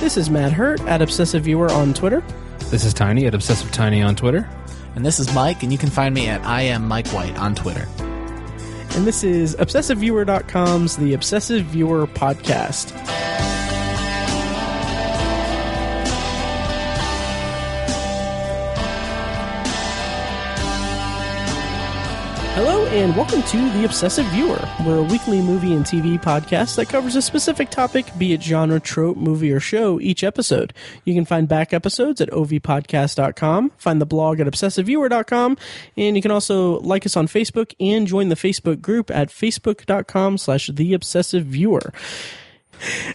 This is Matt Hurt at Obsessive Viewer on Twitter. This is Tiny at Obsessive Tiny on Twitter. And this is Mike, and you can find me at I am Mike White on Twitter. And this is ObsessiveViewer.com's The Obsessive Viewer Podcast. Hello, and welcome to The Obsessive Viewer. We're a weekly movie and TV podcast that covers a specific topic, be it genre, trope, movie, or show, each episode. You can find back episodes at ovpodcast.com, find the blog at obsessiveviewer.com, and you can also like us on Facebook and join the Facebook group at facebook.com slash The Obsessive Viewer.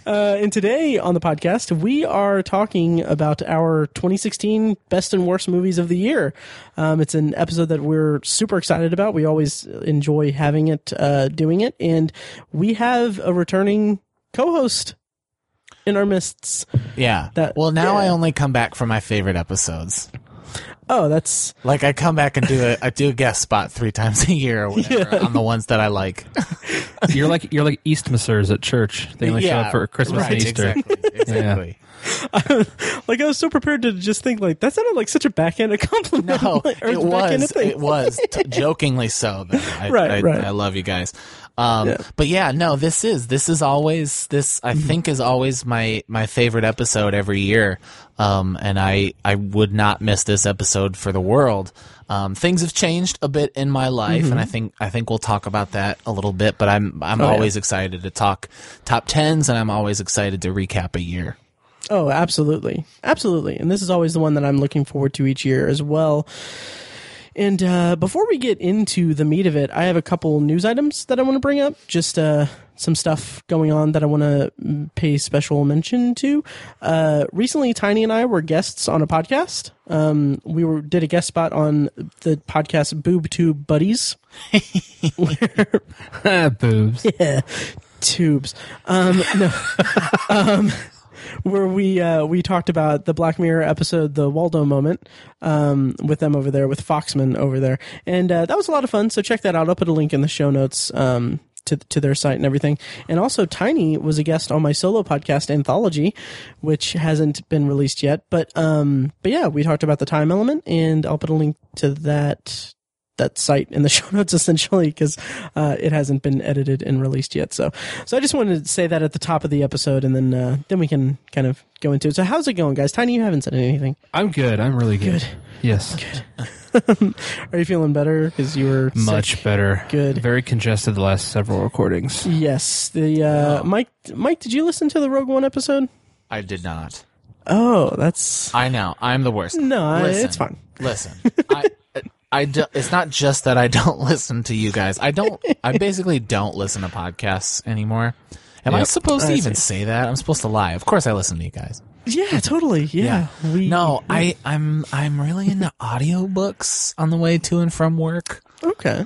Uh, and today on the podcast, we are talking about our 2016 best and worst movies of the year. Um, it's an episode that we're super excited about. We always enjoy having it, uh, doing it. And we have a returning co-host in our midst. Yeah. That- well, now yeah. I only come back for my favorite episodes. Oh, that's Like I come back and do a I do a guest spot three times a year or whatever on the ones that I like. You're like you're like Eastmassers at church. They only show up for Christmas right, and Easter. Exactly. exactly. like I was so prepared to just think like that sounded like such a backhanded compliment. No, Like, or it was. It was t- jokingly so. Though. I, Right, I, right. I love you guys. Um, Yeah. But yeah, no, this is this is always this. I Mm-hmm. think is always my my favorite episode every year. Um, and I I would not miss this episode for the world. Um, things have changed a bit in my life, and I think I think we'll talk about that a little bit. But I'm I'm Mm-hmm. Oh, yeah. always excited to talk top tens, and I'm always excited to recap a year. Oh, absolutely. Absolutely. And this is always the one that I'm looking forward to each year as well. And uh, before we get into the meat of it, I have a couple news items that I want to bring up. Just uh, some stuff going on that I want to pay special mention to. Uh, recently, Tiny and I were guests on a podcast. Um, we were did a guest spot on the podcast Boob Tube Buddies. Boobs. yeah, tubes. Um, no, um, where we uh, we talked about the Black Mirror episode, the Waldo moment, um, with them over there, with Foxman over there, and uh, that was a lot of fun. So check that out. I'll put a link in the show notes. Um, to, to their site and everything. And also Tiny was a guest on my solo podcast Anthology, which hasn't been released yet. But um but yeah, we talked about the time element and I'll put a link to that that site in the show notes essentially because uh, it hasn't been edited and released yet. So, so I just wanted to say that at the top of the episode, and then uh, then we can kind of go into it. So, how's it going, guys? Tiny, you haven't said anything. I'm good. I'm really good. Good. Yes. Are you feeling better because you were Much sick? better. Good. Very congested the last several recordings. Yes. The uh, Mike, Mike, did you listen to the Rogue One episode? I did not. Oh, that's I know. I'm the worst. no, Listen, it's fine. Listen, I, I do, it's not just that I don't listen to you guys. I don't. I basically don't listen to podcasts anymore. Am I supposed to I even say that? I'm supposed to lie. Of course, I listen to you guys. Yeah, totally. Yeah. We, No, I, I'm, I'm really into audiobooks on the way to and from work. Okay.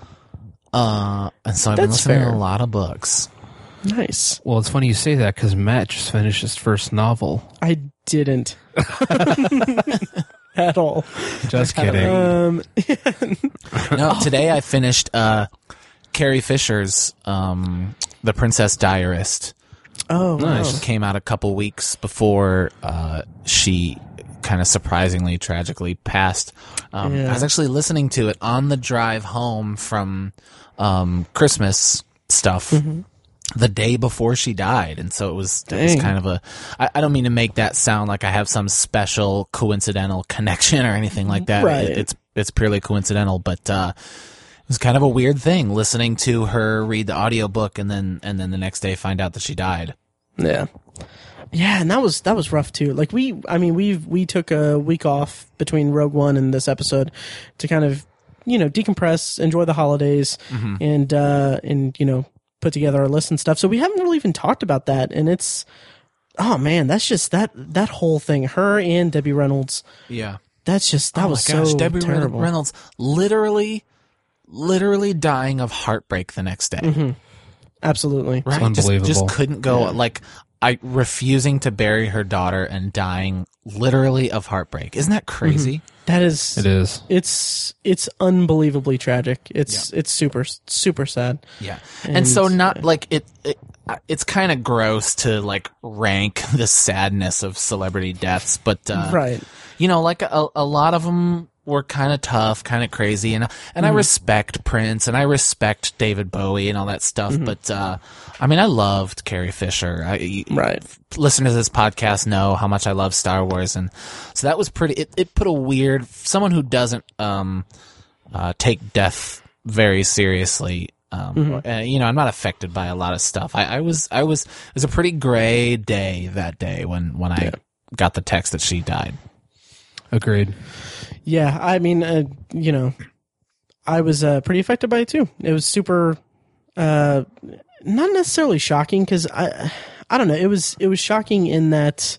Uh, and so I've been listening fair. to a lot of books. Nice. Well, it's funny you say that because Matt just finished his first novel. I didn't at all. Just kidding. Um, No, today I finished uh, Carrie Fisher's um, The Princess Diarist. oh, Nice. wow. Came out a couple weeks before uh, she kind of surprisingly, tragically passed. Um, Yeah. I was actually listening to it on the drive home from um, Christmas stuff. The day before she died, and so it was, it was kind of a. I, I don't mean to make that sound like I have some special coincidental connection or anything like that. Right. It- it's it's purely coincidental, but uh, it was kind of a weird thing listening to her read the audiobook and then and then the next day find out that she died. Yeah. Yeah, and that was that was rough too. Like we I mean we've we took a week off between Rogue One and this episode to kind of, you know, decompress, enjoy the holidays and uh and you know, put together our list and stuff. So we haven't really even talked about that and it's oh man, that's just that that whole thing. Her and Debbie Reynolds. Yeah. That's just that oh was my gosh, so Debbie Re- terrible. Reynolds literally literally dying of heartbreak the next day. Mm-hmm. Absolutely. Right? It's Just- Just, couldn't go like I refusing to bury her daughter and dying literally of heartbreak. Isn't that crazy? Mm-hmm. That is It is. it's it's unbelievably tragic. It's it's super super sad. Yeah. And, so not like it, it it's kind of gross to like rank the sadness of celebrity deaths, but uh Right. you know, like a, a lot of them were kind of tough, kind of crazy, and and I respect Prince and I respect David Bowie and all that stuff. But uh, I mean, I loved Carrie Fisher. I, Right. Listeners to this podcast know how much I love Star Wars, and so that was pretty. It, it put a weird someone who doesn't um, uh, take death very seriously. Um, uh, you know, I'm not affected by a lot of stuff. I, I was, I was, it was a pretty gray day that day when when I got the text that she died. Agreed. Yeah, I mean, uh, you know, I was uh, pretty affected by it too. It was super, uh, not necessarily shocking because I, I don't know. It was it was shocking in that,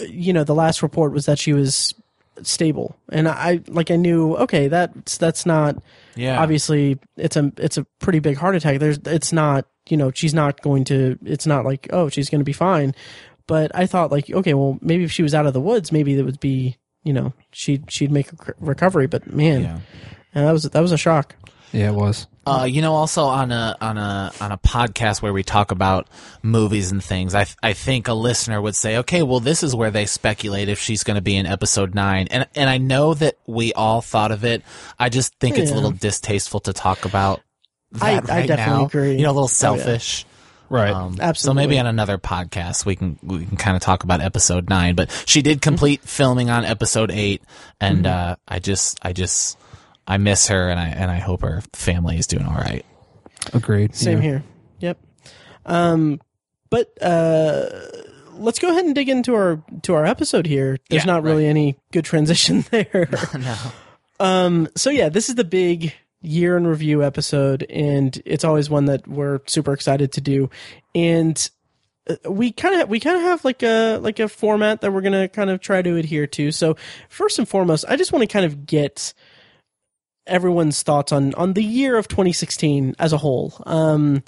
you know, the last report was that she was stable, and I like I knew okay that's that's not Yeah, obviously it's a it's a pretty big heart attack. There's it's not you know she's not going to it's not like oh she's going to be fine. But I thought like okay well maybe if she was out of the woods maybe it would be you know she'd she'd make a c- recovery. But man, Yeah. yeah, that was that was a shock. Yeah, it was. Uh, you know, also on a on a on a podcast where we talk about movies and things, I I think a listener would say, okay, well, this is where they speculate if she's going to be in episode nine, and and I know that we all thought of it. I just think it's a little distasteful to talk about. I- That I right definitely now. agree. You know, a little Oh, yeah. Selfish. Right. Um, So maybe on another podcast we can we can kind of talk about episode nine. But she did complete filming on episode eight, and uh, I just I just I miss her, and I and I hope her family is doing all right. Agreed. Same Yeah. here. Yep. Um, but uh, let's go ahead and dig into our to our episode here. There's Yeah, not really any good transition there. no. Um, so yeah, this is the big year in review episode, and it's always one that we're super excited to do. And uh, we kind of we kind of have like a like a format that we're gonna kind of try to adhere to. So first and foremost, I just want to kind of get everyone's thoughts on on the year of 2016 as a whole. Um,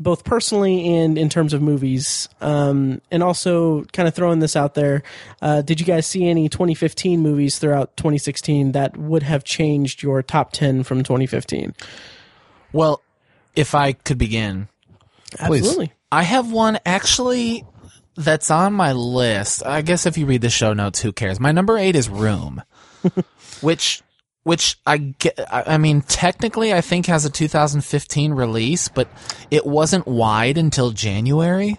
both personally and in terms of movies. Um, and also kind of throwing this out there. Uh, did you guys see any 2015 movies throughout 2016 that would have changed your top 10 from 2015? Well, if I could begin, Please. Absolutely. I have one actually that's on my list. I guess if you read the show notes, who cares? My number eight is Room, which which I get. I mean, technically, I think has a 2015 release, but it wasn't wide until January.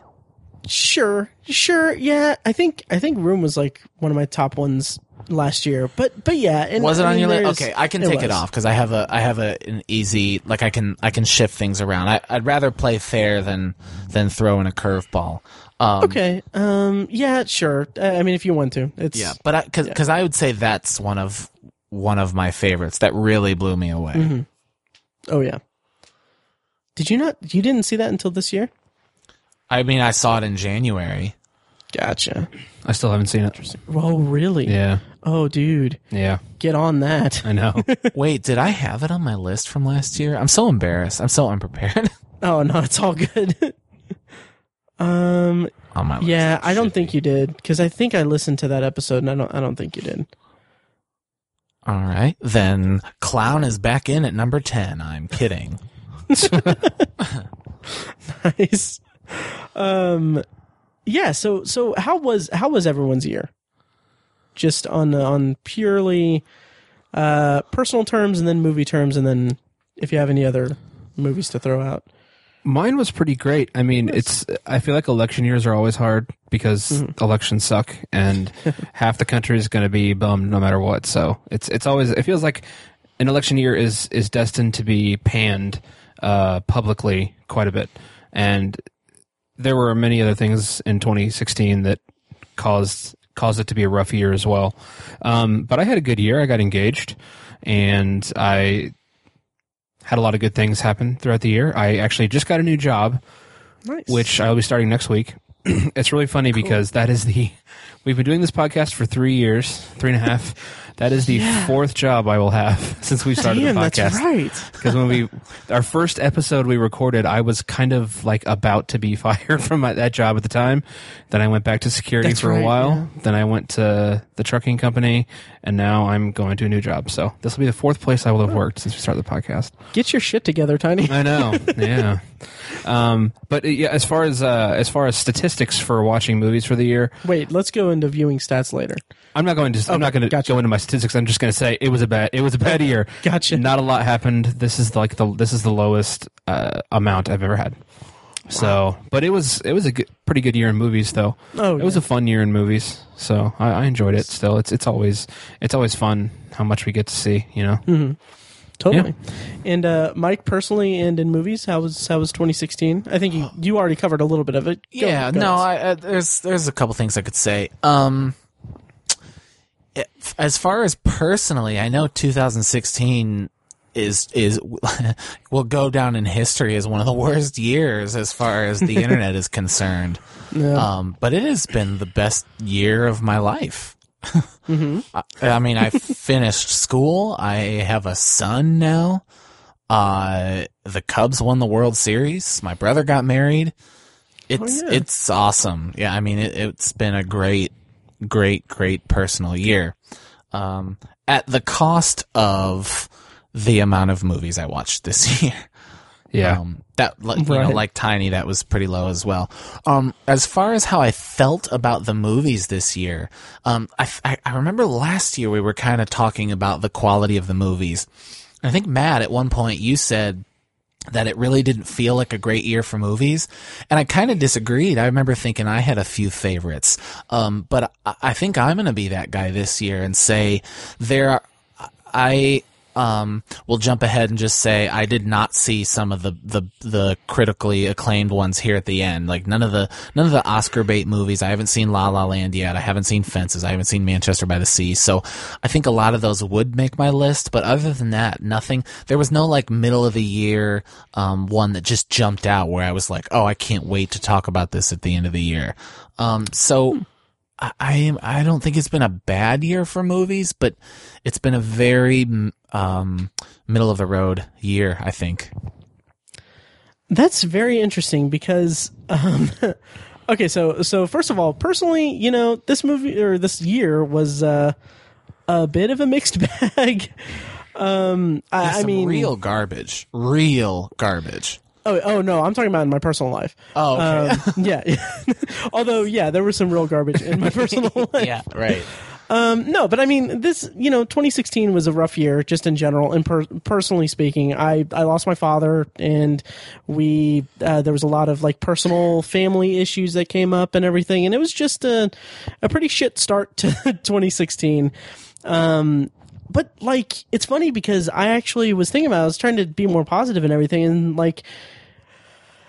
Sure. Sure. Yeah. I think, I think Room was like one of my top ones last year, but, but yeah. And, Was it I on your list? Okay, I can take it off because I have a I have a an easy like I can I can shift things around. I, I'd rather play fair than than throw in a curveball. Um, Okay. Um, yeah, sure. I mean, if you want to, it's, Yeah, but because because I would say that's one of one of my favorites that really blew me away. Mm-hmm. oh yeah. Did you not, you didn't see that until this year? I mean, I saw it in January. Gotcha. I still haven't seen it. Oh, really? Yeah. Oh, dude, Yeah. get on that. I know. Wait, did I have it on my list from last year? I'm so embarrassed. I'm so unprepared. Oh no, it's all good. um, on my list. yeah, I don't Should think be. you did because I think I listened to that episode, and I don't, I don't think you did. All right, then clown is back in at number ten. I'm kidding. nice. Um, yeah. So, so how was how was everyone's year? Just on on purely uh personal terms, and then movie terms, and then if you have any other movies to throw out. Mine was pretty great. I mean, it's. I feel like election years are always hard because Mm-hmm. elections suck, and half the country is going to be bummed no matter what. So it's it's always. It feels like an election year is is destined to be panned uh, publicly quite a bit, and there were many other things in 2016 that caused caused it to be a rough year as well. Um, but I had a good year. I got engaged, and I had a lot of good things happen throughout the year. I actually just got a new job, Nice. which I'll be starting next week. it's really funny because that is the we've been doing this podcast for three years, three and a half. That is the fourth job I will have since we started Damn, the that's podcast. right. Because when we, our first episode we recorded, I was kind of like about to be fired from my, that job at the time. Then I went back to security That's for a while. yeah. Then I went to the trucking company, and now I'm going to a new job. So this will be the fourth place I will have worked since we started the podcast. Get your shit together, Tiny. I know, yeah. Um, but uh, yeah, as far as uh, as far as statistics for watching movies for the year, Wait, let's go into viewing stats later. I'm not going to. I'm not going to gotcha. go into my statistics. I'm just going to say it was a bad. It was a bad year. Gotcha. Not a lot happened. This is like the this is the lowest uh, amount I've ever had. So, but it was it was a good, pretty good year in movies though. Oh, it was a fun year in movies. So I, I enjoyed it. Still, it's it's always it's always fun how much we get to see. You know. Hmm. Totally. And uh, Mike, personally, and in movies, how was how was 2016? I think you you already covered a little bit of it. Go- yeah, go no, ahead. I, uh, there's there's a couple things I could say. Um, it- as far as personally, I know 2016 is is will go down in history as one of the worst years as far as the internet is concerned. Yeah. Um, but it has been the best year of my life. I, I mean, I finished school. I have a son now. Uh, the Cubs won the World Series. My brother got married. It's yeah. it's awesome. Yeah, I mean, it, it's been a great, great, great personal year. Um, at the cost of the amount of movies I watched this year. Yeah. Um, that like, you know, like Tiny, that was pretty low as well. Um, as far as how I felt about the movies this year, um, I, I, I remember last year we were kind of talking about the quality of the movies. I think Matt, at one point, you said that it really didn't feel like a great year for movies. And I kind of disagreed. I remember thinking I had a few favorites. Um, but I, I think I'm going to be that guy this year and say there are, I, um, will jump ahead and just say I did not see some of the, the, the critically acclaimed ones here at the end. Like none of the, none of the Oscar bait movies. I haven't seen La La Land yet. I haven't seen Fences. I haven't seen Manchester by the Sea. So I think a lot of those would make my list. But other than that, nothing, there was no like middle of the year, um, one that just jumped out where I was like, oh, I can't wait to talk about this at the end of the year. Um, so, I I am. I don't think it's been a bad year for movies, but it's been a very um, middle of the road year. I think. That's very interesting because, um, okay, so so first of all, personally, you know, this movie or this year was uh, a bit of a mixed bag. um, I, I mean, real garbage. Real garbage. Oh, oh no, I'm talking about in my personal life. Oh, okay. Um, yeah, although yeah, there was some real garbage in my personal life. yeah. Right. Um, no, but I mean, this, you know, 2016 was a rough year just in general. And per- personally speaking, I, I lost my father and we, uh, there was a lot of like personal family issues that came up and everything. And it was just a, a pretty shit start to 2016. Um, but like, it's funny because I actually was thinking about, it, I was trying to be more positive and everything. And like,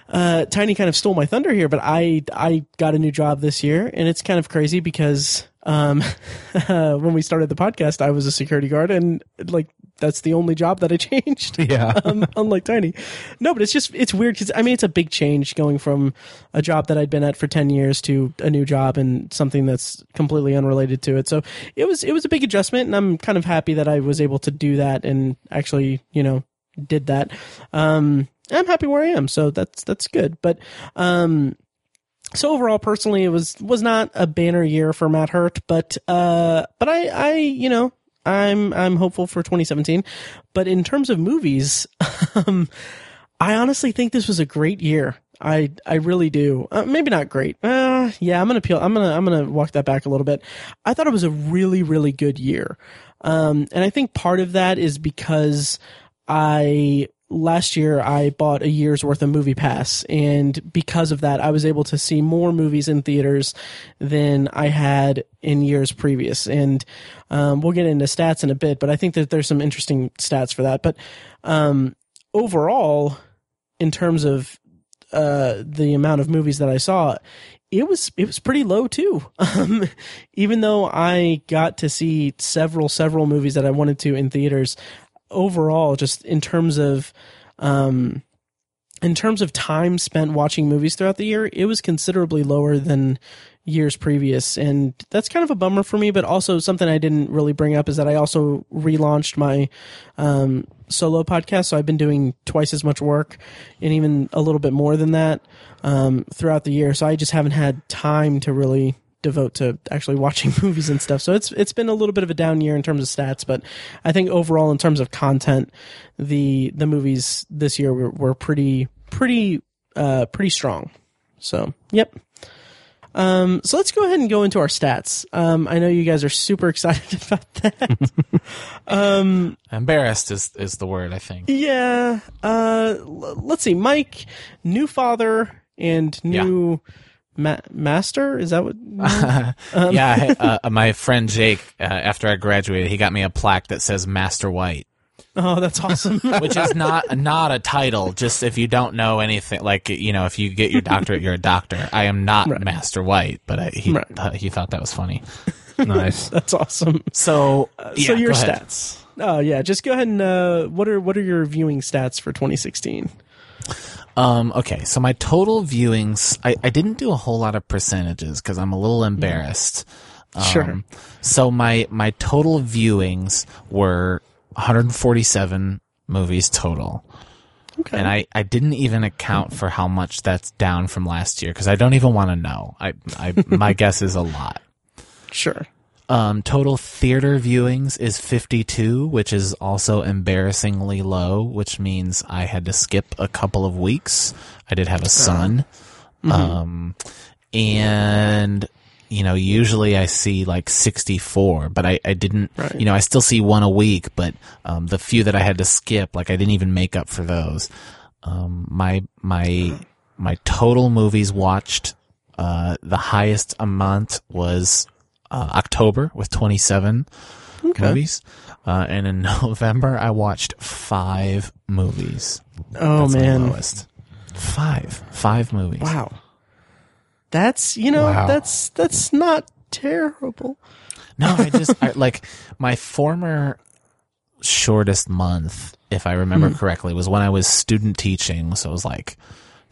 uh, Tiny kind of stole my thunder here, but I I got a new job this year, and it's kind of crazy because um, when we started the podcast, I was a security guard, and like that's the only job that I changed. Yeah. um, unlike Tiny, no, but it's just it's weird because I mean it's a big change going from a job that I'd been at for ten years to a new job and something that's completely unrelated to it. So it was it was a big adjustment, and I'm kind of happy that I was able to do that and actually you know did that. Um, I'm happy where I am, so that's that's good. But um, so overall, personally, it was was not a banner year for Matt Hurt, but uh, but I I you know I'm I'm hopeful for 2017. But in terms of movies, um, I honestly think this was a great year. I I really do. Uh, maybe not great. Uh, yeah, I'm gonna peel. I'm gonna I'm gonna walk that back a little bit. I thought it was a really really good year, um, and I think part of that is because I last year I bought a year's worth of MoviePass. And because of that I was able to see more movies in theaters than I had in years previous. And um, we'll get into stats in a bit but I think that there's some interesting stats for that. But um, overall in terms of uh, the amount of movies that I saw it was it was pretty low too. Um, even though I got to see several several movies that I wanted to in theaters, overall, just in terms of um, in terms of time spent watching movies throughout the year, it was considerably lower than years previous. And that's kind of a bummer for me, but also something I didn't really bring up is that I also relaunched my um, solo podcast. So I've been doing twice as much work and even a little bit more than that um, throughout the year. So I just haven't had time to really devote to actually watching movies and stuff. So it's it's been a little bit of a down year in terms of stats, but I think overall in terms of content, the the movies this year were, were pretty pretty uh pretty strong. So yep. Um, so let's go ahead and go into our stats. Um, I know you guys are super excited about that. Embarrassed is is the word I think. yeah. Uh, l- let's see. Mike, new father and new ma- master. Is that what? yeah, I- uh, my friend Jake, uh, after I graduated, he got me a plaque that says Master White, oh, that's awesome. which is not not a title. Just if you don't know anything, like you know, if you get your doctorate, you're a doctor. I am not Master White, but I, he Right. uh, he thought that was funny. Nice. that's awesome. So so yeah, your stats. Oh yeah, just go ahead and uh, what are what are your viewing stats for 2016? Um, okay, so my total viewings, I, I didn't do a whole lot of percentages because I'm a little embarrassed. Sure. Um, so my my total viewings were 147 movies total. Okay. And I, I didn't even account for how much that's down from last year because I don't even want to know. I, I my guess is a lot. sure. Um, total theater viewings is 52, which is also embarrassingly low, which means I had to skip a couple of weeks. I did have a son. Um, and, you know, usually I see like 64, but I, I didn't, Right. you know, I still see one a week, but, um, the few that I had to skip, like I didn't even make up for those. Um, my, my, my total movies watched, uh, the highest amount was, uh, October with 27 movies. Uh, and in November, I watched five movies. Oh That's my man. lowest. Five. Five movies. Wow. That's you know Wow. that's that's not terrible. No, I just, I, like, my former shortest month, if I remember correctly, was when I was student teaching. So it was like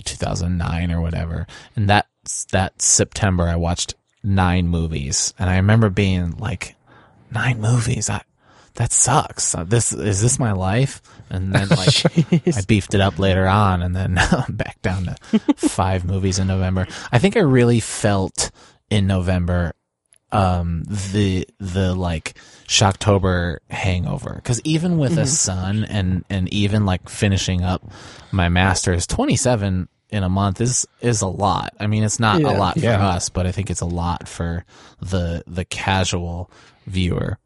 2009 or whatever. And that, that September, I watched nine movies. And I remember being like, nine movies? I, that sucks. Uh, This, is this my life? And then like, I beefed it up later on and then I'm back down to five movies in November. I think I really felt in November um the the like shocktober hangover because even with a son and and even like finishing up my master's 27 in a month is is a lot i mean it's not Yeah. a lot for Yeah. us but i think it's a lot for the the casual viewer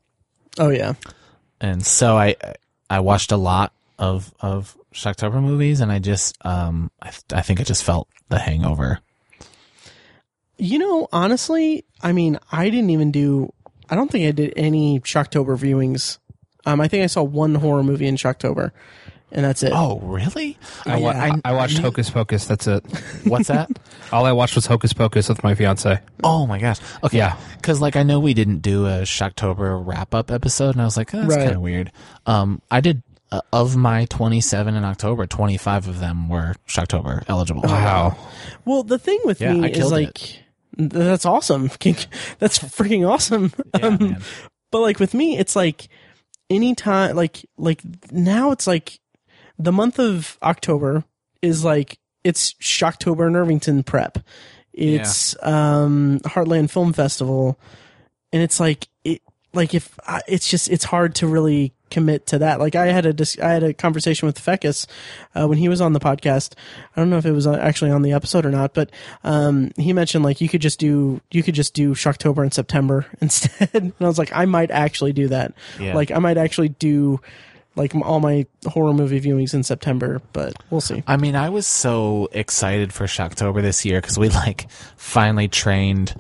Oh yeah. and so I I watched a lot of of Shocktober movies, and I just um I I think I just felt the Hangover. You know, honestly, I mean, I didn't even do. I don't think I did any Shocktober viewings. Um, I think I saw one horror movie in Shocktober, and that's it. Oh, really? I, wa- Yeah. I, watched Hocus Pocus. That's it. What's that? All I watched was Hocus Pocus with my fiance. oh my gosh. Okay. Yeah. Because like I know we didn't do a Shocktober wrap up episode, and I was like, oh, that's Right. kind of weird. Um, I did. Uh, of my 27 in October, 25 of them were Shocktober eligible. Wow. Well, the thing with Yeah, me I is killed like, that's awesome. that's freaking awesome. Yeah, Um, man. but like with me, it's like anytime, like, like now it's like the month of October is like, it's Shocktober in Irvington prep. It's, um, Heartland Film Festival. And it's like, it, like if I, it's just, it's hard to really commit to that. Like I had a, dis- I had a conversation with Fecus, uh, when he was on the podcast. I don't know if it was uh, actually on the episode or not, but, um, he mentioned like you could just do, you could just do Shocktober in September instead. and I was like, I might actually do that. Yeah. Like I might actually do like all my horror movie viewings in September, but we'll see. I mean, I was so excited for Shocktober this year because we like finally trained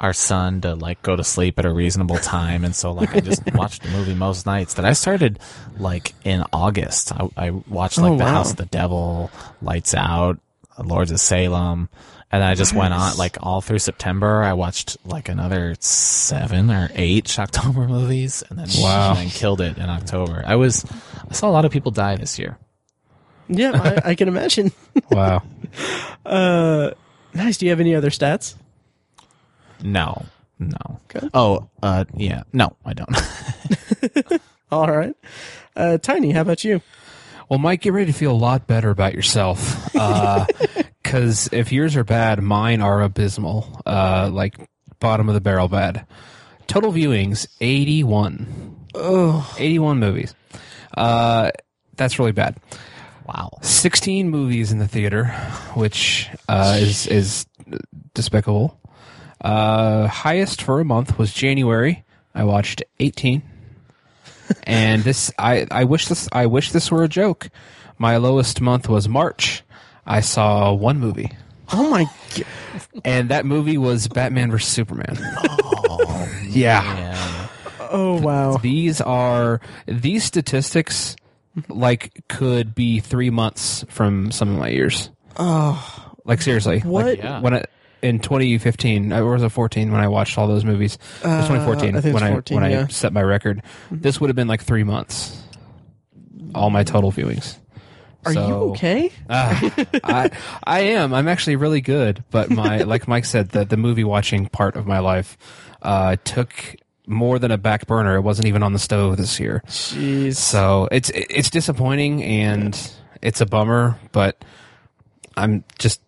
our son to like go to sleep at a reasonable time, and so like I just watched a movie most nights. That I started like in August. I, I watched like Oh, The wow. House of the Devil, Lights Out, Lords of Salem. And I just went on like all through September. I watched like another seven or eight Shocktober movies, and then Wow. and then killed it in October. I was I saw a lot of people die this year. Yeah, I, I can imagine. Wow. Uh, nice. Do you have any other stats? No, no. Okay. Oh, uh, yeah. No, I don't. All right. Uh, Tiny, how about you? Well, Mike, get ready to feel a lot better about yourself. Because if yours are bad, mine are abysmal. Uh, like bottom of the barrel bad. Total viewings 81. Oh, 81 movies. Uh, that's really bad. wow. 16 movies in the theater, which uh, is is despicable. Uh, highest for a month was January. I watched 18. and this I, I wish this I wish this were a joke. My lowest month was March. I saw one movie. oh my. g- And that movie was Batman vs Superman. yeah. Yeah. Oh wow. These are these statistics like could be 3 months from some of my years. Oh, Like seriously. What? Like, Yeah. when I, in 2015 uh, or was it 14 when I watched all those movies? it was 2014 Uh, I think it's when 14, I when yeah. I set my record. This would have been like 3 months. All my total viewings. Are you okay? Ah, I I am. I'm actually really good, but my like Mike said, the the movie watching part of my life uh, took more than a back burner. It wasn't even on the stove this year, Jeez. so it's it's disappointing and it's a bummer. But I'm just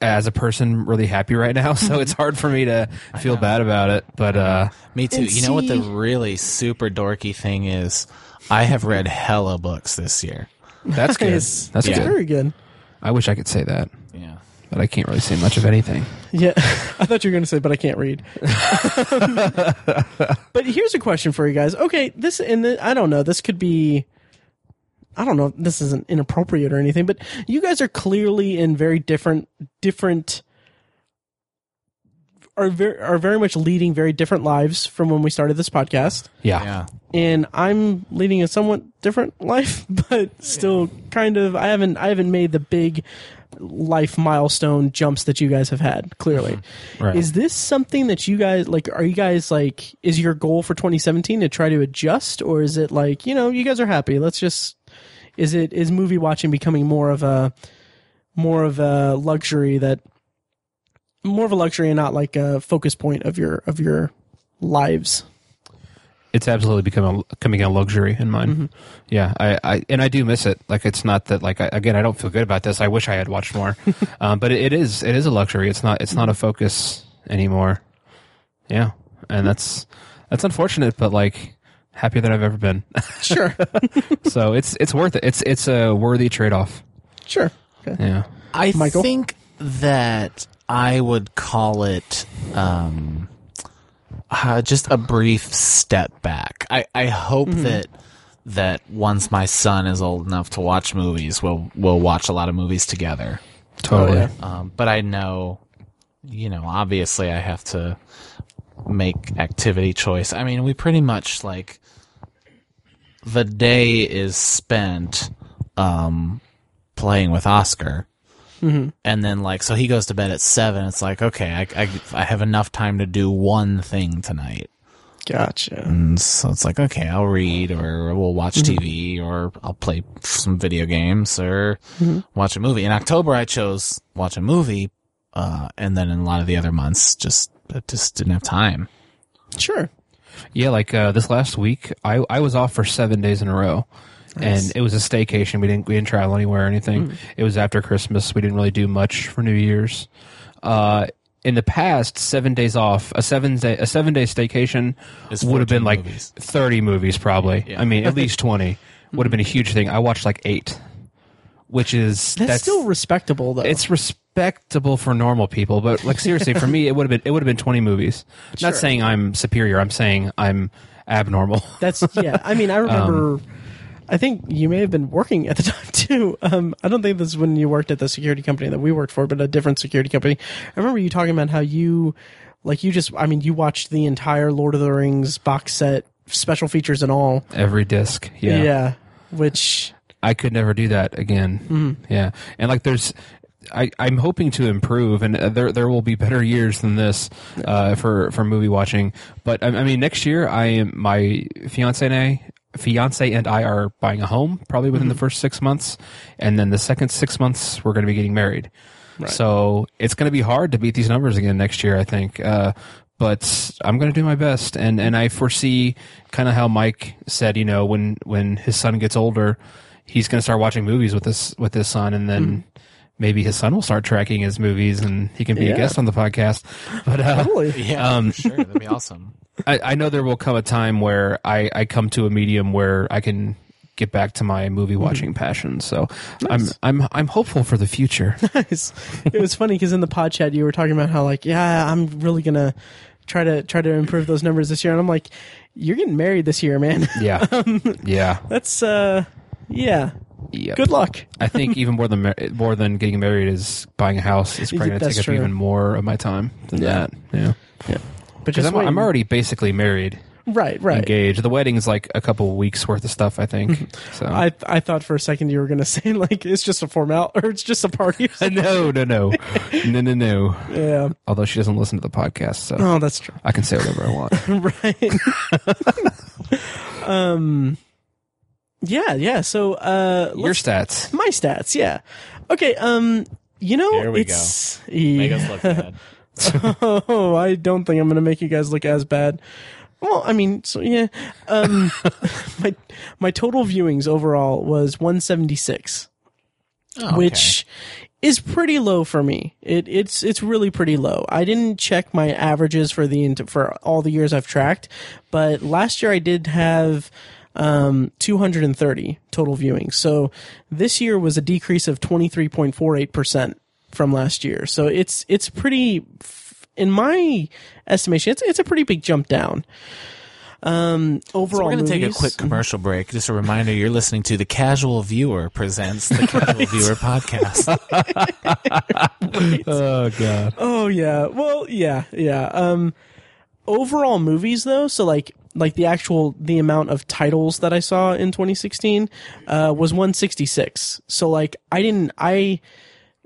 as a person really happy right now, so it's hard for me to feel bad about it. But uh, Me too. And you know what the really super dorky thing is? I have read hella books this year. That's good. Nice. That's That's good. very good. I wish I could say that, Yeah. but I can't really say much of anything. Yeah, I thought you were going to say, but I can't read. but here's a question for you guys. Okay, this and the, I don't know. This could be. I don't know. This isn't inappropriate or anything, but you guys are clearly in very different, different. Are very are very much leading very different lives from when we started this podcast, Yeah. Yeah. and I'm leading a somewhat different life, but still kind of. I haven't I haven't made the big life milestone jumps that you guys have had. Clearly, mm-hmm. Right. is this something that you guys like? Are you guys like? Is your goal for 2017 to try to adjust, or is it like you know you guys are happy? Let's just. Is it is movie watching becoming more of a more of a luxury that more of a luxury and not like a focus point of your of your lives? it's absolutely become a, becoming a luxury in mine. Mm-hmm. Yeah, I, I and I do miss it. Like it's not that like I, again I don't feel good about this. I wish I had watched more, um, but it, it is it is a luxury. It's not it's not a focus anymore. Yeah, and that's that's unfortunate, but like happier than I've ever been. Sure, so it's it's worth it. It's it's a worthy trade off. sure. Okay. Yeah. I Michael? think that I would call it um, uh, just a brief step back. I, I hope that that once my son is old enough to watch movies, we'll we'll watch a lot of movies together. Totally. Um, but I know, you know, obviously I have to make activity choice. I mean, we pretty much like the day is spent um, playing with Oscar. And then, like, so he goes to bed at seven. It's like, okay, I, I, I have enough time to do one thing tonight. Gotcha. And so it's like, okay, I'll read or we'll watch TV or I'll play some video games or watch a movie. In October, I chose watch a movie. Uh, and then in a lot of the other months, just, I just didn't have time. Sure. Yeah, like uh, this last week, I I was off for seven days in a row, and it was a staycation. We didn't we didn't travel anywhere or anything. It was after Christmas. We didn't really do much for New Year's. Uh, in the past, seven days off, a seven day a seven day staycation would have been like movies. thirty movies, probably. Yeah. I mean, at least twenty would have been a huge thing. I watched like eight, which is That's, still respectable, though. it's respectable for normal people, but like seriously, for me, it would have been it would have been twenty movies. Sure. Not saying I'm superior. I'm saying I'm abnormal. That's yeah. I mean, I remember. I think you may have been working at the time too. Um, I don't think this is when you worked at the security company that we worked for, but a different security company. I remember you talking about how you, like, you just. I mean, you watched the entire Lord of the Rings box set, special features and all. Every disc, yeah. Yeah. Which I could never do that again. Yeah, and like there's. I, I'm hoping to improve, and uh, there there will be better years than this uh, for for movie watching. But I, I mean, next year, I am my fiance and I fiance and I are buying a home probably within the first six months, and then the second six months we're going to be getting married. So it's going to be hard to beat these numbers again next year, I think. Uh, but I'm going to do my best, and and I foresee kind of how Mike said, you know, when when his son gets older, he's going to start watching movies with this with his son, and then. Maybe his son will start tracking his movies, and he can be Yeah. a guest on the podcast. But uh, Totally. Yeah, Um, sure. That'd be awesome. I, I know there will come a time where I, I come to a medium where I can get back to my movie watching passion. So I'm I'm I'm hopeful for the future. Nice. It was funny because in the pod chat you were talking about how like, yeah, I'm really gonna try to try to improve those numbers this year, and I'm like, you're getting married this year, man. yeah, yeah, That's uh, yeah. Yeah. Good luck. I think even more than more than getting married is buying a house is probably going to take true. up even more of my time than Yeah. that. Yeah, Yeah. Because I'm. I'm already basically married, right, right. engaged. The wedding's like a couple weeks worth of stuff, I think. So I I thought for a second you were gonna say like it's just a formal or it's just a party. No, no, no, no, no, no. yeah. Although she doesn't listen to the podcast, so Oh, that's true. I can say whatever I want. right. um. Yeah, yeah. So, uh, Your stats. my stats. Yeah. Okay. Um. You know, Here we it's Make yeah. us look bad. oh, I don't think I'm going to make you guys look as bad. Well, I mean, so yeah. Um, my my total viewings overall was 176, Oh, okay. which is pretty low for me. It it's it's really pretty low. I didn't check my averages for the for all the years I've tracked, but last year I did have um 230 total viewings. So this year was a decrease of 23.48% from last year. So it's it's pretty in my estimation it's it's a pretty big jump down. Um overall So we're going to take a quick commercial break. Just a reminder, you're listening to The Casual Viewer presents The Casual Viewer podcast. Oh god. Oh yeah. Well, yeah, yeah. Um overall movies though, so like like the actual the amount of titles that I saw in 2016 uh was 166. So like I didn't I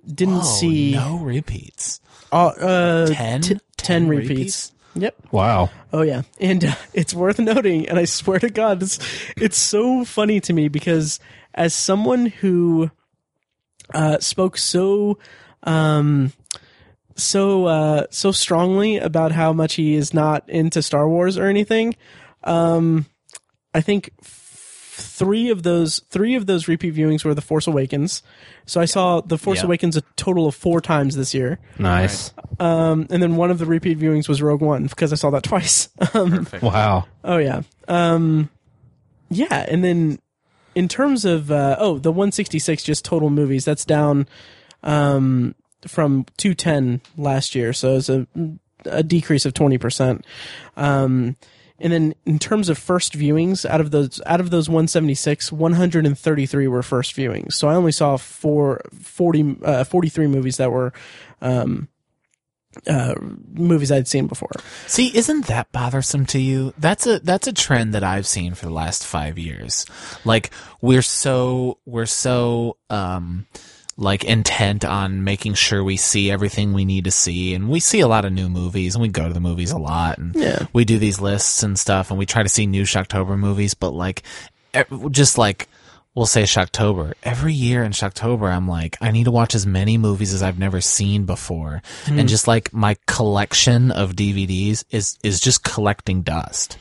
didn't Oh, see no repeats. uh, uh 10? 10, 10 repeats. repeats? Yep. Wow. Oh yeah, and uh, it's worth noting, and I swear to God, it's it's so funny to me because as someone who uh, spoke so um so uh so strongly about how much he is not into Star Wars or anything, um, I think f- three of those three of those repeat viewings were The Force Awakens. So I saw The Force Yeah. Awakens a total of four times this year. Nice. Um, and then one of the repeat viewings was Rogue One because I saw that twice. Um, Wow. oh yeah. Um, yeah, and then in terms of uh, oh the 166 just total movies that's down um, from 210 last year, so it's a a decrease of 20 percent. Um, and then in terms of first viewings, out of those out of those 176, 133 were first viewings. So I only saw four, 40, uh, 43 movies that were um, uh, movies I'd seen before. See, isn't that bothersome to you? That's a that's a trend that I've seen for the last five years. Like we're so we're so um like intent on making sure we see everything we need to see, and we see a lot of new movies, and we go to the movies a lot, and Yeah. we do these lists and stuff, and we try to see new Shocktober movies, but like just like. We'll say Shocktober. Every year in Shocktober, I'm like, I need to watch as many movies as I've never seen before. Hmm. And just like my collection of DVDs is, is just collecting dust.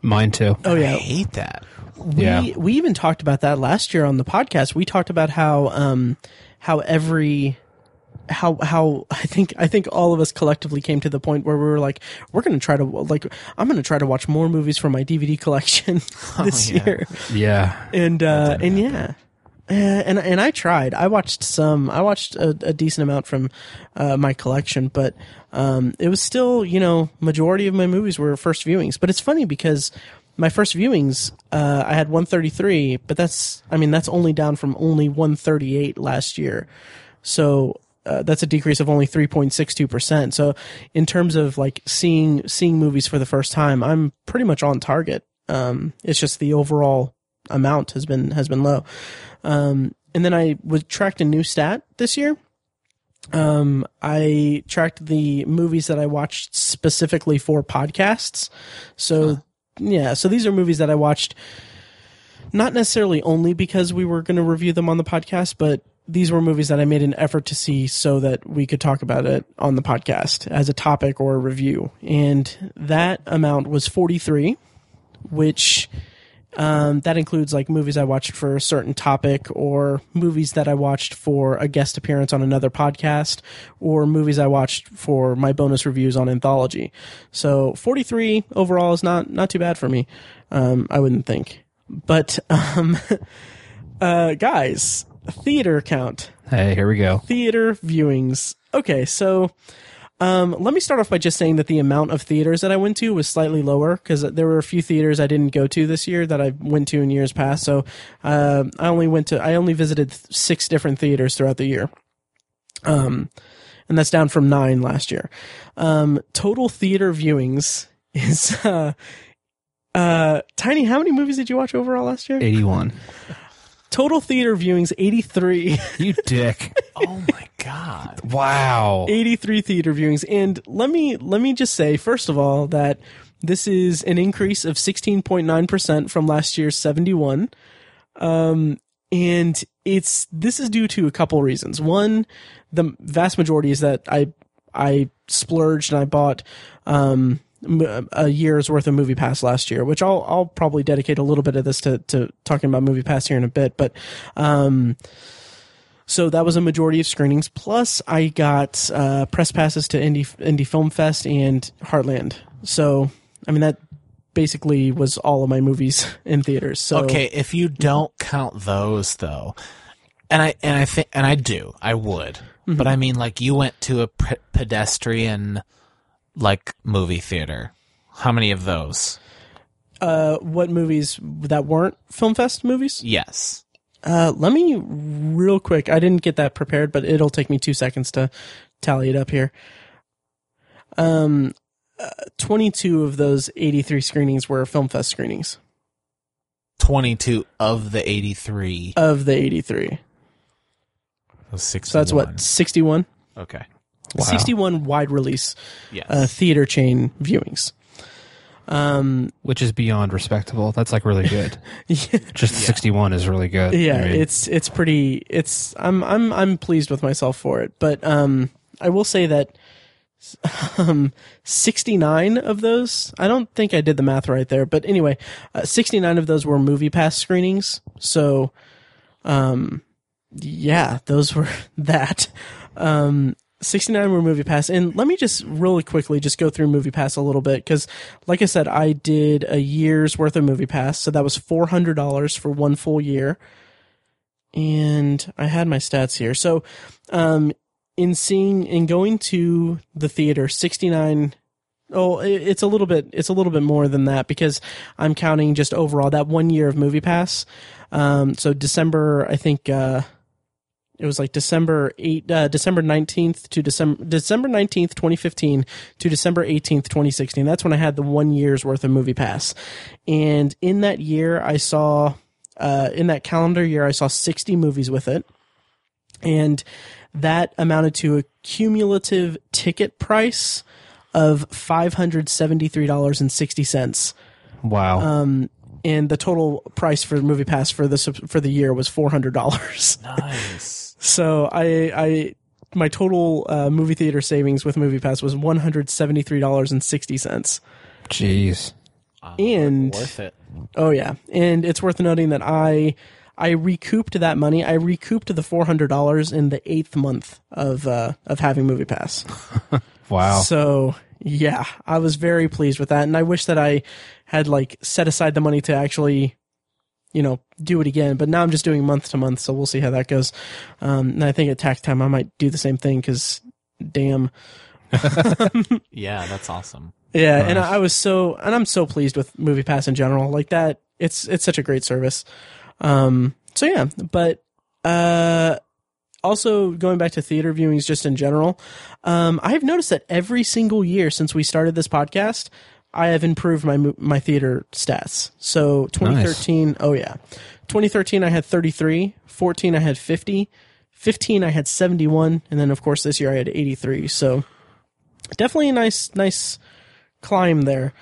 Mine too. Oh yeah. I hate that. We Yeah. we even talked about that last year on the podcast. We talked about how um how every how how I think I think all of us collectively came to the point where we were like we're going to try to like I'm going to try to watch more movies from my DVD collection this yeah. year. Yeah. And uh and yeah. Uh, and and I tried. I watched some. I watched a, a decent amount from uh, my collection, but um, it was still, you know, majority of my movies were first viewings. But it's funny because my first viewings, uh, I had 133, but that's, I mean, that's only down from only 138 last year. So uh, that's a decrease of only 3.62 percent. So in terms of like seeing seeing movies for the first time, I'm pretty much on target. Um, it's just the overall amount has been has been low. Um, and then I was tracked a new stat this year. Um, I tracked the movies that I watched specifically for podcasts. So yeah, so these are movies that I watched not necessarily only because we were going to review them on the podcast, but these were movies that I made an effort to see so that we could talk about it on the podcast as a topic or a review. And that amount was 43, which um, that includes like movies I watched for a certain topic or movies that I watched for a guest appearance on another podcast or movies I watched for my bonus reviews on anthology. So 43 overall is not, not too bad for me. Um, I wouldn't think. But, um, uh, guys, theater count, Hey, here we go. theater viewings. Okay, so um, let me start off by just saying that the amount of theaters that I went to was slightly lower because there were a few theaters I didn't go to this year that I went to in years past. So uh, I only went to I only visited six different theaters throughout the year. Um, and that's down from nine last year. Um, total theater viewings is uh, uh, tiny. How many movies did you watch overall last year? 81. Total theater viewings eighty three. You dick. Oh my god. wow. 83 theater viewings and let me let me just say first of all that this is an increase of 16.9% from last year's 71 um and it's this is due to a couple reasons one the vast majority is that i i splurged and i bought um a year's worth of MoviePass last year which i'll i'll probably dedicate a little bit of this to to talking about MoviePass here in a bit but um so that was a majority of screenings. Plus, I got uh, press passes to Indy Indy Film Fest and Heartland. So, I mean, that basically was all of my movies in theaters. So, Okay, if you don't count those though, and I and I think and I do, I would, but I mean, like you went to a pe- pedestrian like movie theater. How many of those? uh, what movies that weren't Film Fest movies? Yes. Uh, let me real quick. I didn't get that prepared, but it'll take me two seconds to tally it up here. Um, uh, 22 of those 83 screenings were Film Fest screenings Twenty-two of the eighty-three. of the 83. So that's what 61. Okay. Wow. 61 wide release Yes. uh, theater chain viewings. Um, Which is beyond respectable. That's like really good. Just 61 is really good. yeah, I mean, it's it's pretty. It's I'm I'm I'm pleased with myself for it, but um, I will say that um, 69 of those. I don't think I did the math right there, but anyway, uh, 69 of those were MoviePass screenings. So, um, yeah, those were that. Um, 69 were MoviePass and let me just really quickly just go through MoviePass a little bit because like i said i did a year's worth of MoviePass so that was $400 for one full year. And i had my stats here. So um in seeing in going to the theater 69 oh it's a little bit it's a little bit more than that because i'm counting just overall that one year of MoviePass. Um so december i think uh it was like December eight, uh, December nineteenth to December December nineteenth, twenty fifteen to December eighteenth, twenty sixteen. That's when I had the one year's worth of MoviePass, and in that year, I saw, uh, in that calendar year, I saw sixty movies with it, and that amounted to a cumulative ticket price of five hundred seventy three dollars and sixty cents wow. um, and the total price for MoviePass for the for the year was four hundred dollars. nice. So I I my total uh, movie theater savings with MoviePass was one hundred seventy three dollars and sixty cents. Jeez. And Worth it. oh yeah, and it's worth noting that I I recouped that money. I recouped the four hundred dollars in the eighth month of uh, of having MoviePass. Wow. So yeah, I was very pleased with that, and I wish that I had like set aside the money to actually, you know, do it again. But now I'm just doing month to month, so we'll see how that goes. Um, and I think at tax time I might do the same thing because, damn, Yeah, that's awesome. yeah. And I, I was so, and I'm so pleased with MoviePass in general. Like that, it's it's such a great service. Um, so yeah, but uh, also going back to theater viewings just in general, um, I've noticed that every single year since we started this podcast, I have improved my my theater stats. So 2013, oh yeah, 2013 I had 33, 14 I had 50, 15 I had 71, and then of course this year I had 83. So definitely a nice nice climb there.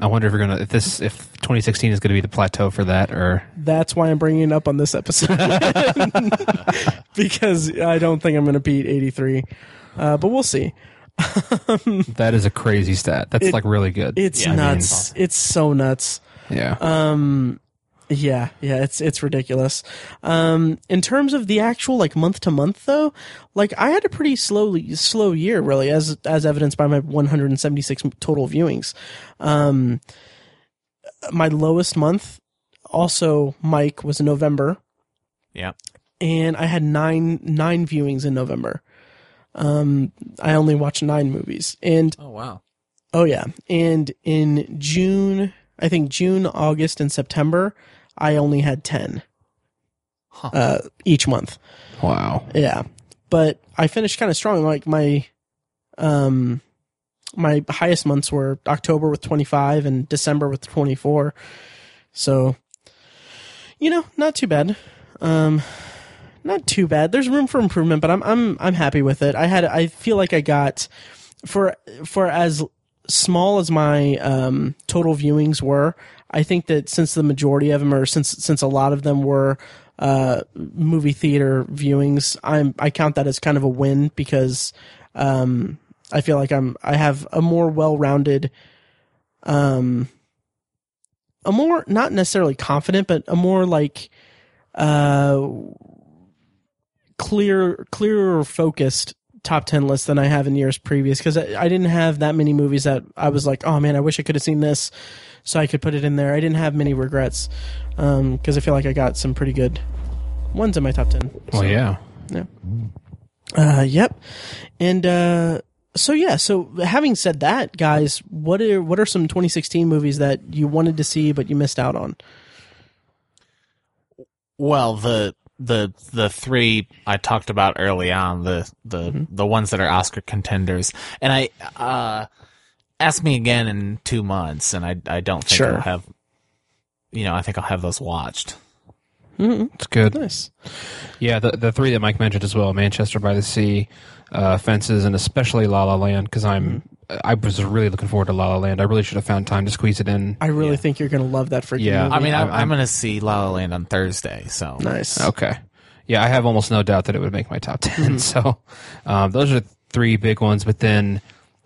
I wonder if we're gonna if this if 2016 is gonna be the plateau for that or That's why I'm bringing it up on this episode because I don't think I'm going to beat 83, uh, but we'll see. That is a crazy stat. That's It- like really good. It's Yeah, I mean, nuts. it's so nuts. yeah. Um, yeah, yeah, it's it's ridiculous. Um, in terms of the actual like month to month though, like I had a pretty slowly slow year really, as as evidenced by my 176 total viewings. Um, my lowest month, also Mike was November, Yeah. and I had nine nine viewings in November. Um, I only watched nine movies, and Oh wow. Oh yeah, and in June, I think June, August, and September, I only had ten Huh. uh, each month. wow. Yeah, but I finished kind of strong. Like my, um, my highest months were October with twenty five and December with twenty four. So, you know, not too bad. Um, not too bad. There's room for improvement, but I'm I'm I'm happy with it. I had I feel like I got for for as small as my um, total viewings were. I think that since the majority of them, or since since a lot of them were uh, movie theater viewings, I'm I count that as kind of a win because um, I feel like I'm I have a more well rounded, um, a more not necessarily confident, but a more like uh clear clearer focused top 10 list than I have in years previous because I, I didn't have that many movies that I was like, oh man, I wish I could have seen this so I could put it in there. I didn't have many regrets because I feel like I got some pretty good ones in my top 10. Well, So, yeah. Uh, yep. And uh, so yeah, so having said that, guys, what are what are some 2016 movies that you wanted to see but you missed out on? Well, the the the three I talked about early on, the the the ones that are Oscar contenders, and I uh ask me again in two months, and I I don't think Sure. I'll have, you know, I think I'll have those watched. It's good. Nice. Yeah, the the three that Mike mentioned as well: Manchester by the Sea, uh, Fences, and especially La La Land. Because I'm, I was really looking forward to La La Land. I really should have found time to squeeze it in. I really think you're gonna love that freaking Yeah. movie. I mean, I'm, I'm- I'm, gonna see La La Land on Thursday, so nice. Okay. Yeah, I have almost no doubt that it would make my top 10. So um, those are three big ones. But then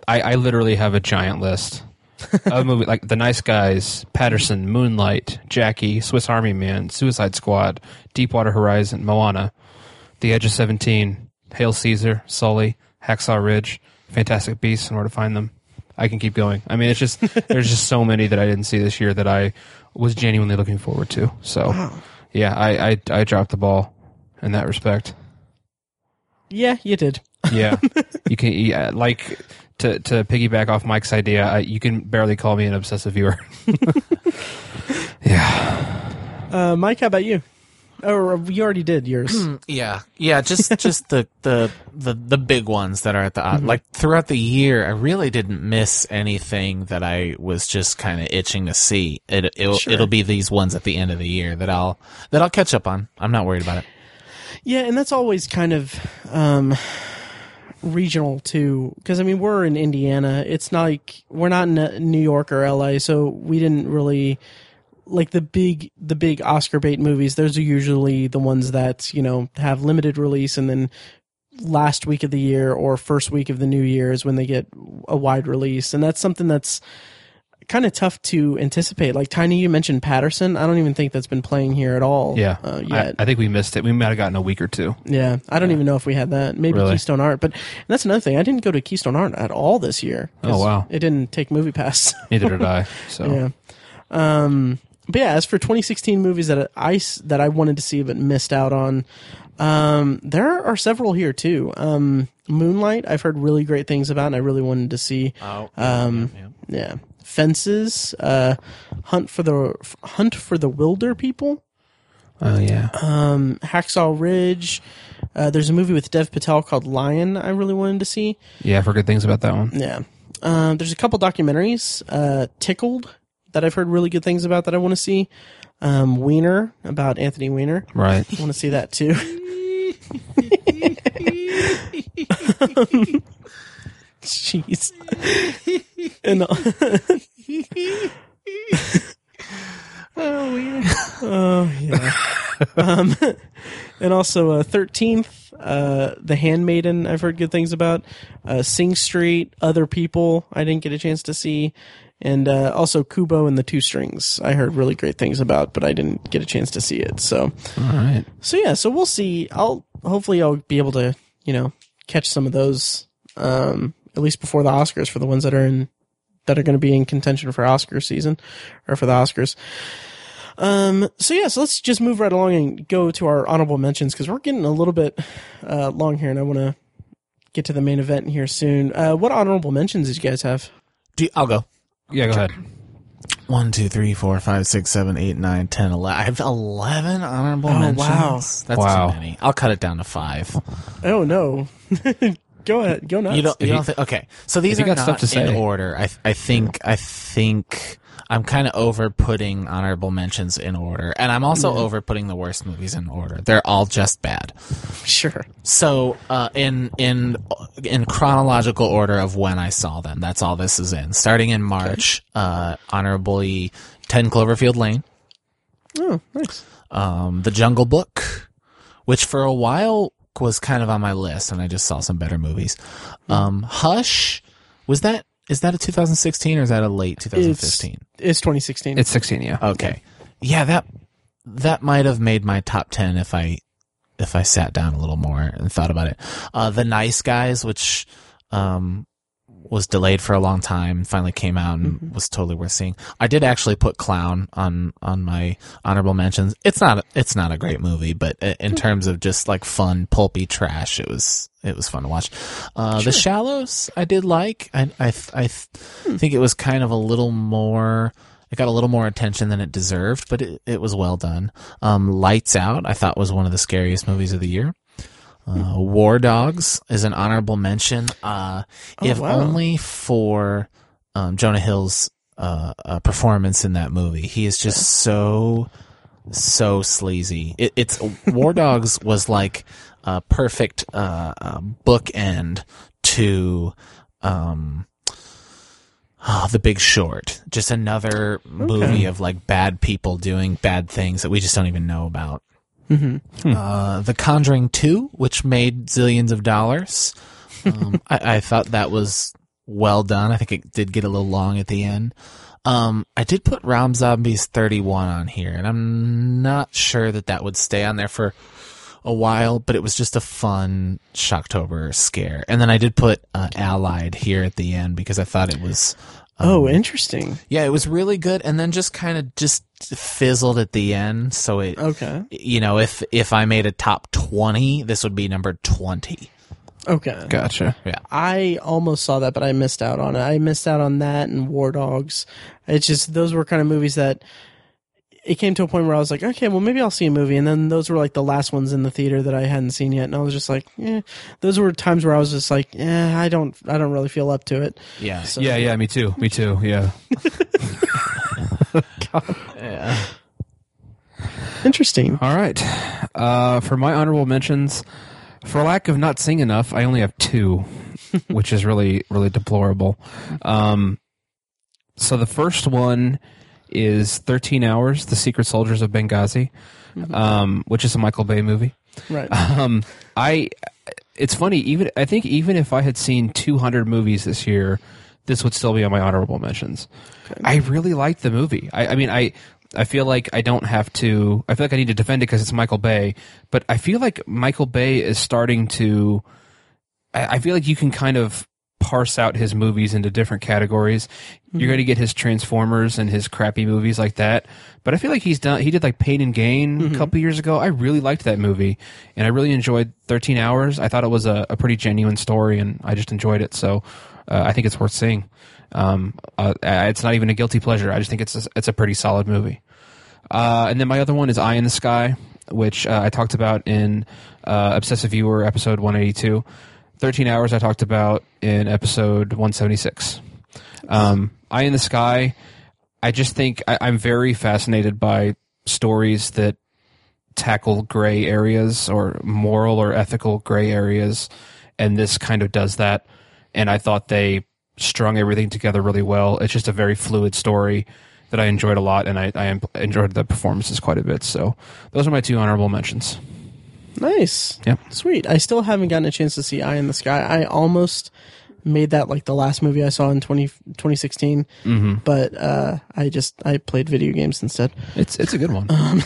I, I literally have a giant list of movies like The Nice Guys, Paterson, Moonlight, Jackie, Swiss Army Man, Suicide Squad, Deepwater Horizon, Moana, The Edge of 17, Hail Caesar, Sully, Hacksaw Ridge, Fantastic Beasts, and Where to Find Them. I can keep going. I mean, it's just there's just so many that I didn't see this year that I was genuinely looking forward to. So, yeah, I, I I dropped the ball in that respect. Yeah, you did. Yeah, you can yeah, like to to piggyback off Mike's idea. I, you can barely call me an obsessive viewer. yeah, Uh, Mike, how about you? Or you already did yours. Yeah, yeah, just just the the the the big ones that are at the Mm-hmm. like throughout the year. I really didn't miss anything that I was just kind of itching to see. It it'll, Sure. it'll be these ones at the end of the year that I'll that I'll catch up on. I'm not worried about it. Yeah, and that's always kind of um, regional too, because I mean we're in Indiana. It's not like we're not in New York or LA, so we didn't really like the big the big Oscar bait movies. Those are usually the ones that you know have limited release, and then last week of the year or first week of the new year is when they get a wide release, and that's something that's kind of tough to anticipate. Like Tiny, you mentioned Paterson. I don't even think that's been playing here at all. yeah. uh, I, yet. I think we missed it. We might have gotten a week or two. Yeah, I don't even know if we had that. Maybe Really? Keystone Art, but and that's another thing. I didn't go to Keystone Art at all this year. Oh, wow. It didn't take MoviePass. Neither did I. So yeah. Um, but yeah, as for 2016 movies that I s- that I wanted to see but missed out on, um, there are several here too. Um, Moonlight, I've heard really great things about, and I really wanted to see. Oh, Um, yeah, Fences, uh, Hunt for the Hunt for the Wilderpeople. Oh yeah. um, Hacksaw Ridge. Uh, there's a movie with Dev Patel called Lion. I really wanted to see. Yeah, I've heard good things about that one. Yeah. Um, there's a couple documentaries. Uh, Tickled that I've heard really good things about that I want to see. Um, Weiner about Anthony Weiner. Right. I want to see that too. Jeez. and Oh, oh yeah. um, and also uh, Thirteenth, uh, The Handmaiden. I've heard good things about. Uh, Sing Street, Other People. I didn't get a chance to see. And uh, also Kubo and the Two Strings. I heard really great things about, but I didn't get a chance to see it. So All right. so yeah, so we'll see. I'll hopefully I'll be able to you know catch some of those um, at least before the Oscars for the ones that are in that are going to be in contention for Oscar season or for the Oscars. Um, so yeah, so let's just move right along and go to our honorable mentions because we're getting a little bit uh, long here, and I want to get to the main event here soon. Uh, what honorable mentions did you guys have? Do, I'll go. Yeah, go ahead. One, two, three, four, five, six, seven, eight, nine, ten, eleven. I have eleven honorable Oh, mentions. wow. That's Wow. too many. I'll cut it down to five. Oh no, go ahead, go nuts. You don't. You don't think? Okay, so these are got not stuff to in order. I I think I think I'm kind of over putting honorable mentions in order, and I'm also over putting the worst movies in order. They're all just bad. sure. So uh, in in in chronological order of when I saw them, that's all this is in. Starting in March, uh, honorably Ten Cloverfield Lane, Oh, nice. um, The Jungle Book, which for a while was kind of on my list, and I just saw some better movies. Um, Hush, was that is that a 2016 or is that a late 2015? It's 2016. It's 16, yeah. Okay. Yeah, that that might have made my top 10 if I if I sat down a little more and thought about it. Uh The Nice Guys, which um was delayed for a long time, finally came out and was totally worth seeing. I did actually put Clown on on my honorable mentions. It's not it's not a great movie, but in terms of just like fun pulpy trash, it was it was fun to watch. Uh The Shallows I did like. I I I think it was kind of a little more it got a little more attention than it deserved, but it, it was well done. Um, Lights Out, I thought was one of the scariest movies of the year. Uh, War Dogs is an honorable mention, uh, if wow. only for um, Jonah Hill's uh, uh, performance in that movie. He is just so so sleazy. It, it's War Dogs was like a perfect uh, uh, bookend to um, oh, The Big Short. Just another movie of like bad people doing bad things that we just don't even know about. Uh, the Conjuring 2, which made zillions of dollars. Um, I, I thought that was well done. I think it did get a little long at the end. Um, I did put Rob Zombie's 31 on here, and I'm not sure that that would stay on there for a while, but it was just a fun Shocktober scare. And then I did put uh, Allied here at the end because I thought it was oh, um, interesting. yeah, it was really good, and then just kind of just fizzled at the end. So it, Okay. you know, if if I made a top twenty, this would be number twenty. Okay. Gotcha. Yeah, I almost saw that, but I missed out on it. I missed out on that and War Dogs. It's just those were kind of movies that it came to a point where I was like, okay, well maybe I'll see a movie, and then those were like the last ones in the theater that I hadn't seen yet, and I was just like, eh. Those were times where I was just like, yeah, I don't, I don't really feel up to it. Yeah, So, Yeah, yeah, me too. Me too. Yeah. yeah. Interesting. All right. Uh, for my honorable mentions, for lack of not seeing enough, I only have two, which is really, really deplorable. Um, so the first one is 13 Hours, The Secret Soldiers of Benghazi, um, which is a Michael Bay movie. Right. Um, I, it's funny, even, I think even if I had seen 200 movies this year, this would still be on my honorable mentions. I really liked the movie. I, I mean, I, I feel like I don't have to, I feel like I need to defend it because it's Michael Bay, but I feel like Michael Bay is starting to, I, I feel like you can kind of parse out his movies into different categories. You're going to get his Transformers and his crappy movies like that. But I feel like he's done, he did like Pain and Gain a couple years ago. I really liked that movie and I really enjoyed 13 Hours. I thought it was a, a pretty genuine story and I just enjoyed it. So uh, I think it's worth seeing. Um, uh, it's not even a guilty pleasure. I just think it's a, it's a pretty solid movie. Uh, and then my other one is Eye in the Sky, which uh, I talked about in uh, Obsessive Viewer episode 182. 13 Hours I talked about in episode 176. Um, Eye in the Sky, I just think I, I'm very fascinated by stories that tackle gray areas or moral or ethical gray areas, and this kind of does that. and I thought they strung everything together really well. It's just a very fluid story that I enjoyed a lot, and I, I enjoyed the performances quite a bit. So those are my two honorable mentions. Nice. Yep. Sweet. I still haven't gotten a chance to see Eye in the Sky. I almost made that like the last movie I saw in 20, 2016, Mm-hmm. but uh, I just I played video games instead. It's it's a good one.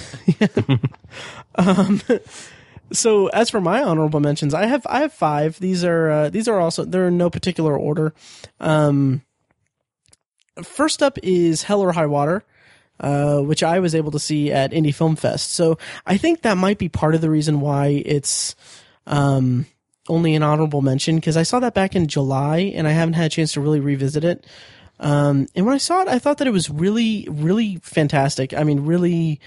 So as for my honorable mentions, I have I have five. These are uh, these are also they're in no particular order. Um, first up is Hell or High Water, uh, which I was able to see at Indy Film Fest. So I think that might be part of the reason why it's um, only an honorable mention because I saw that back in July and I haven't had a chance to really revisit it. Um, and when I saw it, I thought that it was really, really fantastic. I mean, really,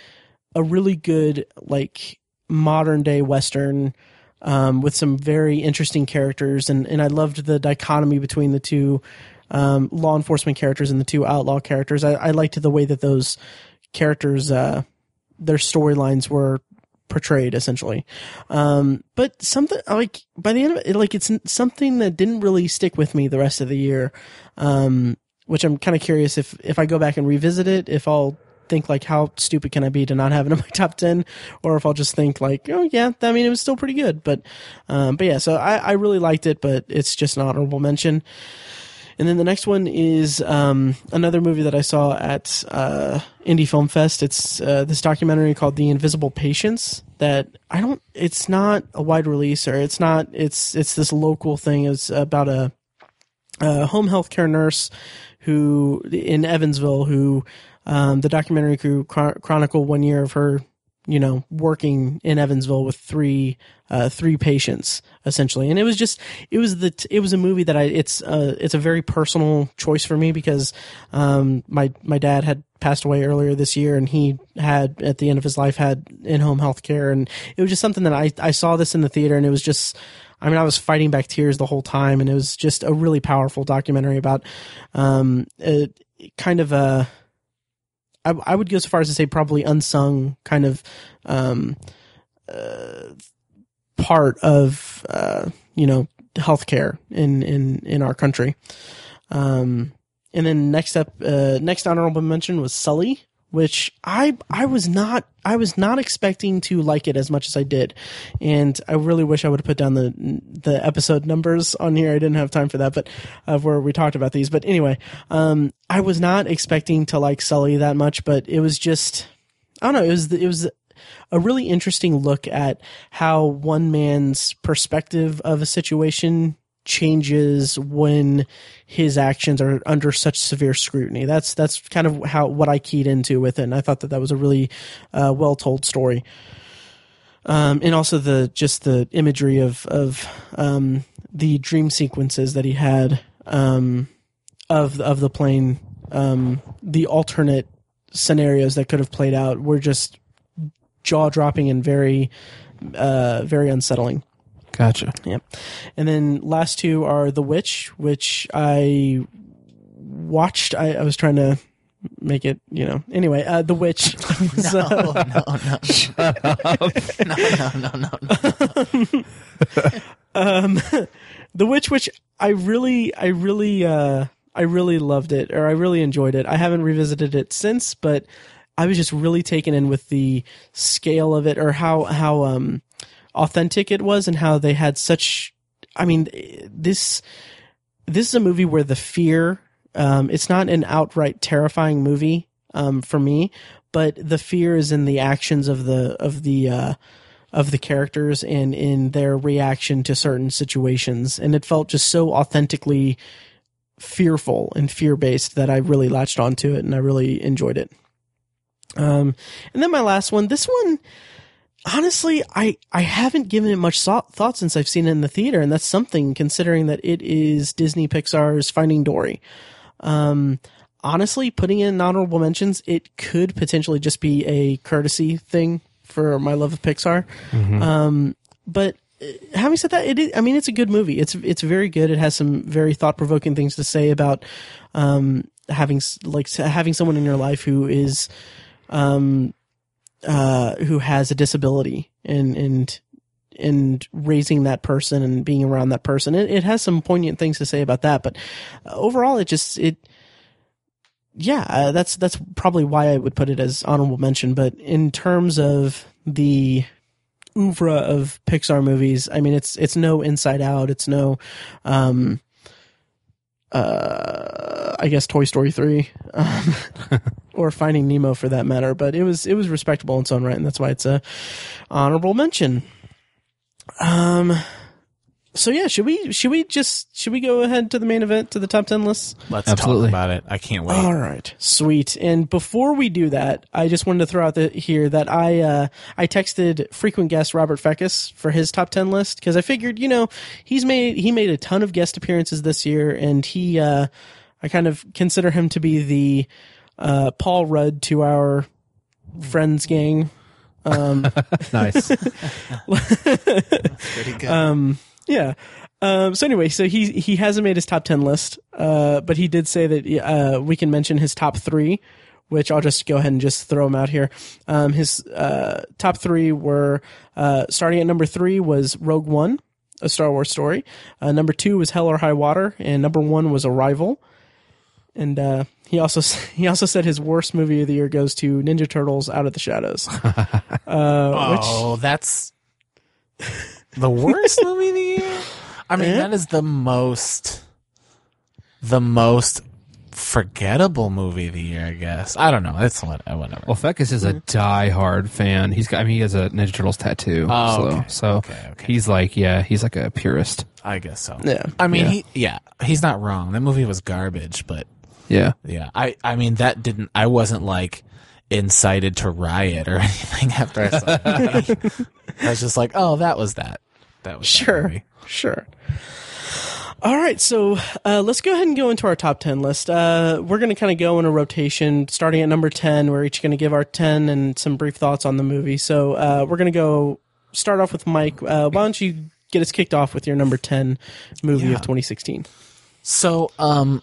a really good like modern day western um, with some very interesting characters, and and I loved the dichotomy between the two um, law enforcement characters and the two outlaw characters. I, I liked the way that those characters, uh, their storylines were portrayed essentially. Um, but something like by the end of it, like it's something that didn't really stick with me the rest of the year. Um, which I'm kind of curious if if I go back and revisit it, if I'll think like how stupid can I be to not have it in my top ten, or if I'll just think like, oh yeah, I mean it was still pretty good. But um, but yeah, so I, I really liked it, but it's just an honorable mention. And then the next one is um, another movie that I saw at uh, Indy Film Fest. It's uh, this documentary called The Invisible Patients. That I don't. It's not a wide release, or it's not. It's it's this local thing. It's about a, a home health care nurse who in Evansville who um, the documentary crew chron- chronicle one year of her you know working in Evansville with three uh, three patients essentially and it was just it was the it was a movie that I it's uh, it's a very personal choice for me because um, my my dad had passed away earlier this year and he had at the end of his life had in-home health care and it was just something that I I saw this in the theater and it was just I mean, I was fighting back tears the whole time, and it was just a really powerful documentary about um, a, kind of a. I, I would go so far as to say probably unsung kind of um, uh, part of uh, you know healthcare in in in our country. Um, and then next up, uh, next honorable mention was Sully, which I I was not I was not expecting to like it as much as I did, and I really wish I would have put down the the episode numbers on here. I didn't have time for that, but uh, where we talked about these. But anyway, um, I was not expecting to like Sully that much, but it was just I don't know. It was it was a really interesting look at how one man's perspective of a situation changes when his actions are under such severe scrutiny. That's that's kind of how what I keyed into with it. And I thought that that was a really uh, well told story. Um, and also the just the imagery of of um, the dream sequences that he had um, of of the plane, um, the alternate scenarios that could have played out were just jaw dropping and very uh, very unsettling. Gotcha. Yep. And then last two are The Witch, which I watched. I, I was trying to make it, you know. Anyway, uh, The Witch. was, No, uh, no, no. no, no, no, no. The Witch, which I really, I really, uh, I really loved it, or I really enjoyed it. I haven't revisited it since, but I was just really taken in with the scale of it, or how how um authentic it was, and how they had such. I mean, this this is a movie where the fear. Um, it's not an outright terrifying movie um, for me, but the fear is in the actions of the of the uh, of the characters and in their reaction to certain situations, and it felt just so authentically fearful and fear based that I really latched onto it and I really enjoyed it. Um, and then my last one, this one, honestly, I, I haven't given it much thought, since I've seen it in the theater. And that's something considering that it is Disney Pixar's Finding Dory. Um, honestly, putting in honorable mentions, it could potentially just be a courtesy thing for my love of Pixar. Um, but uh, having said that, it is, I mean, it's a good movie. It's it's very good. It has some very thought provoking things to say about um, having like having someone in your life who is um, uh, who has a disability and and and raising that person and being around that person. It, it has some poignant things to say about that, but overall, it just it. Yeah, uh, that's that's probably why I would put it as honorable mention. But in terms of the oeuvre of Pixar movies, I mean, it's it's no Inside Out, it's no, um, uh, I guess Toy Story three, um, or Finding Nemo for that matter. But it was it was respectable in its own right, and that's why it's a honorable mention. Um. So yeah, should we should we just should we go ahead to the main event to the top ten list? Let's Absolutely. talk about it. I can't wait. All right, sweet. And before we do that, I just wanted to throw out the, here that I uh, I texted frequent guest Robert Feckus for his top ten list because I figured you know he's made he made a ton of guest appearances this year, and he uh, I kind of consider him to be the uh, Paul Rudd to our friends gang. Um, Nice. Pretty good. Um, yeah. Um, so anyway, so he he hasn't made his top ten list, uh, but he did say that uh, we can mention his top three, which I'll just go ahead and just throw them out here. Um, his uh, top three were uh, starting at number three was Rogue One, a Star Wars story. Uh, number two was Hell or High Water, and number one was Arrival. And uh, he also he also said his worst movie of the year goes to Ninja Turtles: Out of the Shadows. uh, which oh, that's the worst movie of the year. I mean, Eh? that is the most, the most forgettable movie of the year. I guess. I don't know. It's what, uh, whatever. Well, Feckus is a die-hard fan. He's got. I mean, he has a Ninja Turtles tattoo. Oh, so, okay. so Okay, okay. he's like, yeah, he's like a purist. I guess so. Yeah. I mean, Yeah. he yeah, he's not wrong. That movie was garbage, but Yeah. yeah, I I mean that didn't. I wasn't like incited to riot or anything after I saw it. I was just like, oh, that was that. That was that Sure. movie. Sure. All right, so uh, let's go ahead and go into our top 10 list. Uh, we're going to kind of go in a rotation, starting at number 10. We're each going to give our 10 and some brief thoughts on the movie. So uh, we're going to go start off with Mike. Uh, why don't you get us kicked off with your number 10 movie Yeah. of 2016? So, um,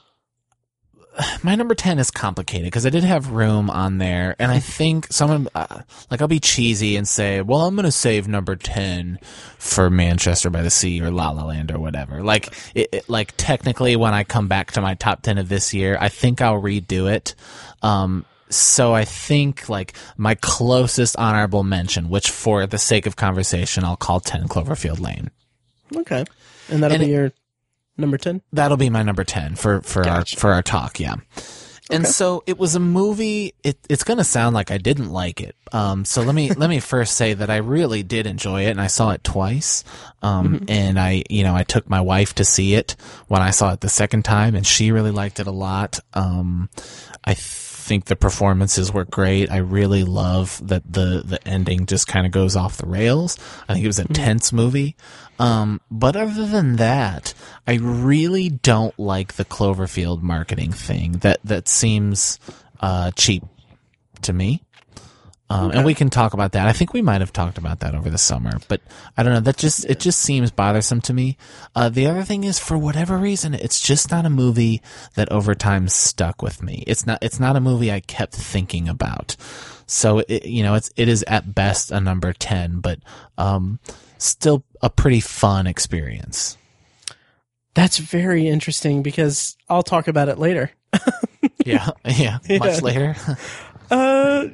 my number 10 is complicated because I did have room on there. And I think someone, uh, like, I'll be cheesy and say, well, I'm going to save number 10 for Manchester by the Sea or La La Land or whatever. Like, it, it, like, technically, when I come back to my top 10 of this year, I think I'll redo it. Um, so I think like my closest honorable mention, which for the sake of conversation, I'll call 10 Cloverfield Lane. Okay. And that'll And be it- your number 10? That'll be my number 10 for, for Gotcha. our, for our talk. Yeah. And so it was a movie. It, it's going to sound like I didn't like it. Um, so let me, let me first say that I really did enjoy it and I saw it twice. Um, and I, you know, I took my wife to see it when I saw it the second time and she really liked it a lot. Um, I think the performances were great. I really love that the, the ending just kind of goes off the rails. I think it was an tense movie. Um, but other than that, I really don't like the Cloverfield marketing thing. That that seems uh, cheap to me. Um, And we can talk about that. I think we might have talked about that over the summer, but I don't know. That just it just seems bothersome to me. Uh, the other thing is, for whatever reason, it's just not a movie that over time stuck with me. It's not. It's not a movie I kept thinking about. So it, you know, it's it is at best a number ten, but um, still a pretty fun experience. That's very interesting because I'll talk about it later. Yeah, yeah. Yeah. Much later. Uh,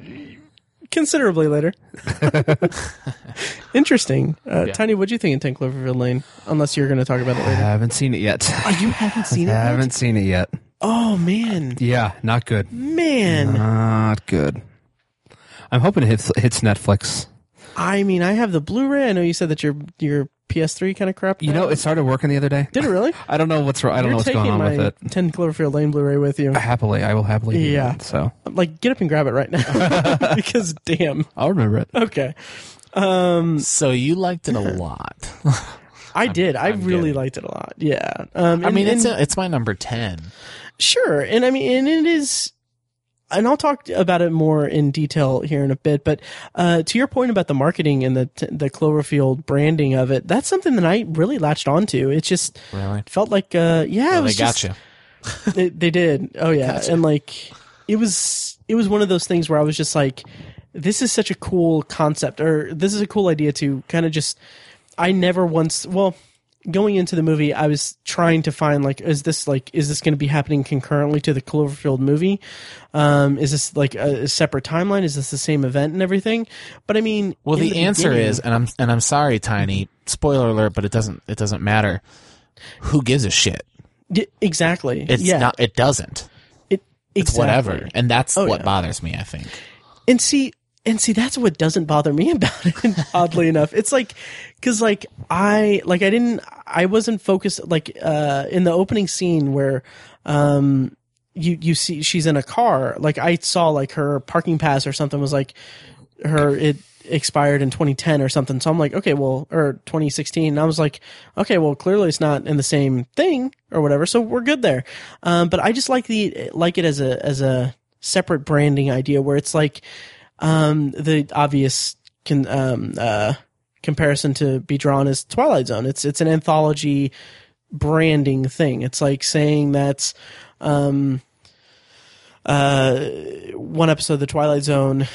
considerably later. Interesting. Uh, Yeah. Tiny, what'd you think of 10 Cloverfield Lane? Unless you're going to talk about it later. I later. haven't seen it yet. Oh, you haven't seen it? Yet? I yet? haven't seen it yet. Oh man, Yeah, not good. man. Not good. I'm hoping it hits, hits Netflix. I mean, I have the Blu-ray. I know you said that your your PS3 kind of crap. You know, it started working the other day. did it really? I don't know what's wrong. I don't You're know what's going on my with it. 10 Cloverfield Lane Blu-ray with you. Happily, I will happily. do Yeah. that, so Like, get up and grab it right now because damn. I'll remember it. Okay, um, so you liked it a lot. I did. I I'm really getting- liked it a lot. Yeah. Um, I and- mean, it's a, it's my number ten. Sure, and I mean, and it is, and I'll talk about it more in detail here in a bit. But uh, to your point about the marketing and the the Cloverfield branding of it, that's something that I really latched onto. It just Really? felt like, uh, yeah, it Well, they was got you. They, they did. Oh yeah, Gotcha. and like it was it was one of those things where I was just like, this is such a cool concept, or this is a cool idea to kind of just. I never once well going into the movie I was trying to find like is this like is this going to be happening concurrently to the Cloverfield movie? Um is this like a, a separate timeline? Is this the same event and everything? But I mean Well, in the, answer is, and I'm and I'm sorry, Tiny. Spoiler alert, but it doesn't it doesn't matter. Who gives a shit? Y- exactly. It's yeah. not. It doesn't. it, It's whatever, and that's Oh, what yeah. bothers me. I think. And see, and see, that's what doesn't bother me about it. oddly enough, it's like, cause like I, like I didn't, I wasn't focused, like, uh, in the opening scene where, um, you, you see she's in a car, like I saw like her parking pass or something was like her, it expired in 2010 or something. So I'm like, okay, well, or 2016. And I was like, okay, well, clearly it's not in the same thing or whatever. So we're good there. Um, but I just like the, like it as a, as a separate branding idea where it's like, um, the obvious can, um, uh, comparison to be drawn is Twilight Zone. It's, it's an anthology branding thing. It's like saying that, um, uh, one episode of the Twilight Zone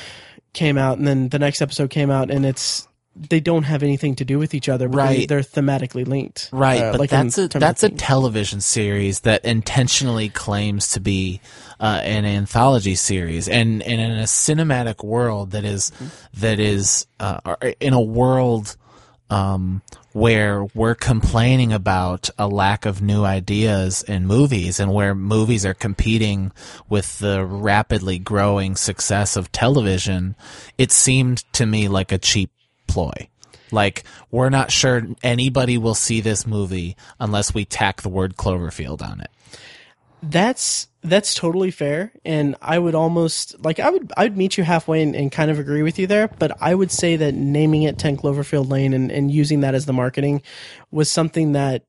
came out and then the next episode came out and it's, they don't have anything to do with each other, but they- Right. they're thematically linked. Right, Uh, but like that's a that's a television series that intentionally claims to be uh, an anthology series, and, and in a cinematic world that is that is uh, in a world um, where we're complaining about a lack of new ideas in movies, and where movies are competing with the rapidly growing success of television. It seemed to me like a cheap ploy. Like, we're not sure anybody will see this movie unless we tack the word Cloverfield on it. That's that's totally fair, and I would almost like I would I would meet you halfway and, and kind of agree with you there. But I would say that naming it Ten Cloverfield Lane and, and using that as the marketing was something that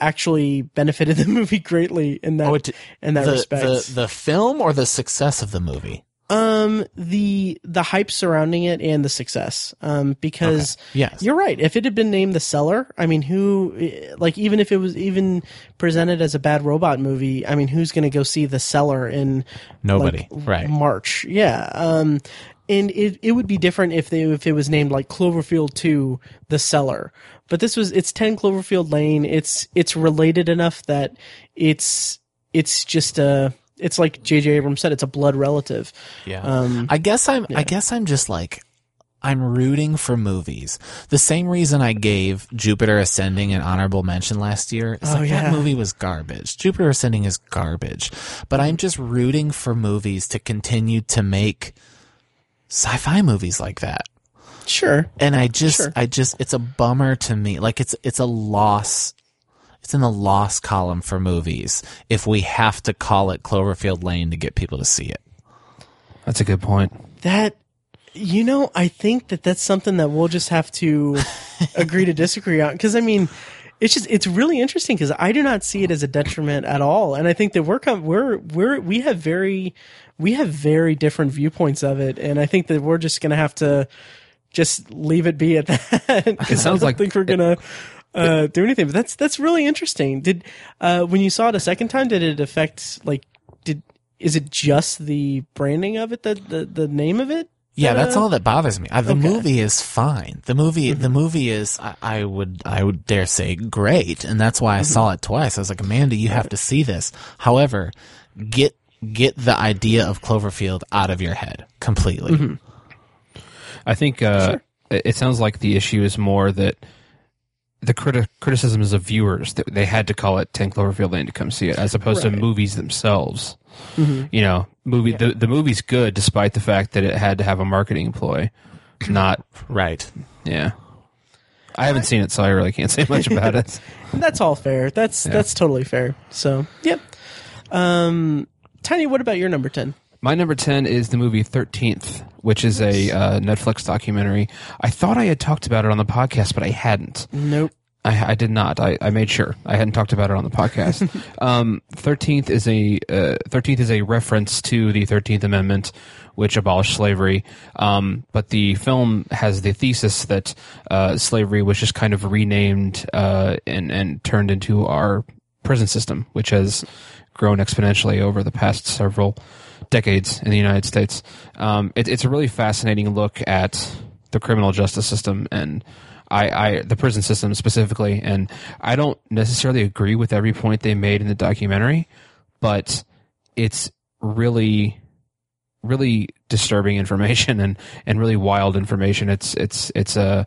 actually benefited the movie greatly in that oh, it- in that the, respect. the the film or the success of the movie? Um, the the hype surrounding it and the success. Um, because Yes. you're right. If it had been named The Cellar I mean, who like even if it was even presented as a bad robot movie, I mean, who's going to go see The Cellar in Nobody. like, right. March? Yeah. Um, and it it would be different if they if it was named like Cloverfield Two, The Cellar But this was it's Ten Cloverfield Lane. It's it's related enough that it's it's just a it's like J.J. Abrams said, it's a blood relative. Yeah. Um, I guess I'm I guess I'm just like I'm rooting for movies. The same reason I gave Jupiter Ascending an honorable mention last year. It's Oh, like yeah. that movie was garbage. Jupiter Ascending is garbage. But I'm just rooting for movies to continue to make sci-fi movies like that. Sure. And I just Sure. I just it's a bummer to me. Like it's it's a loss it's in the loss column for movies if we have to call it Cloverfield Lane to get people to see it. That's a good point. That you know, I think that that's something that we'll just have to agree to disagree on. Because I mean, it's just it's really interesting because I do not see it as a detriment at all, and I think that we're com- we're we're we have very we have very different viewpoints of it, and I think that we're just gonna have to just leave it be at that. 'Cause It sounds I don't like- think we're gonna. Uh, do anything, but that's that's really interesting. Did uh, when you saw it a second time, did it affect like did is it just the branding of it, the the, the name of it? Yeah, that's Uh, all that bothers me. Uh, the okay. Mm-hmm. movie is fine. The movie, the movie is, I, I would, I would dare say, great, and that's why I Mm-hmm. saw it twice. I was like, Amanda, you have to see this. However, get get the idea of Cloverfield out of your head completely. Mm-hmm. I think uh, it, it sounds like the issue is more that the criti- criticism is of viewers that they had to call it 10 Cloverfield Lane to come see it, as opposed to movies themselves. You know, movie the, the movie's good despite the fact that it had to have a marketing ploy. Not, Right. yeah. I haven't seen it, so I really can't say much about it. That's all fair. That's that's totally fair. So, yep. Um, Tiny, what about your number ten? My number 10 is the movie 13th, which is a uh, Netflix documentary. I thought I had talked about it on the podcast, but I hadn't. Nope. I, I did not. I, I made sure I hadn't talked about it on the podcast. um, Thirteenth is a uh, Thirteenth is a reference to the Thirteenth Amendment, which abolished slavery. Um, but the film has the thesis that uh, slavery was just kind of renamed uh, and and turned into our prison system, which has grown exponentially over the past several decades in the United States. Um, it, it's a really fascinating look at the criminal justice system and I, I the prison system specifically, and I don't necessarily agree with every point they made in the documentary, but it's really really disturbing information and and really wild information. It's it's it's a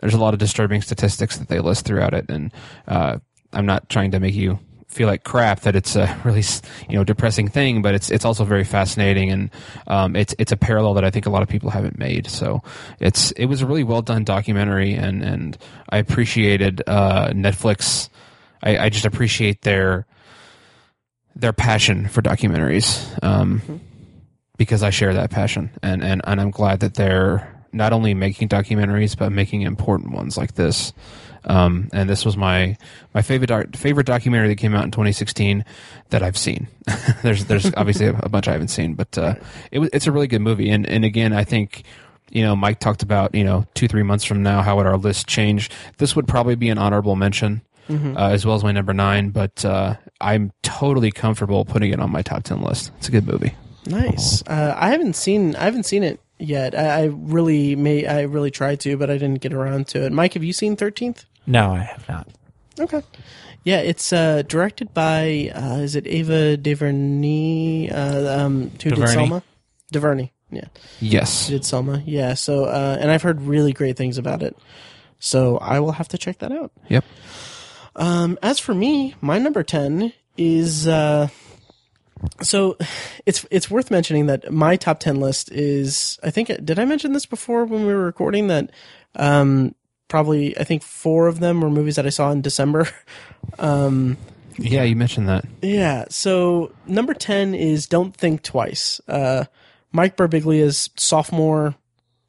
there's a lot of disturbing statistics that they list throughout it, and uh, I'm not trying to make you feel like crap that it's a really you know depressing thing, but it's it's also very fascinating and um, it's it's a parallel that I think a lot of people haven't made. So it's it was a really well done documentary, and and I appreciated uh, Netflix. I, I just appreciate their their passion for documentaries um, because I share that passion, and, and and I'm glad that they're not only making documentaries but making important ones like this. Um, and this was my my favorite doc, favorite documentary that came out in 2016 that I've seen. there's there's obviously a, bunch I haven't seen, but uh, it was it's a really good movie. And and again, I think you know Mike talked about you know two three months from now how would our list change. This would probably be an honorable mention. Mm-hmm. Uh, as well as my number nine, but uh, I'm totally comfortable putting it on my top ten list. It's a good movie. Nice. Uh, I haven't seen I haven't seen it yet. I, I, really may I really tried to, but I didn't get around to it. Mike, have you seen Thirteenth? No, I have not. Okay. Yeah, it's uh, directed by uh, is it Ava DuVernay? Uh, um, who did DuVernay. Selma? DuVernay. Yeah, Yes. who did Selma? Yeah. So, uh, and I've heard really great things about it. So I will have to check that out. Yep. Um, as for me, my number ten is uh, so it's it's worth mentioning that my top ten list is I think did I mention this before when we were recording that um, probably I think four of them were movies that I saw in December. Um, Yeah, you mentioned that. yeah. So number ten is Don't Think Twice. Uh, Mike Birbiglia's sophomore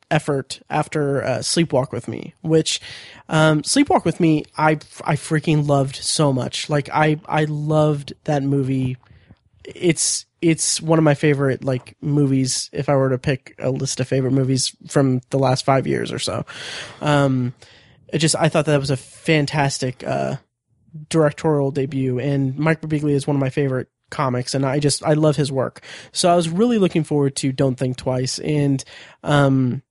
effort after uh, Sleepwalk with Me, which um, Sleepwalk with Me, I I freaking loved so much. Like I I loved that movie. It's it's one of my favorite like movies. If I were to pick a list of favorite movies from the last five years or so, um, it just I thought that was a fantastic uh, directorial debut, and Mike Birbiglia is one of my favorite comics, and I just I love his work. So I was really looking forward to Don't Think Twice, and um,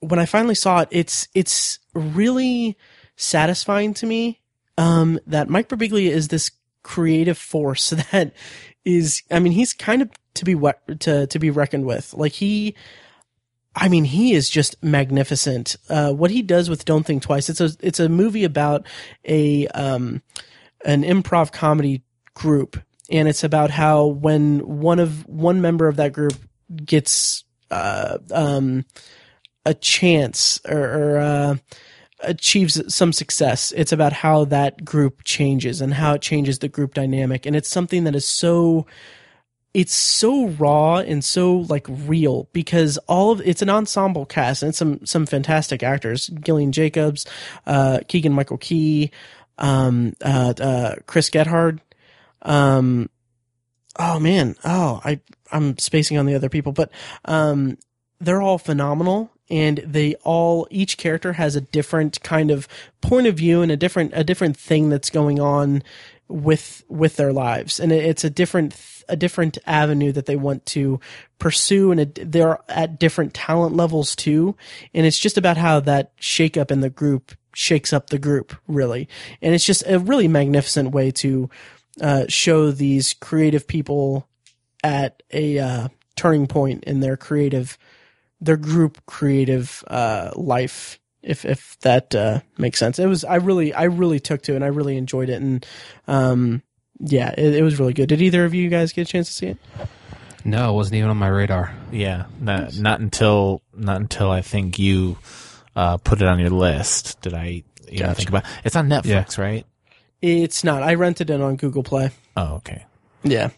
when I finally saw it, it's it's really satisfying to me um, that Mike Birbiglia is this creative force that is. I mean, he's kind of to be we- to to be reckoned with. Like he. I mean, he is just magnificent. Uh, what he does with Don't Think Twice. It's a it's a movie about a um, an improv comedy group, and it's about how when one of one member of that group gets uh, um, a chance or, or uh, achieves some success, it's about how that group changes and how it changes the group dynamic, and it's something that is so it's so raw and so like real because all of it's an ensemble cast and some some fantastic actors Gillian Jacobs, uh, Keegan Michael Key, um, uh, uh, Chris Gethard, um, oh man, oh I I'm spacing on the other people, but um, they're all phenomenal and they all each character has a different kind of point of view and a different a different thing that's going on with with their lives. And it's a different a different avenue that they want to pursue and it, they're at different talent levels too. And it's just about how that shake up in the group shakes up the group really. And it's just a really magnificent way to uh, show these creative people at a uh, turning point in their creative their group creative uh, life if if that uh, makes sense it was i really i really took to it and i really enjoyed it and um yeah it, it was really good did either of you guys get a chance to see it No, it wasn't even on my radar. Yeah, not not until not until I think you uh, put it on your list. Did I even Gotcha. think about? It's on Netflix, right? it's not i rented it on google play Oh, okay. yeah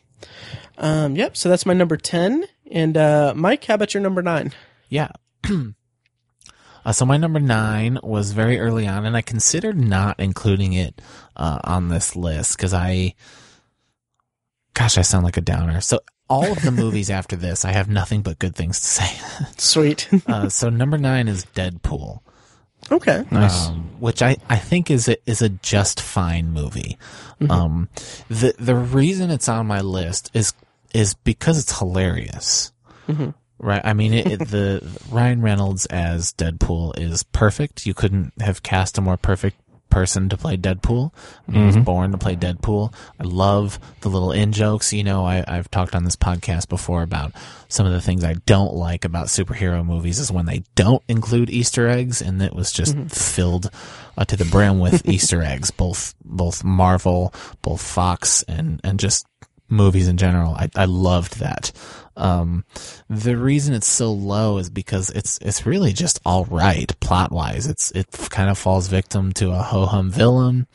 um yep so that's my number 10 and uh mike how about your number 9 Yeah. uh, so my number nine was very early on, and I considered not including it uh, on this list because I, gosh, I sound like a downer. So all of the movies after this, I have nothing but good things to say. sweet uh, so number nine is Deadpool. okay Nice. um, which I, I think is a, is a just fine movie. Um, the the reason it's on my list is is because it's hilarious. Right. I mean, it, it, the Ryan Reynolds as Deadpool is perfect. You couldn't have cast a more perfect person to play Deadpool. He was born to play Deadpool. I love the little in jokes. You know, I, I've talked on this podcast before about some of the things I don't like about superhero movies is when they don't include Easter eggs, and it was just filled uh, to the brim with Easter eggs. Both both Marvel, both Fox, and and just movies in general. I, I loved that. Um, the reason it's so low is because it's it's really just all right plot wise. It's it kind of falls victim to a ho hum villain.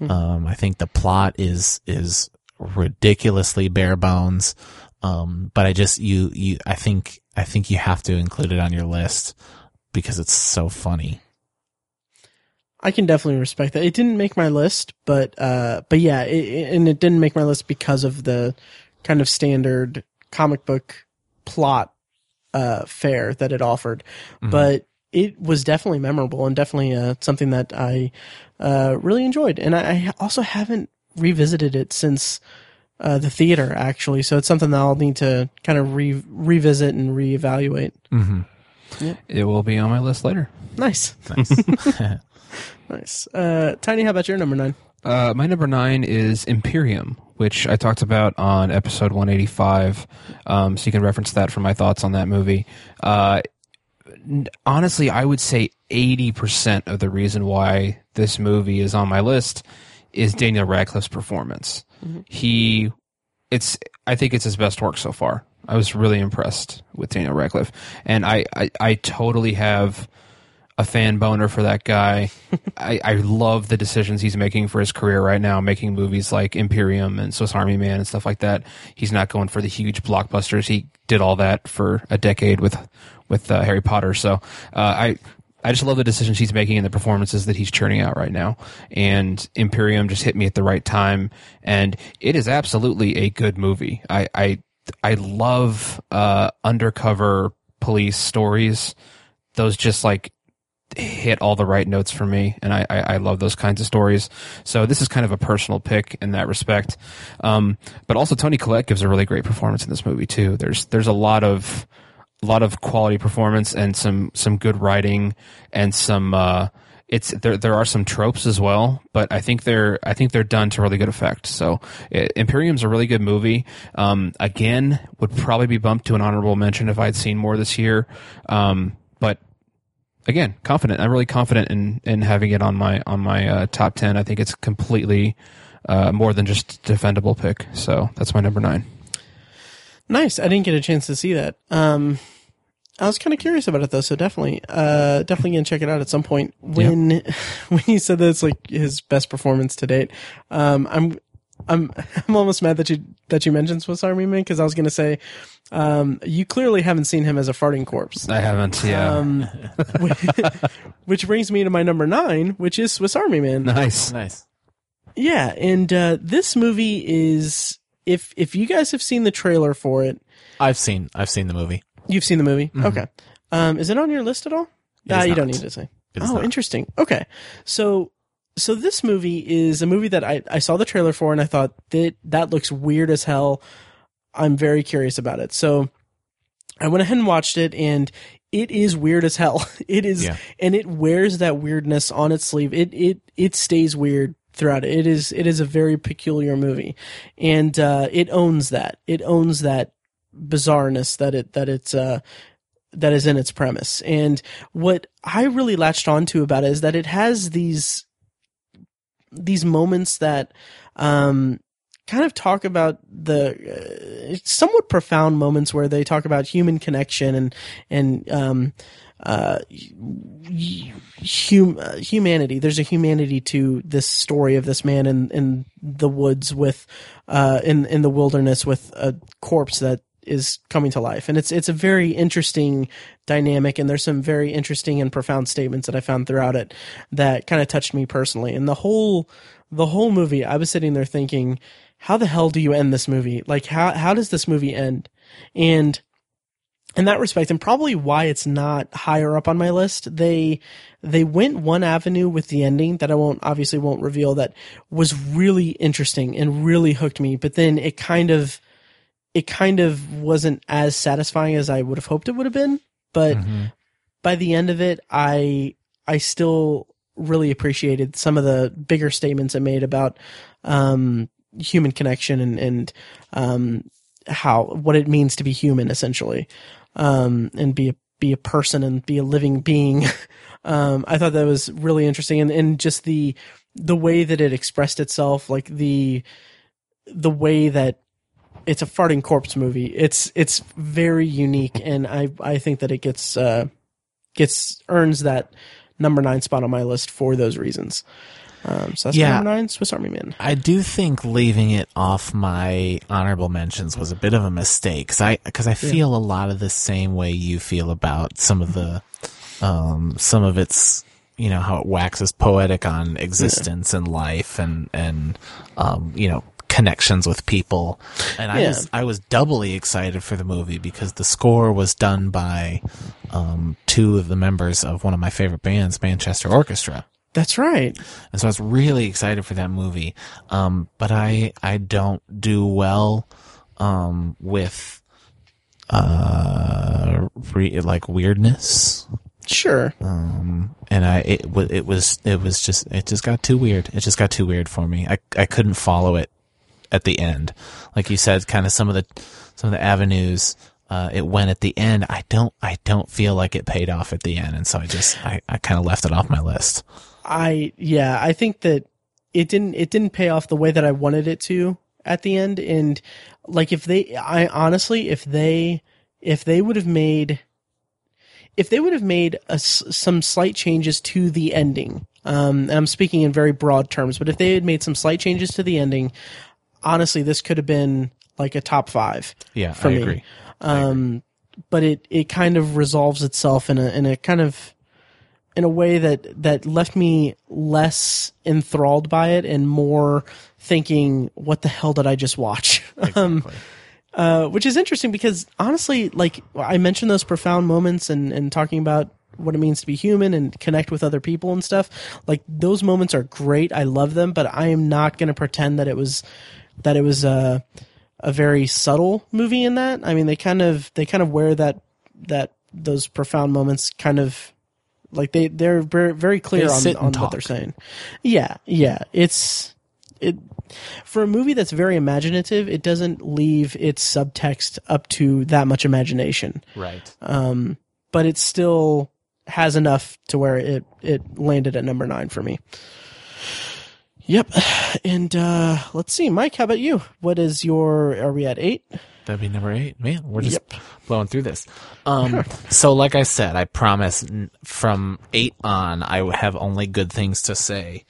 Um, I think the plot is is ridiculously bare bones. Um, but I just you you I think I think you have to include it on your list because it's so funny. I can definitely respect that. It didn't make my list, but uh, but yeah, it, it- and it didn't make my list because of the kind of standard comic book plot uh, fare that it offered. But it was definitely memorable and definitely uh, something that I uh, really enjoyed. And I, I also haven't revisited it since uh, the theater, actually. So it's something that I'll need to kind of re- revisit and reevaluate. It will be on my list later. Nice, nice. Uh, Tiny, how about your number nine? Uh, my number nine is Imperium, which I talked about on episode 185. Um, so you can reference that for my thoughts on that movie. Uh, honestly, I would say 80% of the reason why this movie is on my list is Daniel Radcliffe's performance. He, it's, I think it's his best work so far. I was really impressed with Daniel Radcliffe. And I, I, I totally have a fan boner for that guy. I, I love the decisions he's making for his career right now, making movies like Imperium and Swiss Army Man and stuff like that. He's not going for the huge blockbusters. He did all that for a decade with with uh, Harry Potter. So uh, I I just love the decisions he's making and the performances that he's churning out right now. And Imperium just hit me at the right time, and it is absolutely a good movie. I I I love uh, undercover police stories. Those just like hit all the right notes for me, and I, I, I love those kinds of stories. So this is kind of a personal pick in that respect. Um, but also Toni Collette gives a really great performance in this movie too. There's there's a lot of a lot of quality performance and some some good writing and some. Uh, it's there. There are some tropes as well, but I think they're I think they're done to really good effect. So uh, Imperium's a really good movie. Um, again, would probably be bumped to an honorable mention if I'd seen more this year. Um, but again, confident. I'm really confident in in having it on my on my uh, top ten. I think it's completely uh, more than just a defendable pick. So that's my number nine. Nice. I didn't get a chance to see that. Um, I was kind of curious about it though, so definitely, uh, definitely gonna check it out at some point. When when you said that it's like his best performance to date, um, I'm I'm I'm almost mad that you that you mentioned Swiss Army Man because I was gonna say, um, you clearly haven't seen him as a farting corpse. I haven't. Yeah. Um, which brings me to my number nine, which is Swiss Army Man. nice. Nice. Yeah, and uh, this movie is if if you guys have seen the trailer for it, I've seen I've seen the movie. You've seen the movie? Okay. Um, is it on your list at all? Ah, is you don't not. need to say. It is Oh, not. interesting. Okay. So, so this movie is a movie that I, I saw the trailer for and I thought that that looks weird as hell. I'm very curious about it. So I went ahead and watched it and it is weird as hell. It is, Yeah. and it wears that weirdness on its sleeve. It, it, it stays weird throughout it. It is, it is a very peculiar movie and, uh, it owns that. It owns that bizarreness that it, that it's, uh, that is in its premise. And what I really latched onto about it is that it has these these moments that um kind of talk about the uh, somewhat profound moments where they talk about human connection and and um uh hum, uh, humanity. There's a humanity to this story of this man in in the woods with uh in in the wilderness with a corpse that is coming to life. And it's it's a very interesting dynamic and there's some very interesting and profound statements that I found throughout it that kind of touched me personally. And the whole the whole movie I was sitting there thinking how the hell do you end this movie? Like how how does this movie end? And in that respect and probably why it's not higher up on my list they they went one avenue with the ending that I won't obviously won't reveal that was really interesting and really hooked me but then it kind of it kind of wasn't as satisfying as I would have hoped it would have been. But Mhm. by the end of it, I I still really appreciated some of the bigger statements it made about um, human connection and and um, how what it means to be human, essentially, um, and be a be a person and be a living being. um, I thought that was really interesting, and and just the the way that it expressed itself, like the the way that it's a farting corpse movie. It's it's very unique, and I I think that it gets uh, gets earns that number nine spot on my list for those reasons. Um, so that's Yeah. number nine, Swiss Army Man. I do think leaving it off my honorable mentions was a bit of a mistake because I because I feel a lot of the same way you feel about some of the um some of its you know how it waxes poetic on existence and life and and um you know connections with people and I Yeah. was I was doubly excited for the movie because the score was done by um two of the members of one of my favorite bands Manchester Orchestra That's right. and so I was really excited for that movie. Um, but I I don't do well um, with uh re- like weirdness. Sure. Um, and I it was it was it was just it just got too weird. It just got too weird for me. I I couldn't follow it at the end. Like you said, kind of some of the some of the avenues uh, it went at the end. I don't I don't feel like it paid off at the end, and so I just I, I kind of left it off my list. I yeah, I think that it didn't it didn't pay off the way that I wanted it to at the end and like if they I honestly if they if they would have made if they would have made a some slight changes to the ending um I'm speaking in very broad terms but if they had made some slight changes to the ending honestly this could have been like a top 5 Yeah, for I me. agree. um, but it it kind of resolves itself in a in a kind of in a way that that left me less enthralled by it and more thinking, what the hell did I just watch? um, Exactly. uh, which is interesting because honestly, like I mentioned those profound moments and and talking about what it means to be human and connect with other people and stuff. Like those moments are great. I love them, but I am not going to pretend that it was that it was a a very subtle movie in that. I mean, they kind of they kind of wear that that those profound moments kind of like they they're very, very clear They on, on what they're saying. Yeah, yeah. It's it for a movie that's very imaginative. It doesn't leave its subtext up to that much imagination, Right. um, but it still has enough to where it it landed at number nine for me. Yep, and uh, let's see, Mike. How about you? What is your? Are we at eight? That'd be number eight. Man, we're just Yep. blowing through this. Um, so like I said, I promise from eight on, I have only good things to say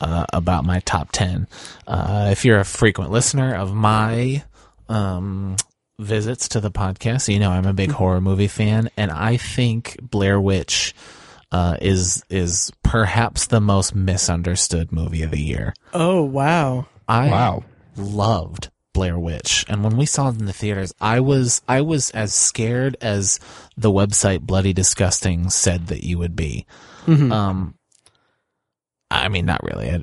uh, about my top ten. Uh, if you're a frequent listener of my um, visits to the podcast, you know I'm a big horror movie fan, and I think Blair Witch uh, is is perhaps the most misunderstood movie of the year. Oh wow! I Wow. loved Blair Witch, and when we saw it in the theaters, I was I was as scared as the website Bloody Disgusting said that you would be. Um, I mean, not really. I,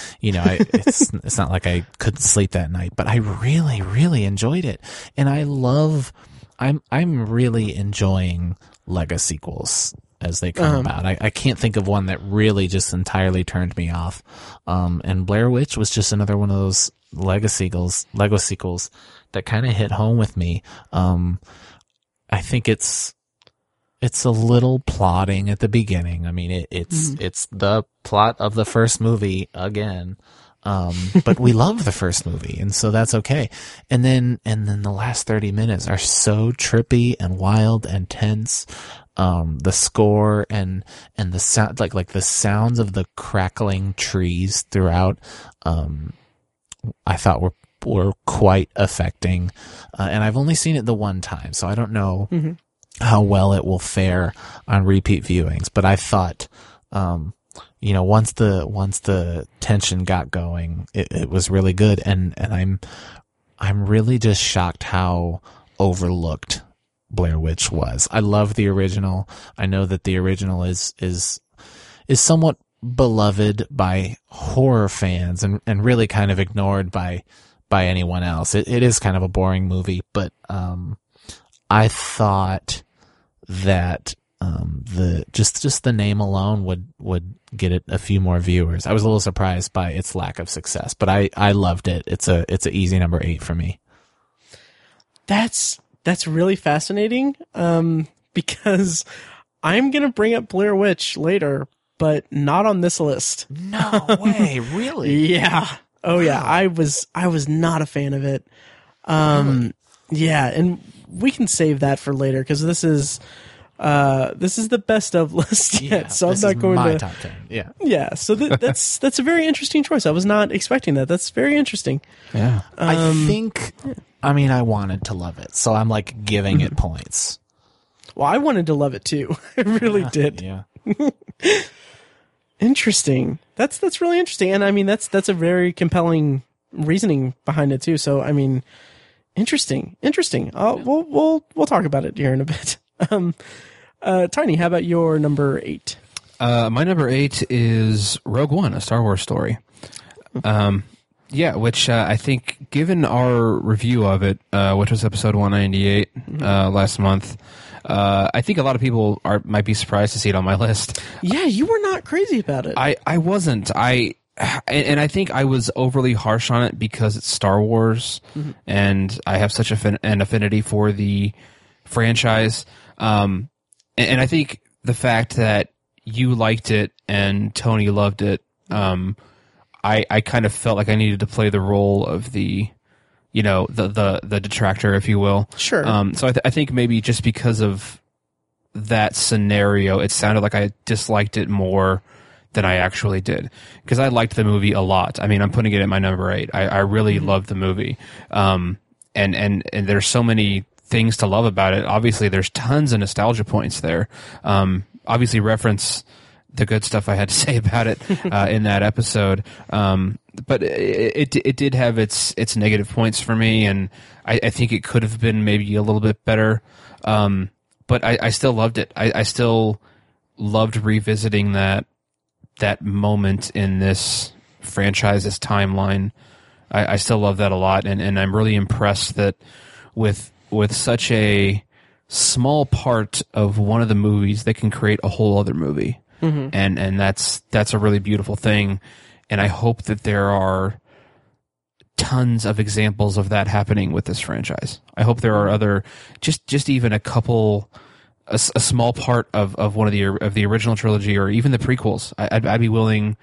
you know, I, it's it's not like I couldn't sleep that night, but I really, really enjoyed it, and I love. I'm I'm really enjoying legacy sequels as they come Um, about. I, I can't think of one that really just entirely turned me off. Um, and Blair Witch was just another one of those legacy sequels, legacy sequels that kind of hit home with me. Um, I think it's it's a little plotting at the beginning. I mean, it, it's it's the plot of the first movie again. Um, but we love the first movie, and so that's okay. And then and then the last thirty minutes are so trippy and wild and tense. Um, the score and and the sound like like the sounds of the crackling trees throughout. Um, I thought were were quite affecting, uh, and I've only seen it the one time, so I don't know Mhm. how well it will fare on repeat viewings. But I thought, um, you know, once the once the tension got going, it, it was really good, and and I'm I'm really just shocked how overlooked Blair Witch was. I love the original. I know that the original is is is somewhat beloved by horror fans and and really kind of ignored by by anyone else. It, it is kind of a boring movie, but um, I thought that um, the just just the name alone would would get it a few more viewers. I was a little surprised by its lack of success, but I I loved it. It's a it's an easy number eight for me. That's that's really fascinating. Um, because I'm gonna bring up Blair Witch later, but not on this list. No way, really? Yeah. Oh yeah. I was I was not a fan of it. Um yeah, and we can save that for later because this is uh this is the best of list yet. so I'm not going to top ten. Yeah. Yeah, so th- that's that's a very interesting choice. I was not expecting that. That's very interesting. Yeah. I Um, think. I mean, I wanted to love it, so I'm like giving it points. Well, I wanted to love it too. I really did. Yeah. Interesting. That's that's really interesting, and I mean that's that's a very compelling reasoning behind it too. So I mean, interesting, interesting. Uh, We'll we'll we'll talk about it here in a bit. Um, uh, Tiny, how about your number eight? Uh, my number eight is Rogue One, a Star Wars story. Um, yeah, which uh, I think, given our review of it, uh, which was episode 198 uh, last month, uh, I think a lot of people are might be surprised to see it on my list. Yeah, you were not crazy about it. I, I wasn't. I and, I think I was overly harsh on it because it's Star Wars, and I have such an affinity for the franchise. Um, and, and I think the fact that you liked it and Tony loved it, um, I I kind of felt like I needed to play the role of the, you know, the the the detractor, if you will. Sure. Um, so I, th- I think maybe just because of that scenario, it sounded like I disliked it more than I actually did because I liked the movie a lot. I mean, I'm putting it at my number eight. I, I really loved the movie. Um, and, and, and there's so many things to love about it. Obviously, there's tons of nostalgia points there. Um, obviously reference the good stuff I had to say about it uh, in that episode. Um, but it, it it did have its its negative points for me, and I, I think it could have been maybe a little bit better. Um, but I, I still loved it. I, I still loved revisiting that that moment in this franchise's timeline. I, I still love that a lot, and, and I'm really impressed that with with such a small part of one of the movies, they can create a whole other movie, and and that's that's a really beautiful thing. And I hope that there are tons of examples of that happening with this franchise. I hope there are other, just just even a couple, a small part of, of one of the of the original trilogy or even the prequels. I, I'd, I'd be willing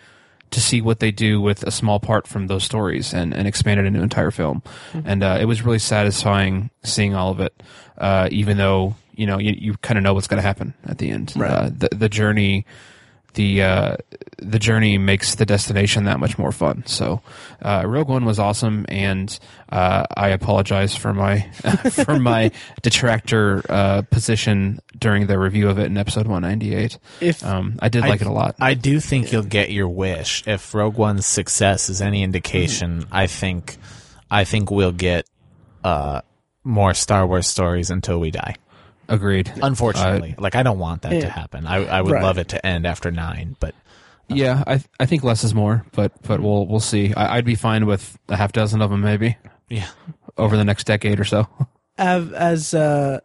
to see what they do with a small part from those stories and, and expand it into an entire film. And uh, it was really satisfying seeing all of it, uh, even though you know you, you kind of know what's going to happen at the end. Right. Uh, the the journey the uh, the journey makes the destination that much more fun. So, uh, Rogue One was awesome, and uh, I apologize for my for my detractor uh, position during the review of it in episode one ninety eight. If- Um, I did like it a lot. I do think you'll get your wish if Rogue One's success is any indication. I think, I think we'll get uh, more Star Wars stories until we die. Agreed. Unfortunately, uh, like I don't want that Yeah. to happen. I, I would Right. love it to end after nine, but Yeah, I I think less is more, but but we'll we'll see. I, I'd be fine with a half dozen of them maybe yeah, over the next decade or so. Av- as uh,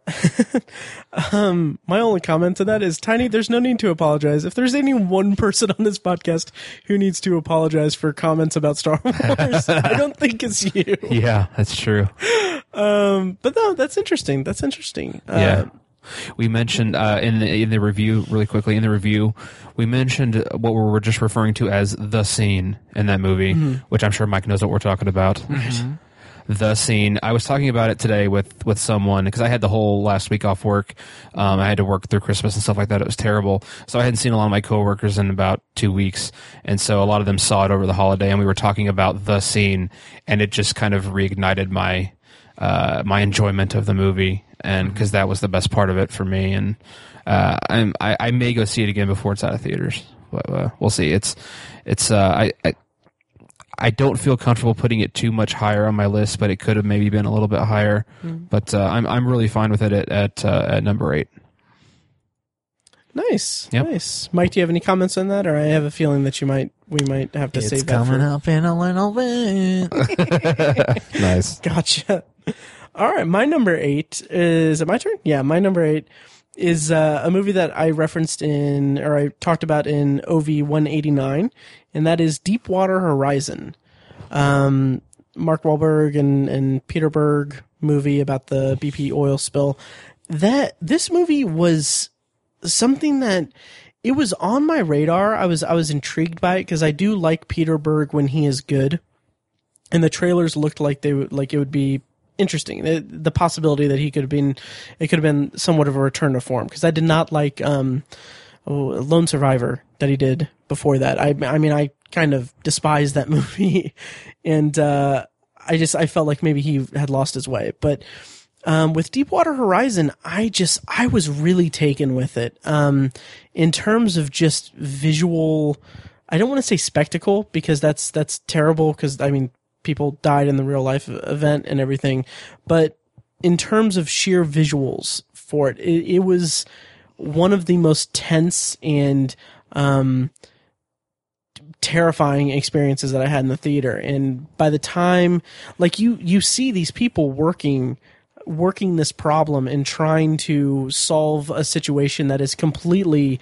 um, my only comment to that is tiny. There's no need to apologize. If there's any one person on this podcast who needs to apologize for comments about Star Wars, I don't think it's you. yeah, that's true. Um, but no, that's interesting. That's interesting. Uh, Yeah. We mentioned uh, in the in the review really quickly in the review we mentioned what we were just referring to as the scene in that movie, which I'm sure Mike knows what we're talking about. The scene. I was talking about it today with with someone because I had the whole last week off work. Um, I had to work through Christmas and stuff like that. It was terrible. So I hadn't seen a lot of my coworkers in about two weeks, and so a lot of them saw it over the holiday. And we were talking about the scene, and it just kind of reignited my uh, my enjoyment of the movie, and because that was the best part of it for me. And uh, I'm, I, I may go see it again before it's out of theaters. But, uh, we'll see. It's it's uh, I, I I don't feel comfortable putting it too much higher on my list, but it could have maybe been a little bit higher. But uh, I'm I'm really fine with it at at, uh, at number eight. Nice, Yep. nice. Mike, do you have any comments on that, or I have a feeling that you might we might have to It's save that coming for. up in a little bit. nice. Gotcha. All right, my number eight is it my turn? Yeah, my number eight is uh, a movie that I referenced in or I talked about in OV one eighty nine, and that is Deepwater Horizon. Um, Mark Wahlberg and and Peter Berg movie about the BP oil spill. That this movie was something that it was on my radar. I was I was intrigued by it because I do like Peter Berg when he is good and the trailers looked like they would like it would be interesting. The, the possibility that he could have been, it could have been somewhat of a return to form because I did not like um, oh, Lone Survivor that he did before that. I I mean I kind of despised that movie, and uh, I just I felt like maybe he had lost his way, but. Um, with Deepwater Horizon, I just I was really taken with it. Um, in terms of just visual, I don't want to say spectacle because that's that's terrible. Because I mean, people died in the real life event and everything, but in terms of sheer visuals for it, it, it was one of the most tense and um, terrifying experiences that I had in the theater. And by the time, like you, you see these people working, working this problem and trying to solve a situation that is completely,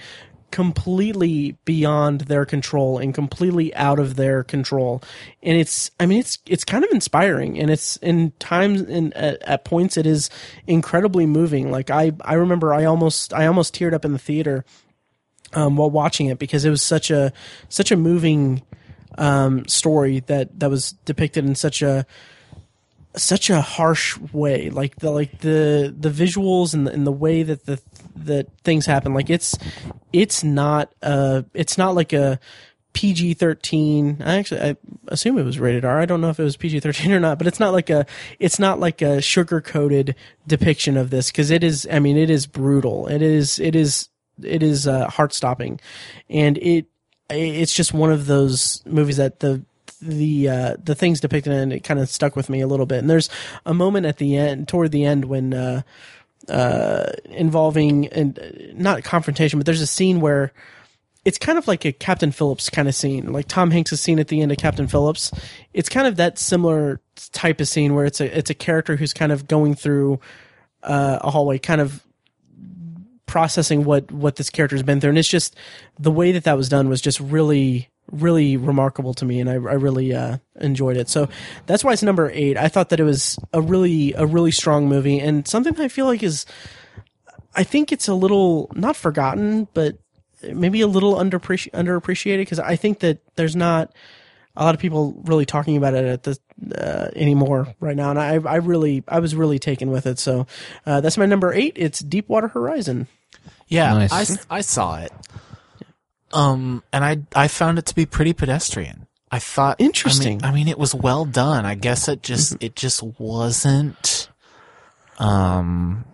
completely beyond their control and completely out of their control. And it's, I mean, it's, it's kind of inspiring and it's in times and at, at points it is incredibly moving. Like I, I remember I almost, I almost teared up in the theater um, while watching it because it was such a such a moving um, story that that was depicted in such a such a harsh way like the like the the visuals and the, and the way that the that things happen like it's it's not uh it's not like a PG-13 I actually I assume it was rated R. I don't know if it was PG-13 or not but it's not like a it's not like a sugar coated depiction of this cuz it is I mean it is brutal. It is it is it is uh, heart stopping, and it it's just one of those movies that the the uh, the things depicted in it kind of stuck with me a little bit. And there's a moment at the end, toward the end, when uh, uh, involving and not confrontation, but there's a scene where it's kind of like a Captain Phillips kind of scene, like Tom Hanks' scene at the end of Captain Phillips. It's kind of that similar type of scene where it's a it's a character who's kind of going through uh, a hallway, kind of processing what what this character's been through, and it's just the way that that was done was just really really remarkable to me, and I, I really uh, enjoyed it. So that's why it's number eight. I thought that it was a really a really strong movie, and something I feel like is, I think it's a little not forgotten, but maybe a little underappreci- underappreciated because I think that there's not a lot of people really talking about it at the uh, anymore right now, and I I really I was really taken with it. So uh, that's my number eight. It's Deepwater Horizon. Yeah, Nice. I, s- I saw it. Um, and I I found it to be pretty pedestrian. I thought Interesting. I mean, I mean, it was well done. I guess it just it just wasn't um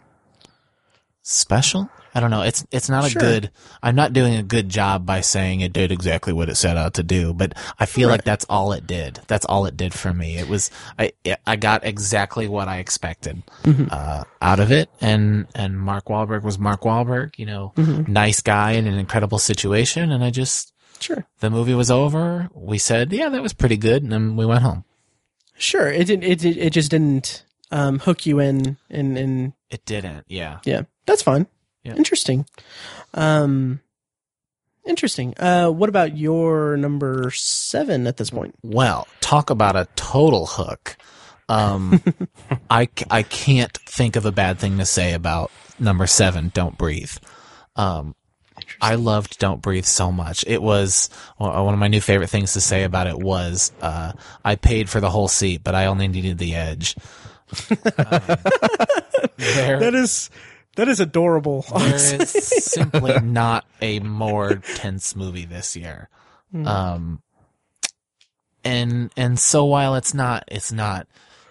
special. I don't know. It's it's not a Sure. good. I'm not doing a good job by saying it did exactly what it set out to do, but I feel like that's all it did. That's all it did for me. It was I I got exactly what I expected uh, out of it, and and Mark Wahlberg was Mark Wahlberg. You know, nice guy in an incredible situation, and I just Sure. the movie was over. We said, yeah, that was pretty good, and then we went home. Sure. It did. It it just didn't um, hook you in, and and It didn't. Yeah. yeah, that's fine. Yeah. Interesting. Um, interesting. Uh, what about your number seven at this point? Well, talk about a total hook. Um, I, I can't think of a bad thing to say about number seven, Don't Breathe. Um, I loved Don't Breathe so much. It was well, one of my new favorite things to say about it was, uh, I paid for the whole seat, but I only needed the edge. Um, there- That is that is adorable. there is simply not a more tense movie this year. Um, and and so while it's not it's not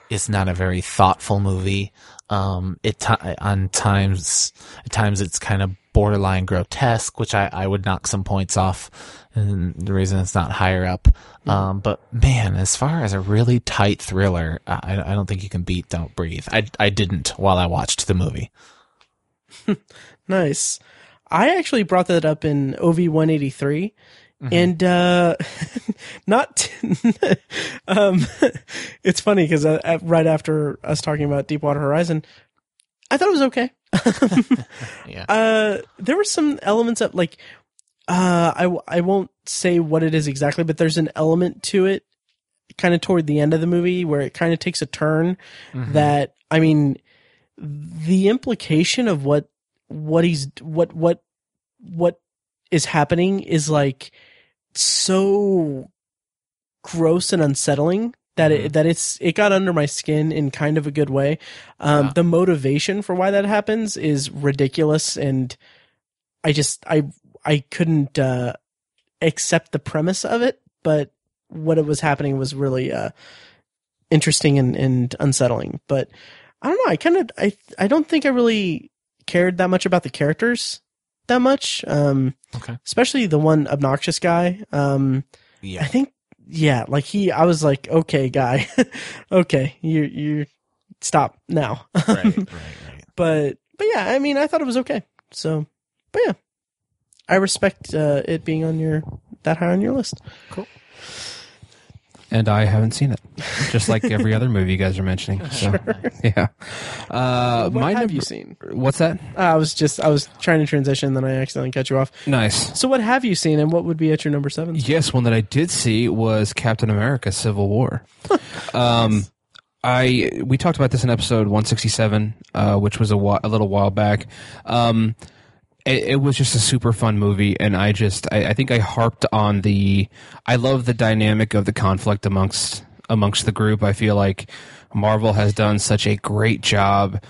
it's not a very thoughtful movie. Um, it ti on times at times it's kind of borderline grotesque, which I, I would knock some points off, and the reason it's not higher up. Um, but man, as far as a really tight thriller, I, I don't think you can beat Don't Breathe. I I didn't while I watched the movie. Nice. I actually brought that up in OV 183. And uh not um it's funny because uh, right after us talking about Deepwater Horizon, I thought it was okay. Yeah. Uh, there were some elements of like, uh, I, I won't say what it is exactly, but there's an element to it kind of toward the end of the movie where it kind of takes a turn that, I mean, the implication of what, what he's, what, what, what is happening is like so gross and unsettling that it, that it's it got under my skin in kind of a good way. Um, Yeah. The motivation for why that happens is ridiculous, and I just I I couldn't uh, accept the premise of it, but what it was happening was really uh, interesting and, and unsettling. But I don't know. I kind of I I don't think I really cared that much about the characters that much. Um, Okay. especially the one obnoxious guy. Um, I think, yeah, like he, I was like, okay, guy, okay, you, you stop now. right. Right. Right. but, but yeah, I mean, I thought it was okay. So, but yeah, I respect uh, it being on your that high on your list. And I haven't seen it, just like every other movie you guys are mentioning. So, yeah. Uh, What have number- you seen? What's that? Uh, I was just, I was trying to transition, then I accidentally cut you off. Nice. So, what have you seen, and what would be at your number seven? Yes, one that I did see was Captain America: Civil War. um, I we talked about this in episode 167, uh, which was a, whi- a little while back. Um, it, it was just a super fun movie, and I just I, I think I harped on the I love the dynamic of the conflict amongst amongst the group. I feel like Marvel has done such a great job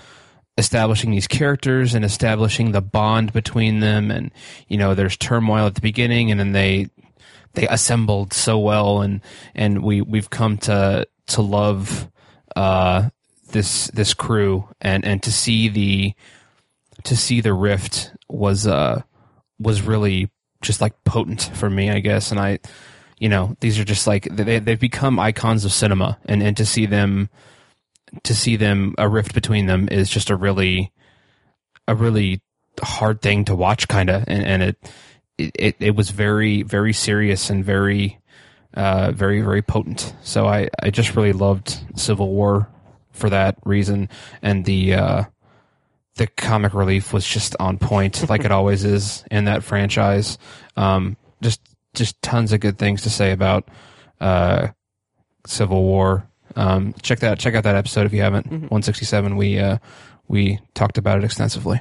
establishing these characters and establishing the bond between them and you know there's turmoil at the beginning and then they they assembled so well and and we we've come to to love uh this this crew and and to see the to see the rift was uh was really just like potent for me I guess. And I you know these are just like they they've become icons of cinema. And and to see them to see them a rift between them is just a really a really hard thing to watch kind of and, and it, it it was very very serious and very uh very very potent. So i i just really loved civil war for that reason. And the uh the comic relief was just on point like it always is in that franchise. Um just just tons of good things to say about uh civil war. Um check that check out that episode if you haven't. 167 we uh we talked about it extensively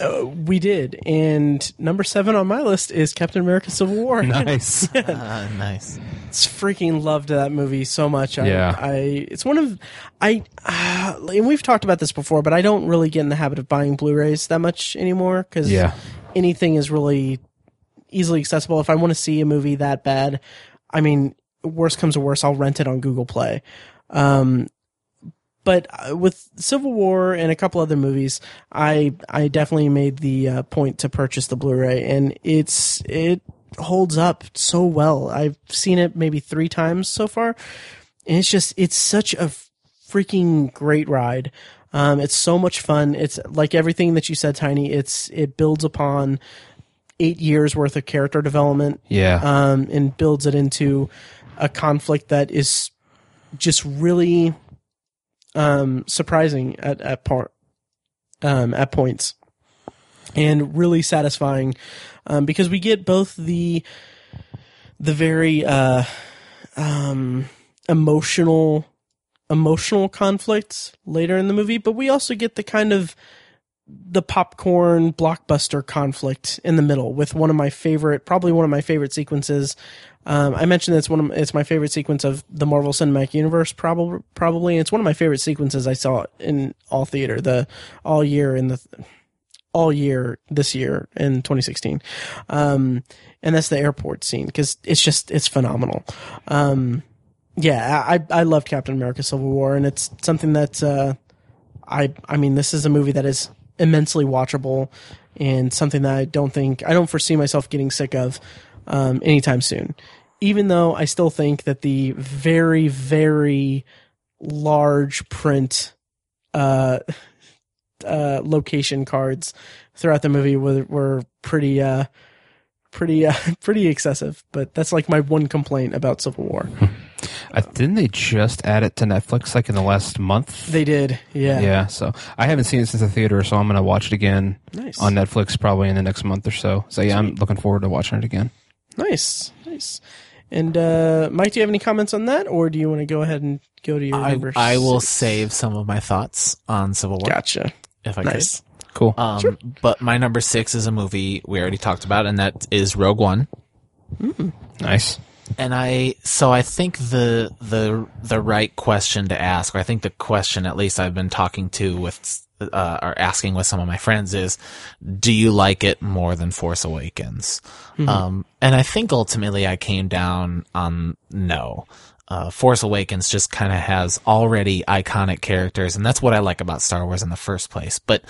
Uh, we did, and number seven on my list is Captain America: Civil War. nice Uh, nice. It's freaking loved that movie so much. I, Yeah. I it's one of I uh, and we've talked about this before, but I don't really get in the habit of buying Blu-rays that much anymore because Yeah. anything is really easily accessible. If I want to see a movie that bad, I mean, worst comes to worst, I'll rent it on Google Play. Um, but uh, with Civil War and a couple other movies, I I definitely made the uh, point to purchase the Blu-ray, and it's it holds up so well. I've seen it maybe three times so far, and it's just it's such a freaking great ride. Um, it's so much fun. It's like everything that you said, Tiny. It's it builds upon eight years worth of character development yeah um, and builds it into a conflict that is just really um, surprising at at part um, at points and really satisfying um, because we get both the the very uh, um, emotional emotional conflicts later in the movie, but we also get the kind of the popcorn blockbuster conflict in the middle with one of my favorite, probably one of my favorite sequences. Um, I mentioned that it's one of it's my favorite sequence of the Marvel Cinematic Universe, probably probably. It's one of my favorite sequences I saw in all theater the all year in the all year this year in 2016. Um, and that's the airport scene because it's just it's phenomenal. Um, yeah, I I loved Captain America: Civil War, and it's something that uh, I I mean this is a movie that is immensely watchable and something that I don't think I don't foresee myself getting sick of um, anytime soon. Even though I still think that the very very large print uh, uh, location cards throughout the movie were were pretty uh, pretty uh, pretty excessive. But that's like my one complaint about Civil War. I, didn't they just add it to Netflix like in the last month? They did, yeah. yeah, so I haven't seen it since the theater, so I'm gonna watch it again Nice. on Netflix probably in the next month or so. So yeah, I'm looking forward to watching it again. Nice, nice. And uh, Mike, do you have any comments on that, or do you want to go ahead and go to your I, number? I will save some of my thoughts on Civil War Gotcha. if I Nice. Cool. could. Um, But my number six is a movie we already talked about, and that is Rogue One. nice. And I, so I think the the the right question to ask, or I think the question at least I've been talking to with, uh, or asking with some of my friends is, do you like it more than Force Awakens? Um, and I think ultimately I came down on no. Uh, Force Awakens just kind of has already iconic characters, and that's what I like about Star Wars in the first place. But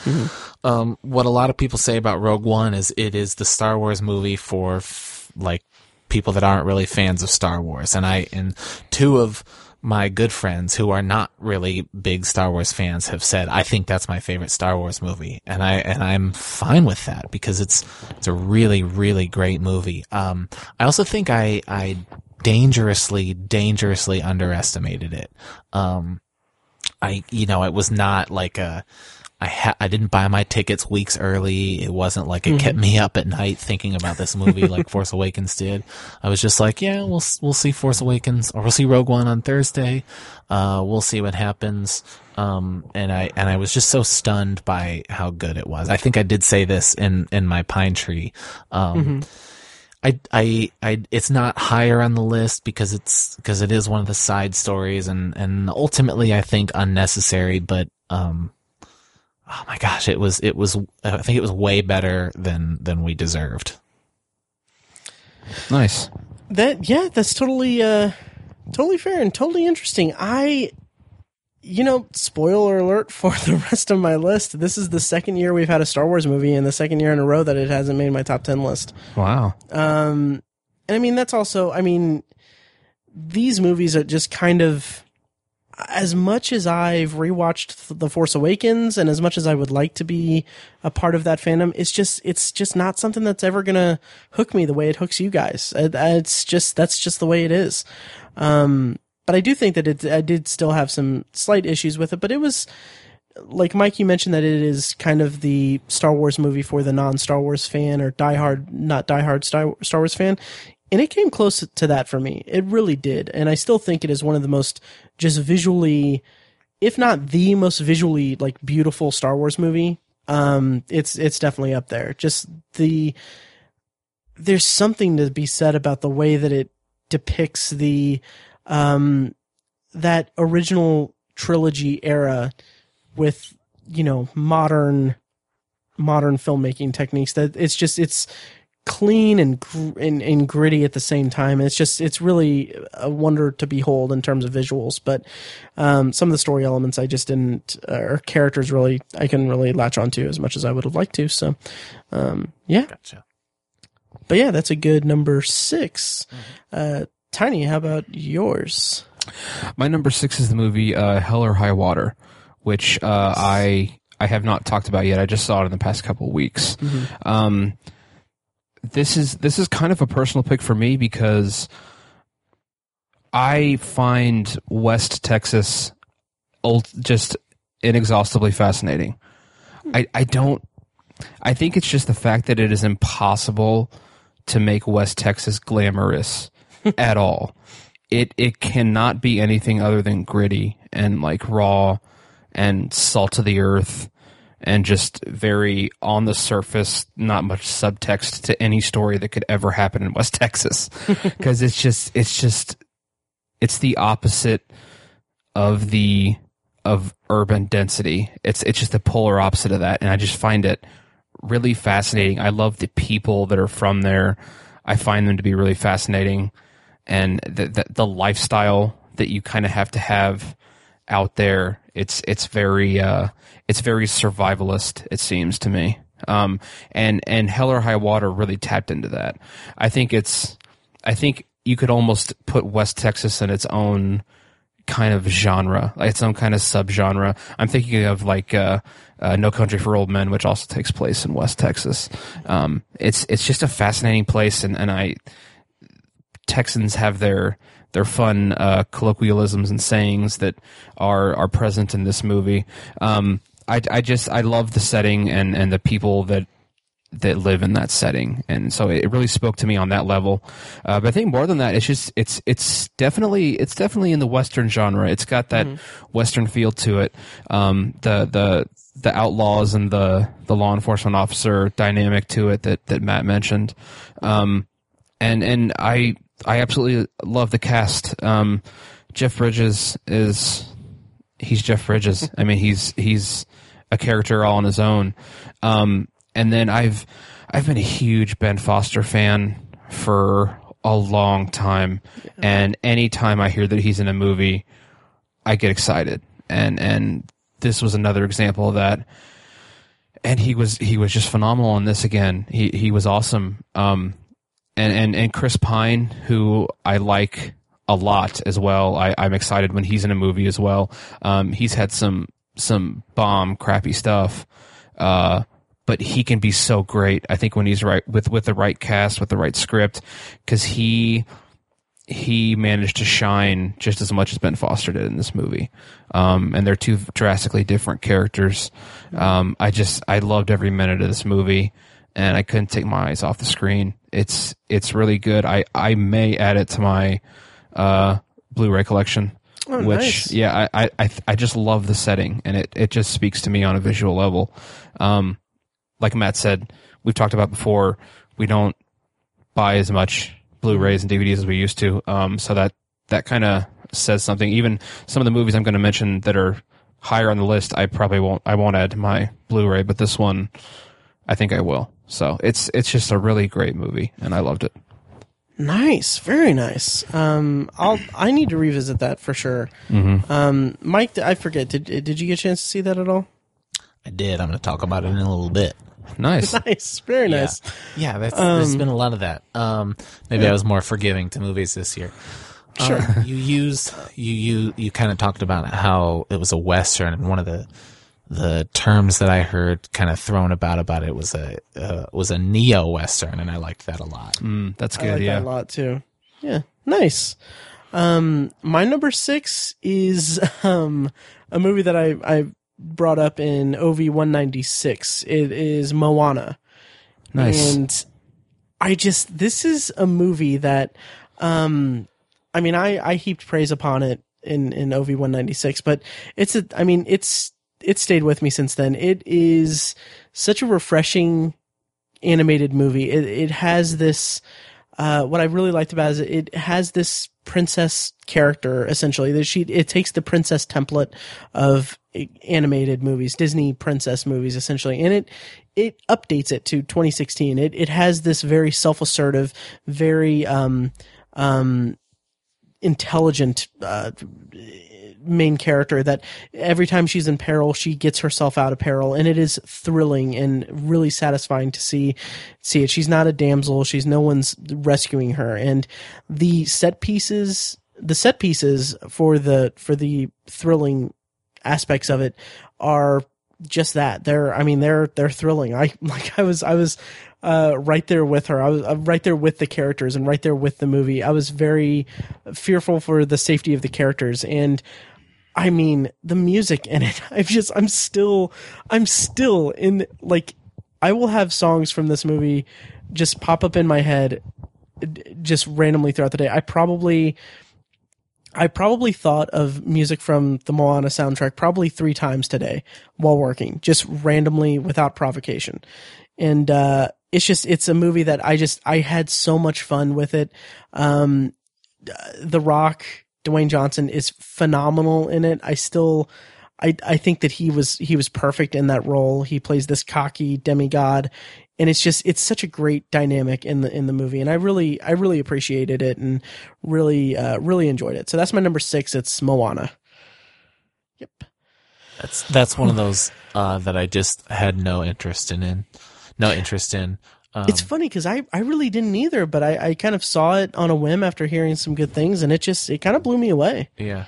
um, what a lot of people say about Rogue One is it is the Star Wars movie for f- like people that aren't really fans of Star Wars. And I, and two of my good friends who are not really big Star Wars fans have said, I think that's my favorite Star Wars movie. And I, and I'm fine with that because it's, it's a really, really great movie. Um, I also think I, I dangerously, dangerously underestimated it. Um, I, you know, it was not like a, I ha- I didn't buy my tickets weeks early. It wasn't like it kept me up at night thinking about this movie like Force Awakens did. I was just like, yeah, we'll we'll see Force Awakens or we'll see Rogue One on Thursday. Uh, we'll see what happens. Um, and I and I was just so stunned by how good it was. I think I did say this in in my pine tree. Um, I, I, I, it's not higher on the list because it's, because it is one of the side stories and, and ultimately I think unnecessary, but, um, oh my gosh, it was, it was, I think it was way better than, than we deserved. Nice. That yeah, that's totally uh totally fair and totally interesting. I you know, spoiler alert for the rest of my list. This is the second year we've had a Star Wars movie and the second year in a row that it hasn't made my top 10 list. Wow. Um and I mean that's also I mean these movies are just kind of as much as I've rewatched The Force Awakens and as much as I would like to be a part of that fandom, it's just it's just not something that's ever gonna hook me the way it hooks you guys. It's just that's just the way it is. Um, but I do think that it I did still have some slight issues with it, but it was like Mike, you mentioned that it is kind of the Star Wars movie for the non Star Wars fan or diehard, not diehard Star Wars fan. And it came close to that for me. It really did. And I still think it is one of the most just visually, if not the most visually like beautiful Star Wars movie. Um, it's, it's definitely up there. Just the, there's something to be said about the way that it depicts the, um, that original trilogy era with you know modern modern filmmaking techniques that it's just it's clean and, gr- and and gritty at the same time. It's just it's really a wonder to behold in terms of visuals but um, some of the story elements i just didn't or characters really i can really latch onto as much as i would have liked to so um, yeah. Gotcha. but yeah that's a good number 6 uh, tiny how about yours? My number six is the movie uh, Hell or High Water, which uh, I I have not talked about yet. I just saw it in the past couple of weeks. Um, this is this is kind of a personal pick for me because I find West Texas just inexhaustibly fascinating. Hmm. I I don't. I think it's just the fact that it is impossible to make West Texas glamorous at all. It it cannot be anything other than gritty and like raw and salt of the earth and just very on the surface, not much subtext to any story that could ever happen in West Texas. Cause it's just it's just it's the opposite of the of urban density. It's it's just the polar opposite of that. And I just find it really fascinating. I love the people that are from there. I find them to be really fascinating, and the the, the lifestyle that you kind of have to have out there. It's it's very uh, it's very survivalist. It seems to me. Um, and and Hell or High Water really tapped into that. I think it's I think you could almost put West Texas in its own kind of genre, like some kind of subgenre. I'm thinking of like uh, uh, No Country for Old Men, which also takes place in West Texas. Um, it's it's just a fascinating place, and and I Texans have their their fun uh, colloquialisms and sayings that are are present in this movie. Um, I, I just I love the setting and and the people that that live in that setting, and so it really spoke to me on that level. Uh, but I think more than that, it's just it's it's definitely it's definitely in the western genre. It's got that western feel to it. Um, the the the outlaws and the the law enforcement officer dynamic to it that that Matt mentioned. Um, and and I I absolutely love the cast. Um, Jeff Bridges is he's Jeff Bridges. I mean, he's he's a character all on his own. Um, and then I've I've been a huge Ben Foster fan for a long time, and anytime I hear that he's in a movie, I get excited. And and this was another example of that. And he was he was just phenomenal in this again. He he was awesome. Um, and and and Chris Pine, who I like a lot as well. I, I'm excited when he's in a movie as well. Um, he's had some some bomb crappy stuff, uh, but he can be so great. I think when he's right with with the right cast, with the right script, because he he managed to shine just as much as Ben Foster did in this movie. Um, and they're two drastically different characters. Um, I just I loved every minute of this movie, and I couldn't take my eyes off the screen. It's it's really good. I I may add it to my uh, Blu-ray collection. Oh, which nice. yeah, I, I I I just love the setting, and it it just speaks to me on a visual level. Um, like Matt said, we've talked about before. We don't buy as much Blu-rays and DVDs as we used to. Um, so that that kind of says something. Even some of the movies I'm going to mention that are higher on the list, I probably won't. I won't add to my Blu-ray, but this one, I think I will. So it's it's just a really great movie, and I loved it. Nice, very nice. Um, I'll I need to revisit that for sure. Um, Mike, I forget. Did did you get a chance to see that at all? I did. I'm going to talk about it in a little bit. Nice. Nice, very nice. Yeah, that's, there's been a lot of that. Um, maybe I was more forgiving to movies this year. Sure. Um, you used you you you kind of talked about how it was a western, and one of the the terms that I heard kind of thrown about about it was a uh, was a neo western, and I liked that a lot. Mm, that's I good. like yeah. that a lot too. Yeah, nice. Um, my number six is um a movie that I I brought up in OV one ninety six. It is Moana. Nice. And I just this is a movie that um I mean I I heaped praise upon it in in OV 196 but it's a I mean it's it stayed with me since then. It is such a refreshing animated movie. It it has this uh, what I really liked about it is it has this princess character essentially that she it takes the princess template of animated movies, Disney princess movies essentially, and it it updates it to 2016. It it has this very self assertive, very um um intelligent uh, main character that every time she's in peril she gets herself out of peril. And it is thrilling and really satisfying to see see it. She's not a damsel. She's no one's rescuing her. And the set pieces the set pieces for the for the thrilling aspects of it are just that. They're i mean they're they're thrilling. I like i was i was uh right there with her. I was uh, right there with the characters and right there with the movie. I was very fearful for the safety of the characters. And i mean the music in it i've just i'm still i'm still in like i will have songs from this movie just pop up in my head just randomly throughout the day i probably I probably thought of music from the Moana soundtrack probably three times today while working, just randomly without provocation. And, uh, it's just, it's a movie that I just, I had so much fun with it. Um, The Rock, Dwayne Johnson is phenomenal in it. I still, I, I think that he was, he was perfect in that role. He plays this cocky demigod and it's just it's such a great dynamic in the in the movie and i really i really appreciated it and really uh really enjoyed it so that's my number six it's moana yep That's that's one of those uh, that I just had no interest in, in no interest in. Um, it's funny because I, I really didn't either but I, I kind of saw it on a whim after hearing some good things and it just it kind of blew me away Yeah.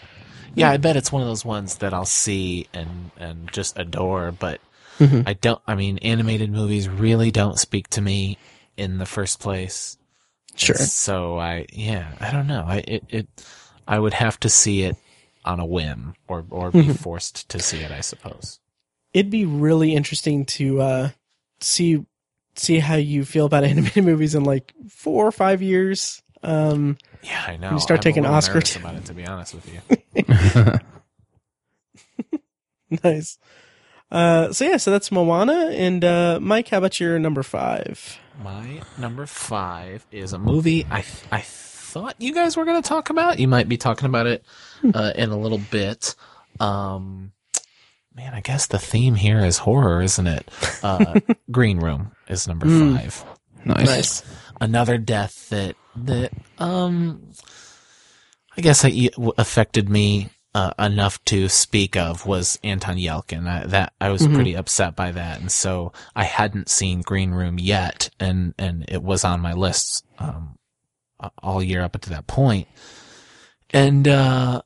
Yeah, I bet it's one of those ones that I'll see and and just adore, but Mm-hmm. I don't. I mean, animated movies really don't speak to me in the first place. Sure. So I, yeah, I don't know. I it, it I would have to see it on a whim or or be Mm-hmm. forced to see it. I suppose. It'd be really interesting to uh, see see how you feel about animated movies in like four or five years. Um, Yeah, I know. you start I'm taking Oscar t- about it, to be honest with you. nice. Uh, so yeah, so that's Moana, and uh, Mike, how about your number five? My number five is a movie I I thought you guys were going to talk about. You might be talking about it uh, in a little bit. Um, man, I guess the theme here is horror, isn't it? Uh, Green Room is number five. Nice. Another death that that um, I guess I, affected me uh, enough to speak of was Anton Yelchin. I, that I was pretty upset by that, and so I hadn't seen Green Room yet, and and it was on my list um, all year up to that point, and uh,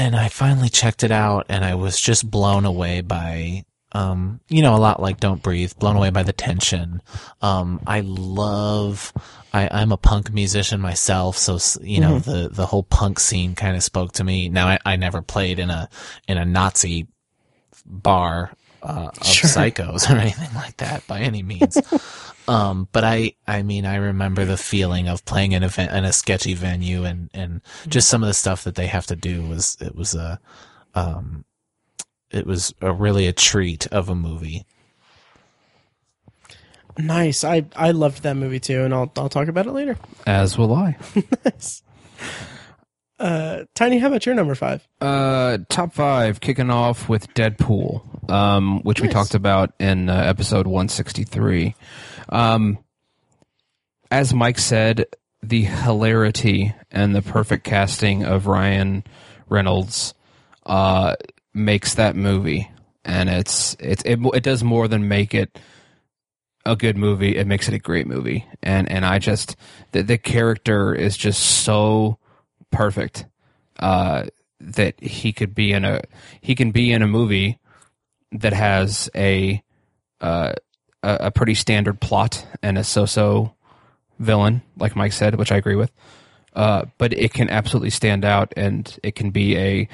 and I finally checked it out, and I was just blown away by. Um, you know, a lot like Don't Breathe, blown away by the tension. Um, I love, I, I'm a punk musician myself, so you know the the whole punk scene kind of spoke to me. Now I, I never played in a in a Nazi bar uh, of psychos or anything like that by any means. um, but I I mean I remember the feeling of playing in a in a sketchy venue and and just some of the stuff that they have to do was it was a um it was a really a treat of a movie. Nice. I I loved that movie too, and I'll I'll talk about it later. As will I. Nice. Uh, Tiny, how about your number five? Uh, top five, kicking off with Deadpool, um, which we talked about in uh, episode 163. Um, as Mike said, the hilarity and the perfect casting of Ryan Reynolds uh, makes that movie, and it's it's it, it does more than make it a good movie. It makes it a great movie, and and I just the, the character is just so perfect uh, that he could be in a he can be in a movie that has a uh, a, pretty standard plot and a so-so villain, like Mike said, which I agree with. Uh, but it can absolutely stand out, and it can be a,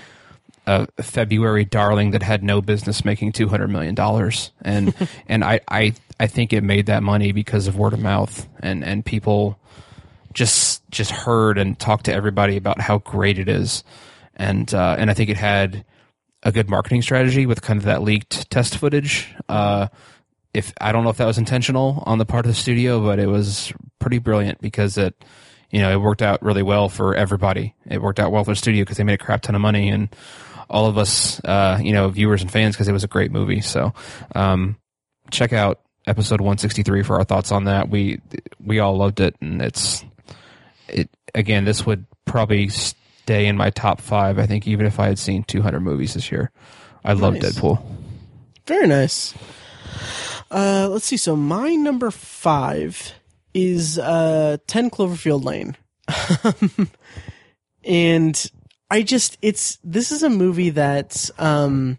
a February darling that had no business making two hundred million dollars, and and I, I I think it made that money because of word of mouth and and people just just heard and talked to everybody about how great it is, and uh, and I think it had a good marketing strategy with kind of that leaked test footage. Uh, if I don't know if that was intentional on the part of the studio, but it was pretty brilliant because it you know it worked out really well for everybody. It worked out well for the studio because they made a crap ton of money and all of us uh, you know viewers and fans because it was a great movie. So um, check out episode 163 for our thoughts on that. We we all loved it and it's it again this would probably stay in my top 5 I think even if I had seen 200 movies this year. I love Deadpool. Very nice. Uh, let's see. So my number five is uh, 10 Cloverfield Lane. and I just, it's, this is a movie that, um,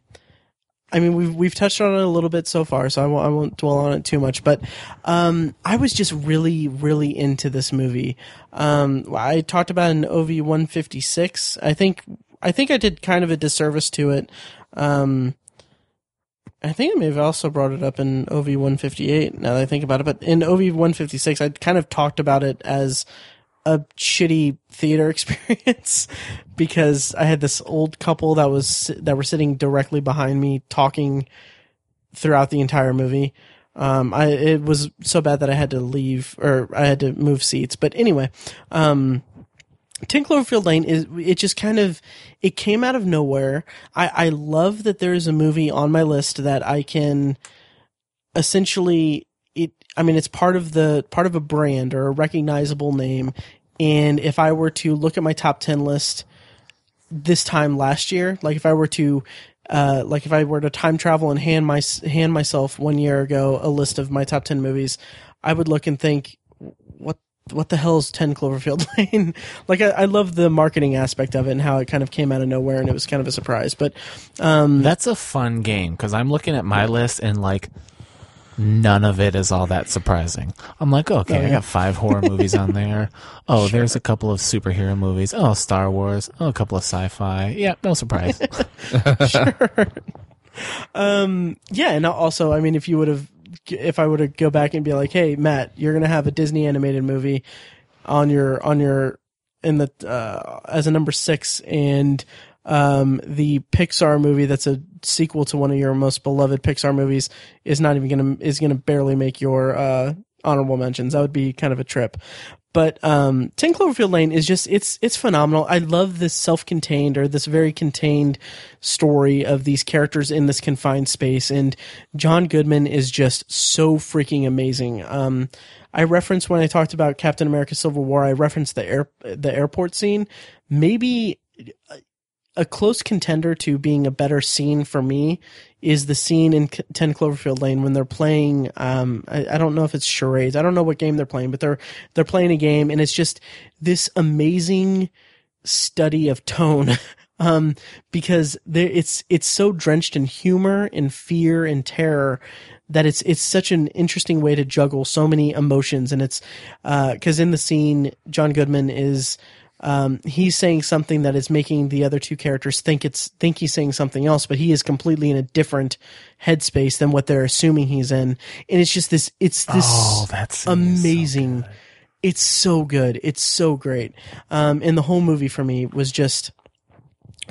I mean, we've, we've touched on it a little bit so far, so I won't, I won't dwell on it too much, but, um, I was just really, really into this movie. Um, I talked about an OV 156. I think, I think I did kind of a disservice to it. Um, I think I may have also brought it up in OV 158 now that I think about it, but in OV 156, I kind of talked about it as a shitty theater experience because I had this old couple that was, that were sitting directly behind me talking throughout the entire movie. Um, I, it was so bad that I had to leave or I had to move seats. But anyway, um, 10 Cloverfield Lane is it just kind of it came out of nowhere. I I love that there is a movie on my list that I can essentially it I mean it's part of the part of a brand or a recognizable name and if I were to look at my top 10 list this time last year, like if I were to uh, like if I were to time travel and hand my hand myself one year ago a list of my top ten movies, I would look and think, what what the hell is 10 Cloverfield Lane? like, I, I love the marketing aspect of it and how it kind of came out of nowhere and it was kind of a surprise. But um, That's a fun game because I'm looking at my list and like none of it is all that surprising. I'm like, okay, I got five horror movies on there. Oh, there's a couple of superhero movies. Oh, Star Wars. Oh, a couple of sci-fi. Yeah, no surprise. Sure. Um, yeah, and also, I mean, if you would have, if I would have go back and be like, hey, Matt, you're gonna have a Disney animated movie on your on your in the uh, as a number six, and um, the Pixar movie that's a sequel to one of your most beloved Pixar movies is not even gonna is gonna barely make your uh, honorable mentions. That would be kind of a trip. But um, 10 Cloverfield Lane is just it's it's phenomenal. I love this self-contained or this very contained story of these characters in this confined space, and John Goodman is just so freaking amazing. Um, I referenced when I talked about Captain America: Civil War. I referenced the air the airport scene. Maybe a close contender to being a better scene for me is the scene in 10 Cloverfield Lane when they're playing um I, I, don't know if it's charades. I don't know what game they're playing, but they're they're playing a game and it's just this amazing study of tone um because there it's it's so drenched in humor and fear and terror that it's it's such an interesting way to juggle so many emotions and it's uh cuz in the scene John Goodman is um, he's saying something that is making the other two characters think it's think he's saying something else, but he is completely in a different headspace than what they're assuming he's in, and it's just this it's this Oh, that scene is so amazing. it's so good. It's so great. Um, and the whole movie for me was just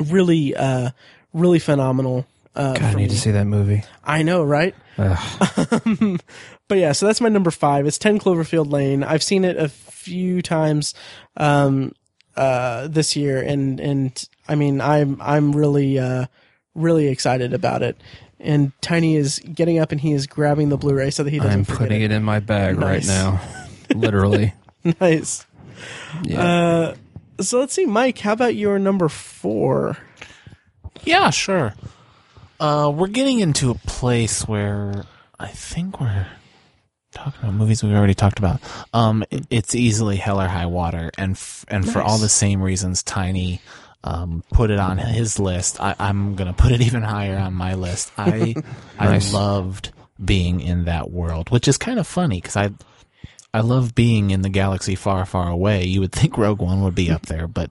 really, uh, really phenomenal. Uh, God, I need me. to see that movie. I know, right? But yeah, so that's my number five. It's 10 Cloverfield Lane. I've seen it a few times, um, uh, this year. And, and I mean, I'm, I'm really, uh, really excited about it. And Tiny is getting up and he is grabbing the Blu-ray so that he doesn't I'm putting it in my bag Nice. right now. Literally. nice. Yeah. So let's see, Mike, how about your number four? Yeah, sure. Uh, we're getting into a place where I think we're talking about movies we already talked about. Um, it- it's easily Hell or High Water, and f- and for all the same reasons, Tiny um, put it on his list. I, I'm gonna put it even higher on my list. I Nice. I loved being in that world, which is kind of funny because I. I love being in the galaxy far, far away. You would think Rogue One would be up there, but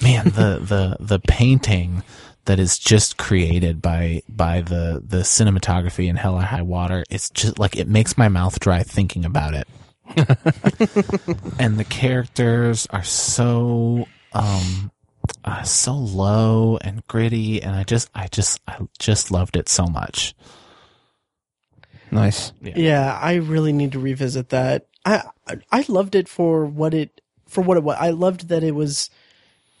man, the the the painting that is just created by by the the cinematography in Hell or High Water, it's just like it makes my mouth dry thinking about it. and the characters are so um uh, so low and gritty, and I just I just I just loved it so much. nice. Yeah, I really need to revisit that. I I- I loved it for what it for what it was. I loved that it was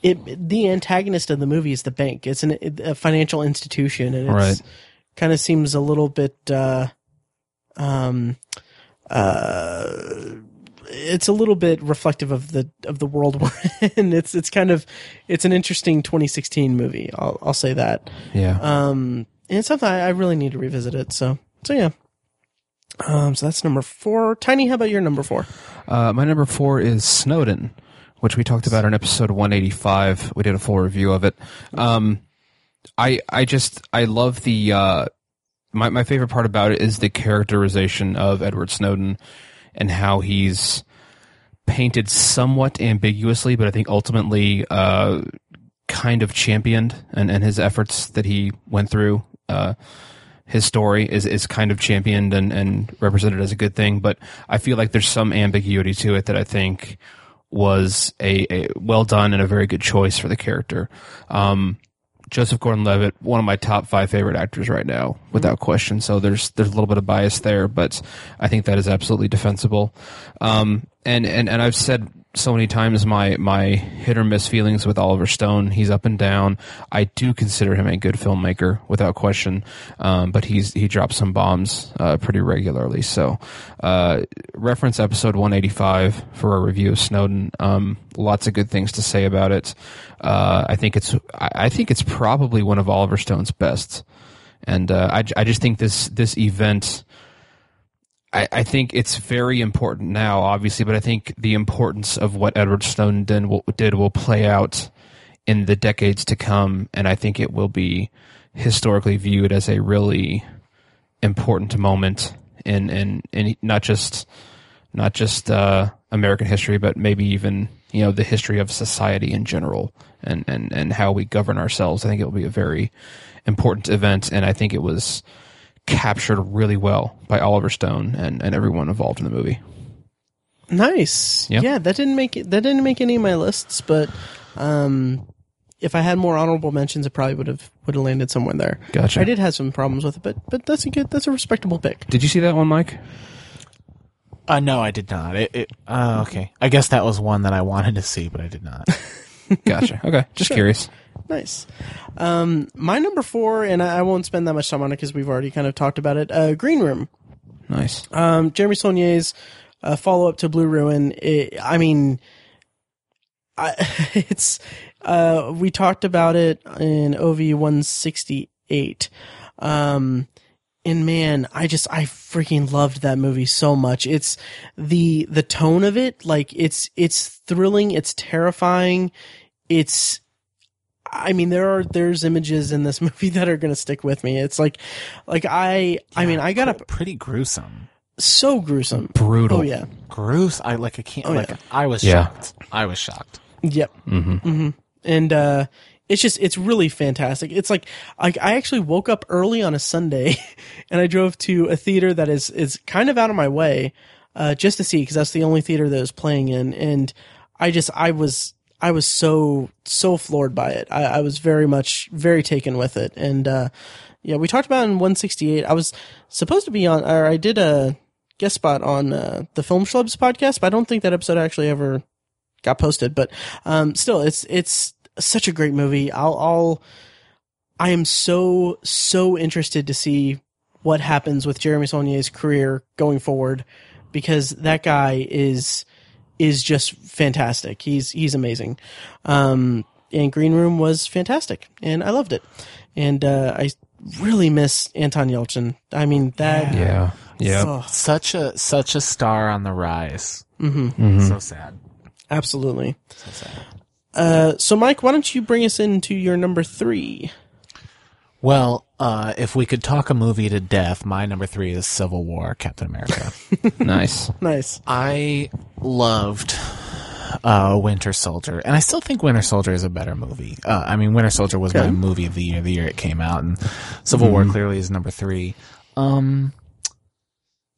it the antagonist of the movie is the bank. It's an, a financial institution and it Right. kind of seems a little bit uh um uh it's a little bit reflective of the of the world we're in. It's it's kind of it's an interesting 2016 movie. I'll I'll say that. Yeah. Um, and it's something I, I really need to revisit it. So, so yeah. Um, so that's number four. Tiny, how about your number four? Uh, my number four is Snowden, which we talked about in episode 185. We did a full review of it. Um, I I just I love the uh, my my favorite part about it is the characterization of Edward Snowden and how he's painted somewhat ambiguously, but I think ultimately uh, kind of championed and, and his efforts that he went through. Uh, his story is, is kind of championed and, and represented as a good thing, but I feel like there's some ambiguity to it that I think was a, a well done and a very good choice for the character. Um, Joseph Gordon-Levitt, one of my top five favorite actors right now, without question. So there's there's a little bit of bias there, but I think that is absolutely defensible. Um, and and and I've said so many times my my hit or miss feelings with Oliver Stone. He's up and down. I do consider him a good filmmaker, without question. Um, but he's he drops some bombs uh, pretty regularly. So uh, reference episode 185 for a review of Snowden. Um, lots of good things to say about it. Uh, I think it's I think it's probably one of Oliver Stone's best, and uh, I I just think this this event. I, I think it's very important now, obviously, but I think the importance of what Edward Snowden did will, did will play out in the decades to come, and I think it will be historically viewed as a really important moment in in, in not just not just uh, American history, but maybe even you know the history of society in general and, and, and how we govern ourselves. I think it will be a very important event, and I think it was captured really well by Oliver Stone and, and everyone involved in the movie. Nice. Yeah. Yeah, that didn't make it, that didn't make any of my lists, but um, if I had more honorable mentions, it probably would have would have landed somewhere there. Gotcha. I did have some problems with it, but but that's a good that's a respectable pick. Did you see that one, Mike? Uh, no, I did not. It, it, uh, okay. I guess that was one that I wanted to see, but I did not. Gotcha. Okay, just curious. Nice. Um, my number four, and I, I won't spend that much time on it because we've already kind of talked about it. Uh, Green Room. Nice. Um, Jeremy Saulnier's uh, follow up to Blue Ruin. It, I mean, I, it's uh, we talked about it in OV one sixty eight. Um, and man, I just I freaking loved that movie so much. It's the the tone of it, like it's it's thrilling, it's terrifying, it's I mean there are there's images in this movie that are going to stick with me. It's like like I I mean I got a pretty gruesome. so gruesome. Brutal. Oh yeah. gruesome. I like. I can't. like. yeah. I was Yeah. shocked. I was shocked. Yep. Mm-hmm. Mm-hmm. and uh it's just it's really fantastic it's like like i actually woke up early on a sunday and i drove to a theater that is is kind of out of my way uh just to see because that's the only theater that was playing in and i just i was i was so so floored by it. I, I was very much very taken with it. And uh yeah we talked about in 168 i was supposed to be on or i did a guest spot on uh, the film schlubs podcast but i don't think that episode actually ever got posted, but um, still, it's it's such a great movie. I'll, I'll I am so so interested to see what happens with Jeremy Saulnier's career going forward because that guy is is just fantastic. He's he's amazing. Um, and Green Room was fantastic, and I loved it. And uh, I really miss Anton Yelchin. I mean that. Yeah. Yeah. Oh, Such a such a star on the rise. mhm, So sad. absolutely. So sad. Uh, so Mike, why don't you bring us into your number three? Well, uh, if we could talk a movie to death, my number three is Civil War, Captain America. nice. Nice. I loved uh, Winter Soldier, and I still think Winter Soldier is a better movie. Uh, I mean, Winter Soldier was my movie of the year, the year it came out, and Civil War clearly is number three. Um,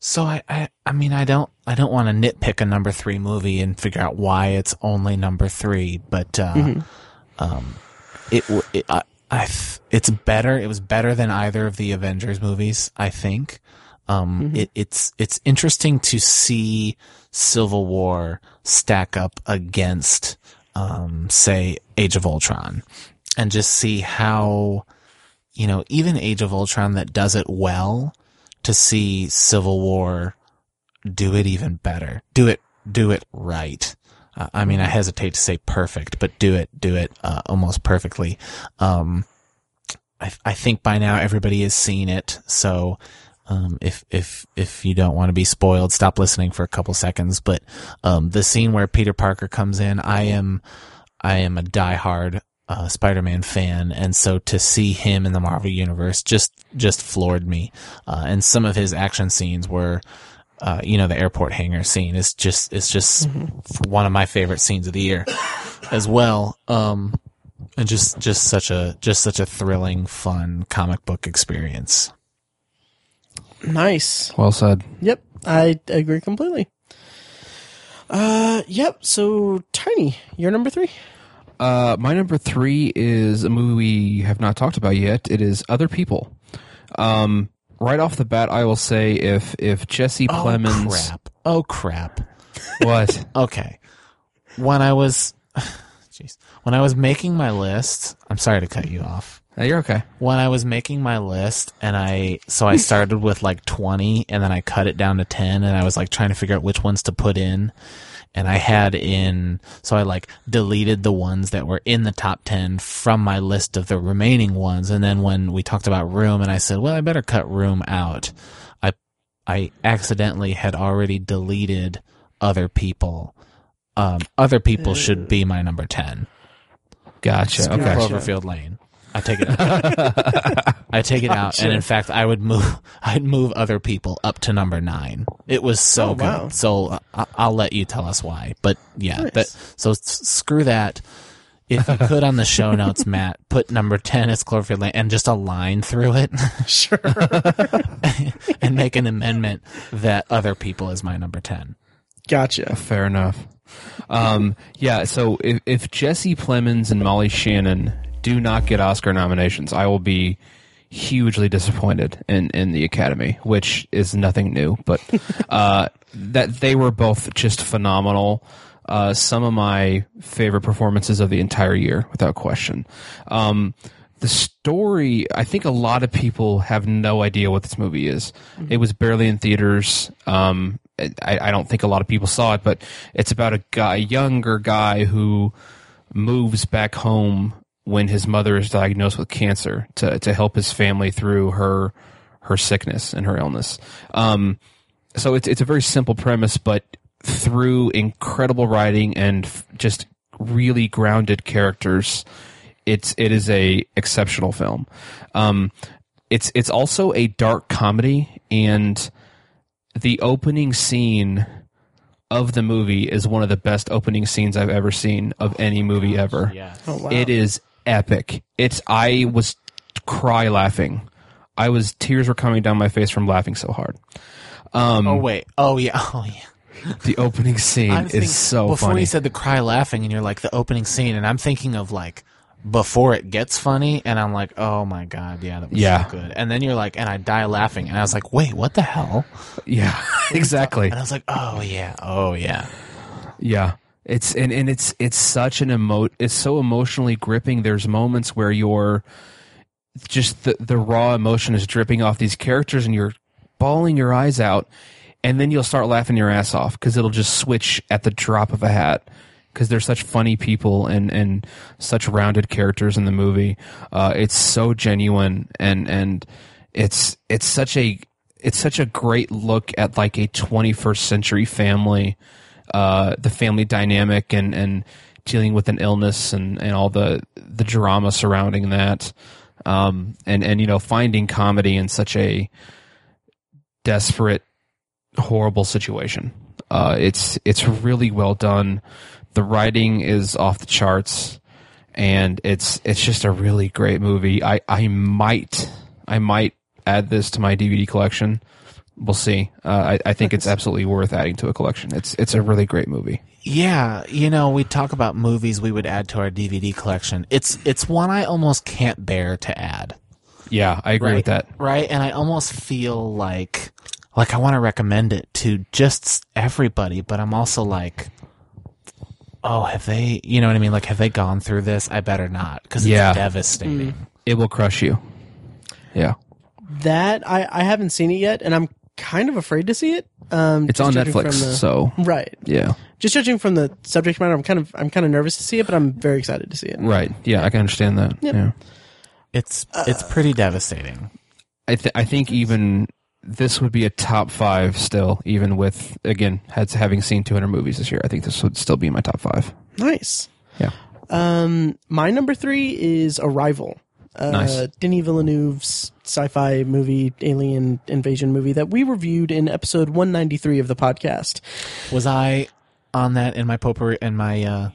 so I, I, I mean, I don't, I don't want to nitpick a number three movie and figure out why it's only number three, but uh, um, it, it I, I, th- it's better. It was better than either of the Avengers movies, I think. Um, it, it's, it's interesting to see Civil War stack up against, um, say Age of Ultron and just see how, you know, even Age of Ultron that does it well to see Civil War do it even better. Do it, do it right. I mean, I hesitate to say perfect, but do it, do it, uh, almost perfectly. Um, I, I think by now everybody has seen it. So, um, if, if, if you don't want to be spoiled, stop listening for a couple seconds. But, um, the scene where Peter Parker comes in, I am, I am a diehard, uh, Spider-Man fan. And so to see him in the Marvel universe just, just floored me. Uh, and some of his action scenes were, uh, you know, the airport hangar scene is just, it's just one of my favorite scenes of the year as well. Um, and just, just such a, just such a thrilling, fun comic book experience. Nice. Well said. Yep, I agree completely. Uh, yep. So, Tiny, you're number three. Uh, my number three is a movie we have not talked about yet. It is Other People. Um, right off the bat, I will say if if Jesse Plemons, Oh crap! Oh crap! what? Okay, when I was, jeez, when I was making my list, I'm sorry to cut you off. Uh, you're okay. When I was making my list, and I so I started with like 20, and then I cut it down to 10, and I was like trying to figure out which ones to put in. And I had in, so I like deleted the ones that were in the top 10 from my list of the remaining ones. And then when we talked about Room and I said, well, I better cut Room out, I, I accidentally had already deleted other people. Um, other people should be my number ten. Gotcha. Gotcha. Okay. Cloverfield Lane. I take it out. I take it out, and in fact, I would move. I'd move other people up to number nine. It was so Oh, good. wow. So uh, I- I'll let you tell us why. But yeah, Nice. that. So screw that. If you could on the show notes, Matt, put number ten as Cloverfield Lane and just a line through it, Sure. and make an amendment that other people is my number ten. Gotcha. Fair enough. Um, yeah, so if, if Jesse Plemons and Molly Shannon do not get Oscar nominations, I will be hugely disappointed in, in the Academy, which is nothing new, but uh, that they were both just phenomenal. Uh, some of my favorite performances of the entire year, without question. Um, the story, I think a lot of people have no idea what this movie is. It was barely in theaters. Um, I, I don't think a lot of people saw it, but it's about a guy, a younger guy who moves back home when his mother is diagnosed with cancer to, to help his family through her, her sickness and her illness. Um, so it's, it's a very simple premise, but through incredible writing and f- just really grounded characters, it's it is a exceptional film. Um, it's it's also a dark comedy, and the opening scene of the movie is one of the best opening scenes I've ever seen of any movie ever. Yeah. Oh wow. It is epic. It's I was cry laughing. I was tears were coming down my face from laughing so hard. Um, Oh wait. Oh yeah. Oh yeah. the opening scene is thinking- so before funny. Before you said the cry laughing and you're like the opening scene and I'm thinking of like before it gets funny and I'm like oh my god yeah that was Yeah. so good and then you're like and I die laughing and I was like wait what the hell yeah, exactly. and I was like oh yeah oh yeah Yeah. It's and, and it's it's such an emo it's so emotionally gripping. There's moments where you're just the the raw emotion is dripping off these characters and you're bawling your eyes out and then you'll start laughing your ass off because it'll just switch at the drop of a hat because they're such funny people and and such rounded characters in the movie. Uh, it's so genuine and and it's it's such a it's such a great look at like a 21st century family, uh, the family dynamic and and dealing with an illness and and all the the drama surrounding that. Um, and and you know finding comedy in such a desperate horrible situation. Uh, it's it's really well done. The writing is off the charts, and it's it's just a really great movie. I I might I might add this to my DVD collection. We'll see. Uh, I I think it's absolutely worth adding to a collection. It's it's a really great movie. yeah you know we talk about movies we would add to our DVD collection it's it's one I almost can't bear to add Yeah, I agree with that. right and I almost feel like like I want to recommend it to just everybody but I'm also like oh have they you know what I mean like have they gone through this I better not because it's Yeah. devastating It will crush you. Yeah, that I I haven't seen it yet, and I'm kind of afraid to see it. Um, it's on Netflix. the- so right. yeah, Just judging from the subject matter, I'm kind of I'm kind of nervous to see it, but I'm very excited to see it. right. Yeah, I can understand that. Yeah. it's it's pretty devastating I, th- I think even this would be a top five still, even with again has having seen 200 movies this year. I think this would still be in my top five. Nice. Yeah, Um, my number three is Arrival. Uh, Nice. Denis Villeneuve's sci-fi movie, alien invasion movie that we reviewed in episode 193 of the podcast. was I on that in my potpourri in my uh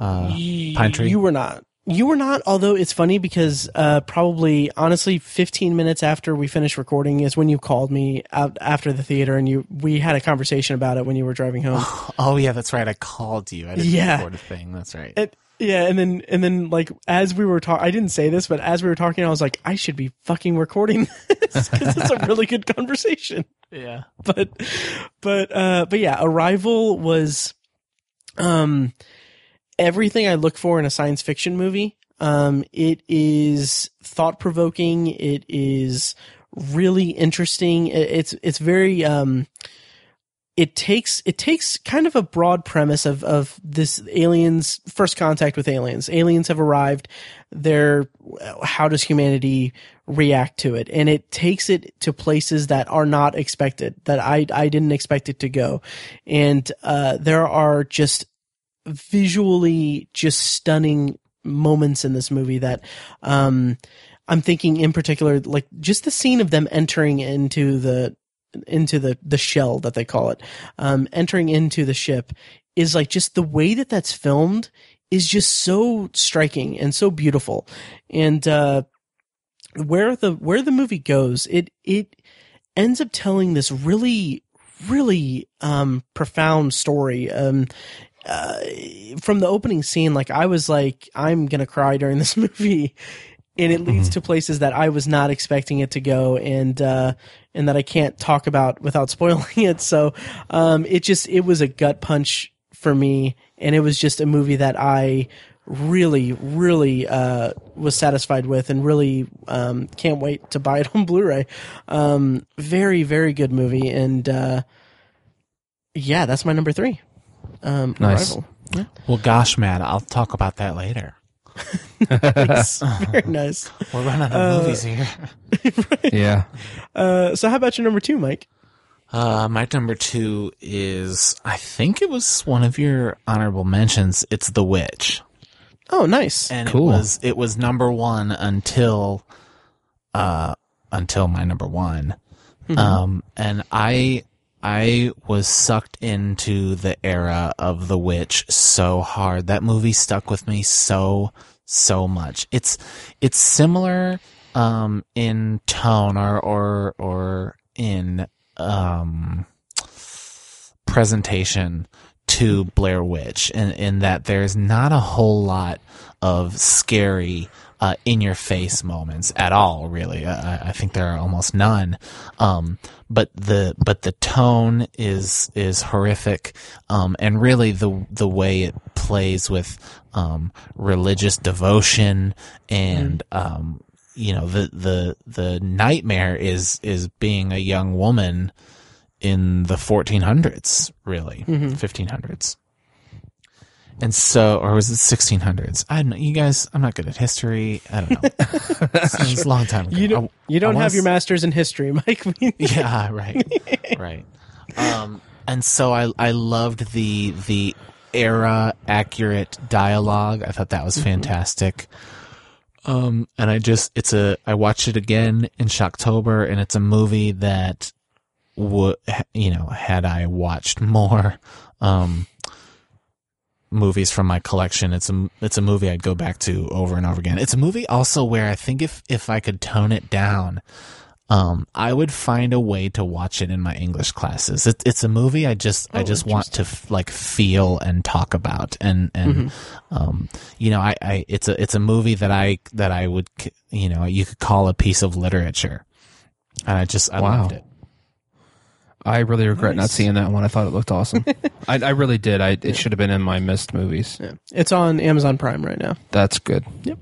uh pine tree You were not. You were not. Although it's funny because uh, probably honestly, 15 minutes after we finished recording is when you called me out after the theater, and you we had a conversation about it when you were driving home. oh yeah that's right I called you I didn't Yeah. record a thing that's right It, yeah, and then and then like as we were talking, I didn't say this, but as we were talking, I was like, I should be fucking recording this because it's a really good conversation. yeah But but uh but yeah, Arrival was um everything I look for in a science fiction movie. Um, it is thought provoking. It is really interesting. It, it's it's very um it takes it takes kind of a broad premise of of this aliens first contact with aliens. Aliens have arrived. They're how does humanity react to it and it takes it to places that are not expected that I I didn't expect it to go and uh there are just visually just stunning moments in this movie that um I'm thinking in particular like just the scene of them entering into the into the the shell that they call it um entering into the ship is like just the way that that's filmed is just so striking and so beautiful. And uh where the where the movie goes it it ends up telling this really really um profound story. Um uh, from the opening scene, like I was like, I'm gonna cry during this movie, and it leads to places that I was not expecting it to go, and uh, and that I can't talk about without spoiling it. So, um, it just it was a gut punch for me, and it was just a movie that I really, really uh, was satisfied with, and really um, can't wait to buy it on Blu-ray. Um, very, very good movie, and uh, yeah, that's my number three. Um, Nice. Yeah. Well, gosh, man, I'll talk about that later. Nice. Very nice. We're running out of movies here. Yeah. Uh, so how about your number two, Mike? Uh, my number two is, I think it was one of your honorable mentions. It's The Witch. Oh, nice. and Cool. it was it was number one until uh until my number one um and i i was sucked into the era of the witch so hard. That movie stuck with me so so much. It's it's similar um in tone or or or in um presentation to Blair Witch in, in that there's not a whole lot of scary uh, in your face moments at all really. I, I think there are almost none. Um, but the but the tone is is horrific. Um, and really the the way it plays with um, religious devotion and um, you know the the the nightmare is is being a young woman in the 1400s, really, 1500s. And so, or was it 1600s? I don't know. You guys, I'm not good at history. I don't know. it's, a long time ago. You don't, I- you don't have your s- master's in history, Mike. yeah, right, right. Um, and so I I loved the the era accurate dialogue. I thought that was fantastic. Um, and I just it's a I watched it again in Shocktober, and it's a movie that would you know had I watched more um movies from my collection. It's a it's a movie I'd go back to over and over again. It's a movie also where I think if if I could tone it down um I would find a way to watch it in my English classes. It, it's a movie I just I Oh, just want to f- like feel and talk about. And and um you know I I it's a it's a movie that I that I would you know you could call a piece of literature. And I just I Wow. loved it I really regret not seeing that one. I thought it looked awesome. I, I really did. I it should have been in my missed movies. Yeah. It's on Amazon Prime right now. That's good. Yep.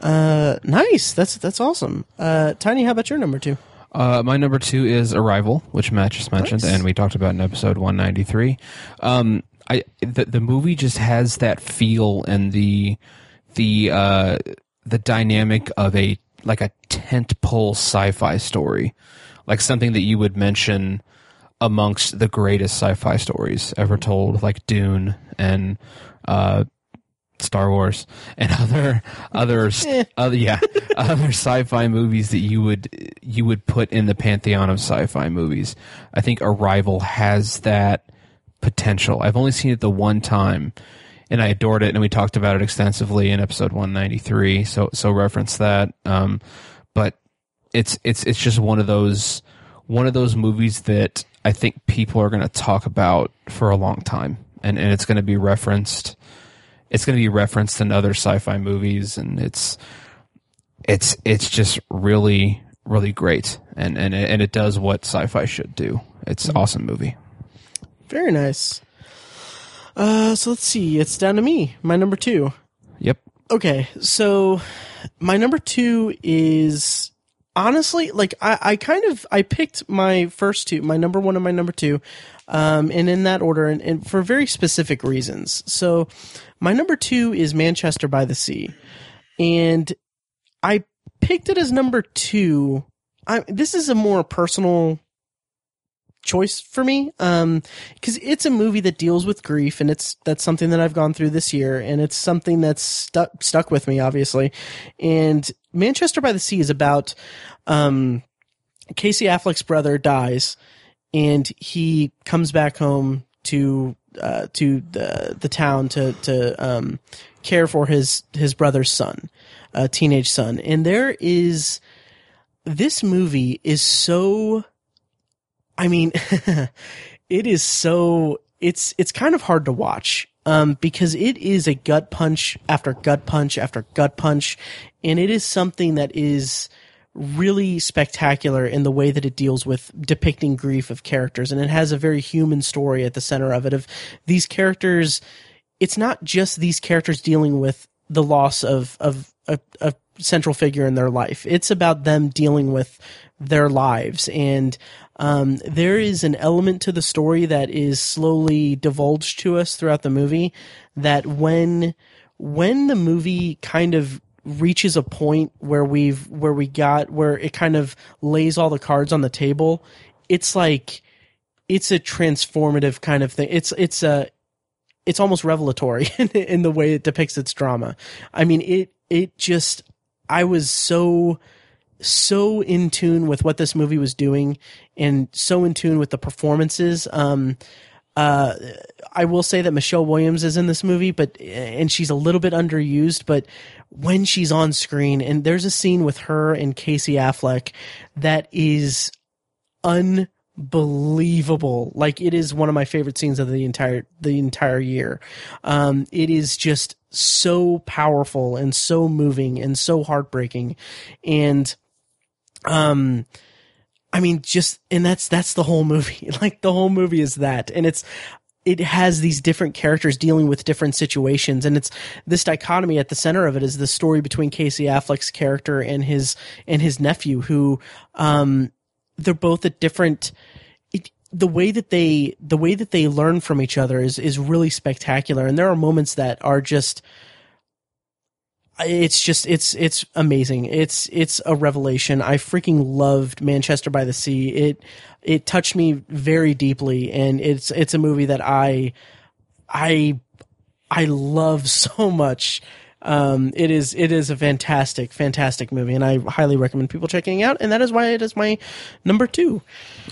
Uh, nice. That's that's awesome. Uh, Tiny, how about your number two? Uh, my number two is Arrival, which Matt just mentioned, Nice. and we talked about in episode 193. Um, I the, the movie just has that feel and the the uh, the dynamic of a like a tent pole sci-fi story, like something that you would mention amongst the greatest sci-fi stories ever told, like Dune and uh, Star Wars and other other other yeah other sci-fi movies that you would you would put in the pantheon of sci-fi movies. I think Arrival has that potential. I've only seen it the one time and I adored it and we talked about it extensively in episode 193 so so reference that um but it's it's it's just one of those one of those movies that I think people are going to talk about for a long time and and it's going to be referenced it's going to be referenced in other sci-fi movies and it's it's it's just really really great and and it, and it does what sci-fi should do it's an awesome movie Very nice. Uh, so let's see. It's down to me. My number two. yep Okay, so my number two is honestly like I, I kind of I picked my first two, my number one and my number two, um, and in that order, and, and for very specific reasons. So my number two is Manchester by the Sea, and I picked it as number two. I, this is a more personal choice for me um because it's a movie that deals with grief and it's that's something that i've gone through this year and it's something that's stuck stuck with me obviously and manchester by the sea is about um casey affleck's brother dies and he comes back home to uh to the the town to to um care for his his brother's son a teenage son. And there is this movie is so I mean, it is so it's it's kind of hard to watch um, because it is a gut punch after gut punch after gut punch, and it is something that is really spectacular in the way that it deals with depicting grief of characters, and it has a very human story at the center of it. Of these characters, it's not just these characters dealing with the loss of of a, a central figure in their life. It's about them dealing with their lives. And um, there is an element to the story that is slowly divulged to us throughout the movie that when when the movie kind of reaches a point where we've where we got where it kind of lays all the cards on the table it's like it's a transformative kind of thing. It's it's a it's almost revelatory in, in the way it depicts its drama. I mean it it just i was so so in tune with what this movie was doing and so in tune with the performances. Um, uh, I will say that Michelle Williams is in this movie, but and she's a little bit underused. But when she's on screen, and there's a scene with her and Casey Affleck that is unbelievable. Like it is one of my favorite scenes of the entire the entire year. Um, it is just so powerful and so moving and so heartbreaking, and um, I mean, just, and that's, that's the whole movie. Like the whole movie is that. And it's, it has these different characters dealing with different situations. And it's this dichotomy at the center of it is the story between Casey Affleck's character and his, and his nephew who, um, they're both at different, it, the way that they, the way that they learn from each other is, is really spectacular. And there are moments that are just, it's just it's it's amazing. It's it's a revelation. I freaking loved Manchester by the Sea. It it touched me very deeply and it's it's a movie that I I I love so much. Um, it is it is a fantastic fantastic movie and I highly recommend people checking it out and that is why it is my number 2.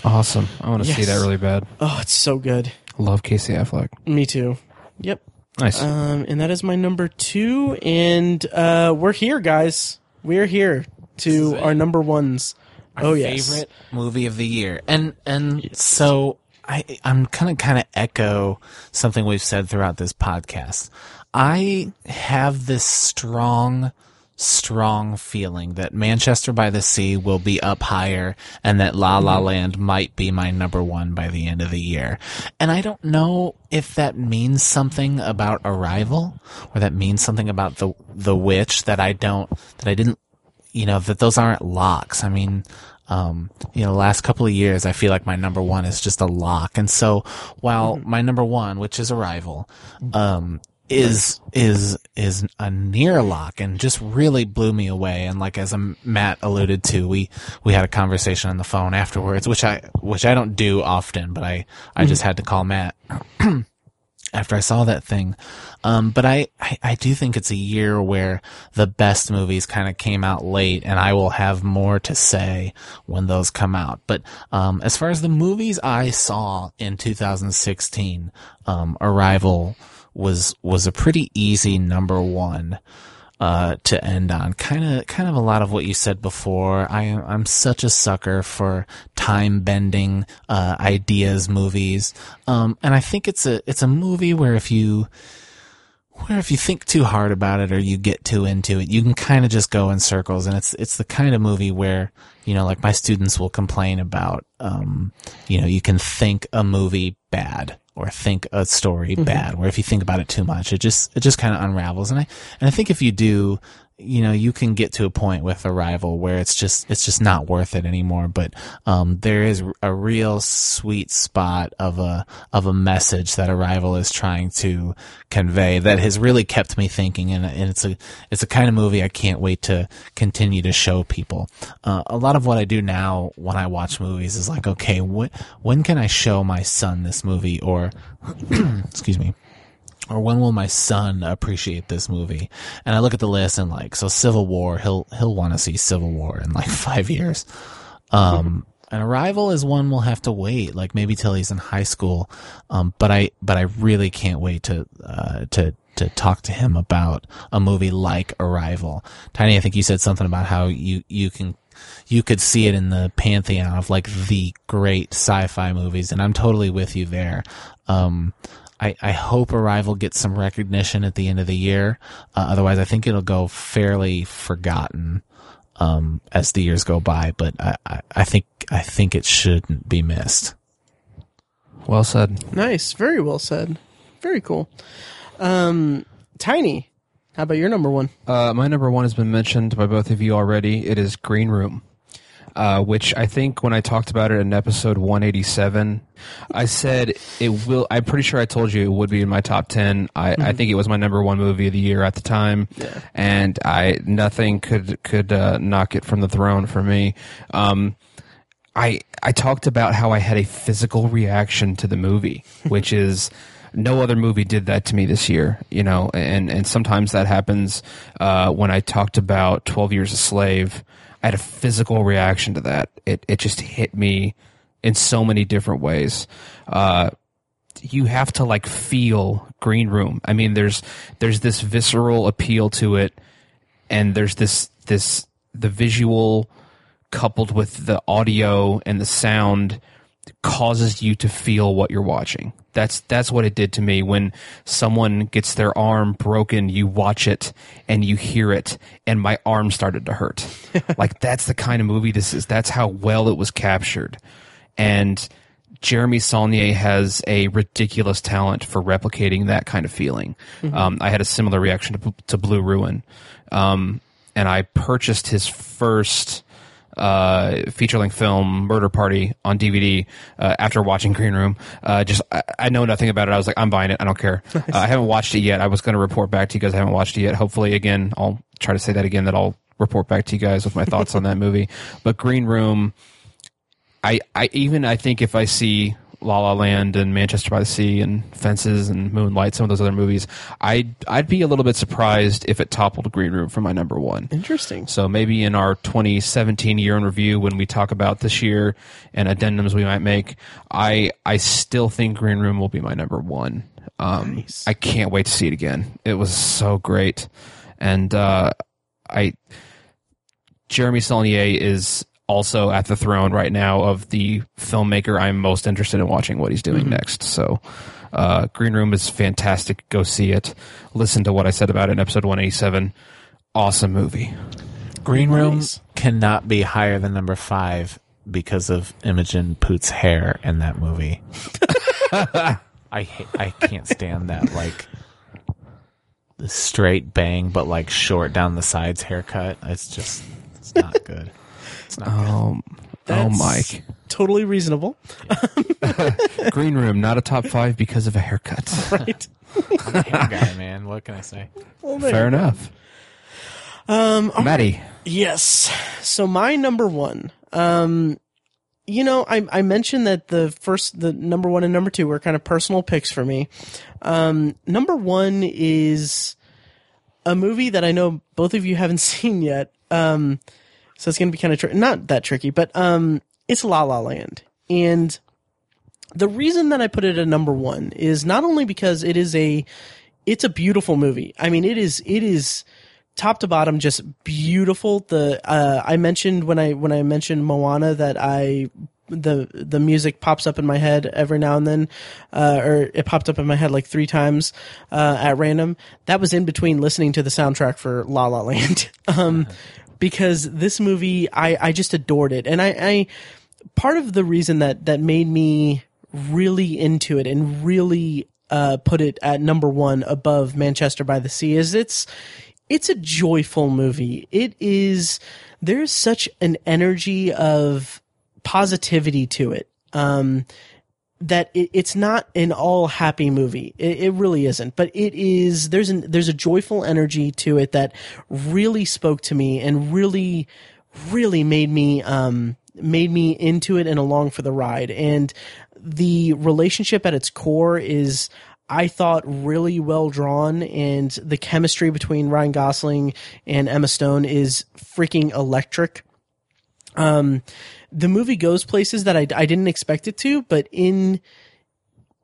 Awesome. I want to yes. see that really bad. Oh, it's so good. Love Casey Affleck. Me too. Yep. Nice. Um, and that is my number two. And uh, we're here, guys. We're here to our number ones. Our oh yes, favorite movie of the year. And and yes. so I I'm kind of kind of echo something we've said throughout this podcast. I have this strong strong feeling that Manchester by the Sea will be up higher and that La La mm-hmm. Land might be my number one by the end of the year. And I don't know if that means something about Arrival or that means something about the, the witch that I don't, that I didn't, you know, that those aren't locks. I mean, um, you know, the last couple of years, I feel like my number one is just a lock. And so while mm-hmm. my number one, which is Arrival, um, is is is a near lock and just really blew me away. And like as Matt alluded to we we had a conversation on the phone afterwards which I which I don't do often but I I mm-hmm. just had to call Matt after I saw that thing. Um but I, I I do think it's a year where the best movies kind of came out late and I will have more to say when those come out. But um as far as the movies I saw in 2016 um Arrival was was a pretty easy number one uh, to end on. Kind of, kind of a lot of what you said before. I, I'm such a sucker for time bending uh, ideas movies, um, and I think it's a it's a movie where if you where if you think too hard about it or you get too into it, you can kind of just go in circles. And it's it's the kind of movie where you know, like my students will complain about, um, you know, you can think a movie bad or think a story mm-hmm. bad, where if you think about it too much, it just it just kind of unravels. And I and I think if you do you know you can get to a point with Arrival where it's just it's just not worth it anymore. But um, there is a real sweet spot of a of a message that Arrival is trying to convey that has really kept me thinking, and, and it's a it's a kind of movie I can't wait to continue to show people. Uh, a lot of what I do now when I watch movies is like, okay, wh- when can I show my son this movie or excuse me or when will my son appreciate this movie? And I look at the list and like, so Civil War, he'll he'll want to see Civil War in like five years. Um, an Arrival is one we'll have to wait, like maybe till he's in high school. Um, but I but I really can't wait to uh, to to talk to him about a movie like Arrival. Tiny, I think you said something about how you you can you could see it in the pantheon of like the great sci-fi movies, and I'm totally with you there. Um, I, I hope Arrival gets some recognition at the end of the year. Uh, otherwise, I think it'll go fairly forgotten um, as the years go by. But I, I, I think I think it shouldn't be missed. Well said. Nice. Very well said. Very cool. Um, Tiny, how about your number one? Uh, my number one has been mentioned by both of you already. It is Green Room, uh, which I think when I talked about it in episode 187, I said it will. I'm pretty sure I told you it would be in my top 10. I, I think it was my number one movie of the year at the time, and I nothing could could uh, knock it from the throne for me. Um, I I talked about how I had a physical reaction to the movie, which is no other movie did that to me this year, you know, and and sometimes that happens uh, when I talked about Twelve Years a Slave. I had a physical reaction to that. It it just hit me in so many different ways. Uh, you have to like feel Green Room. I mean, there's there's this visceral appeal to it, and there's this this the visual coupled with the audio and the sound causes you to feel what you're watching. That's that's what it did to me when someone gets their arm broken, you watch it and you hear it and my arm started to hurt. like that's the kind of movie this is. That's how well it was captured. And Jeremy Saulnier has a ridiculous talent for replicating that kind of feeling. Um, I had a similar reaction to, to Blue Ruin. Um, and I purchased his first uh, feature length film Murder Party on DVD uh, after watching Green Room. Uh, just I, I know nothing about it. I was like, I'm buying it. I don't care. Uh, I haven't watched it yet. I was going to report back to you guys. I haven't watched it yet. Hopefully, again, I'll try to say that again. That I'll report back to you guys with my thoughts on that movie. But Green Room, I I even I think if I see La La Land and Manchester by the Sea and Fences and Moonlight, some of those other movies, I'd I'd be a little bit surprised if it toppled Green Room for my number one. Interesting. So maybe in our 2017 year in review, when we talk about this year and addendums we might make, I I still think Green Room will be my number one. Um, Nice. I can't wait to see it again. It was so great, and uh, I Jeremy Saulnier is also at the throne right now of the filmmaker I'm most interested in watching what he's doing next. So, uh, Green Room is fantastic. Go see it. Listen to what I said about it in episode 187. Awesome movie. Green Room Nice. cannot be higher than number five because of Imogen Poots' hair in that movie. I ha- I can't stand that like the straight bang, but like short down the sides haircut. It's just it's not good. It's not Um, oh, That's Mike. Totally reasonable. Green Room, not a top five because of a haircut. Right. good. I'm a hair guy, man. What can I say? Well, there Fair you go. enough. Um, Maddie. Yes. So my number one, um, you know, I, I mentioned that the first, the number one and number two were kind of personal picks for me. Um, number one is a movie that I know both of you haven't seen yet. Um, so it's going to be kind of, tri- not that tricky, but, um, it's La La Land. And the reason that I put it at number one is not only because it is a, it's a beautiful movie. I mean, it is, it is, top to bottom just beautiful the uh i mentioned when i when i mentioned moana that i the the music pops up in my head every now and then uh or it popped up in my head like three times uh at random that was in between listening to the soundtrack for la la land um because this movie i i just adored it and i i part of the reason that that made me really into it and really uh, put it at number one above Manchester by the Sea is it's it's a joyful movie. It is there's such an energy of positivity to it. Um, that it, it's not an all happy movie. It, it, really isn't, but it is. There's an there's a joyful energy to it that really spoke to me and really, really made me um made me into it and along for the ride. And the relationship at its core is. I thought really well drawn, and the chemistry between Ryan Gosling and Emma Stone is freaking electric. Um, the movie goes places that I, I didn't expect it to, but in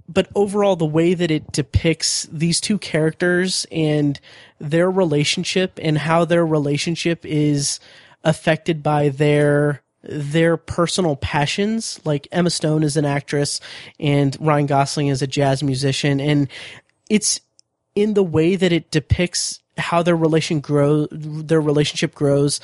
but overall the way that it depicts these two characters and their relationship and how their relationship is affected by their their personal passions like Emma Stone is an actress and Ryan Gosling is a jazz musician. And it's in the way that it depicts how their relation grow their relationship grows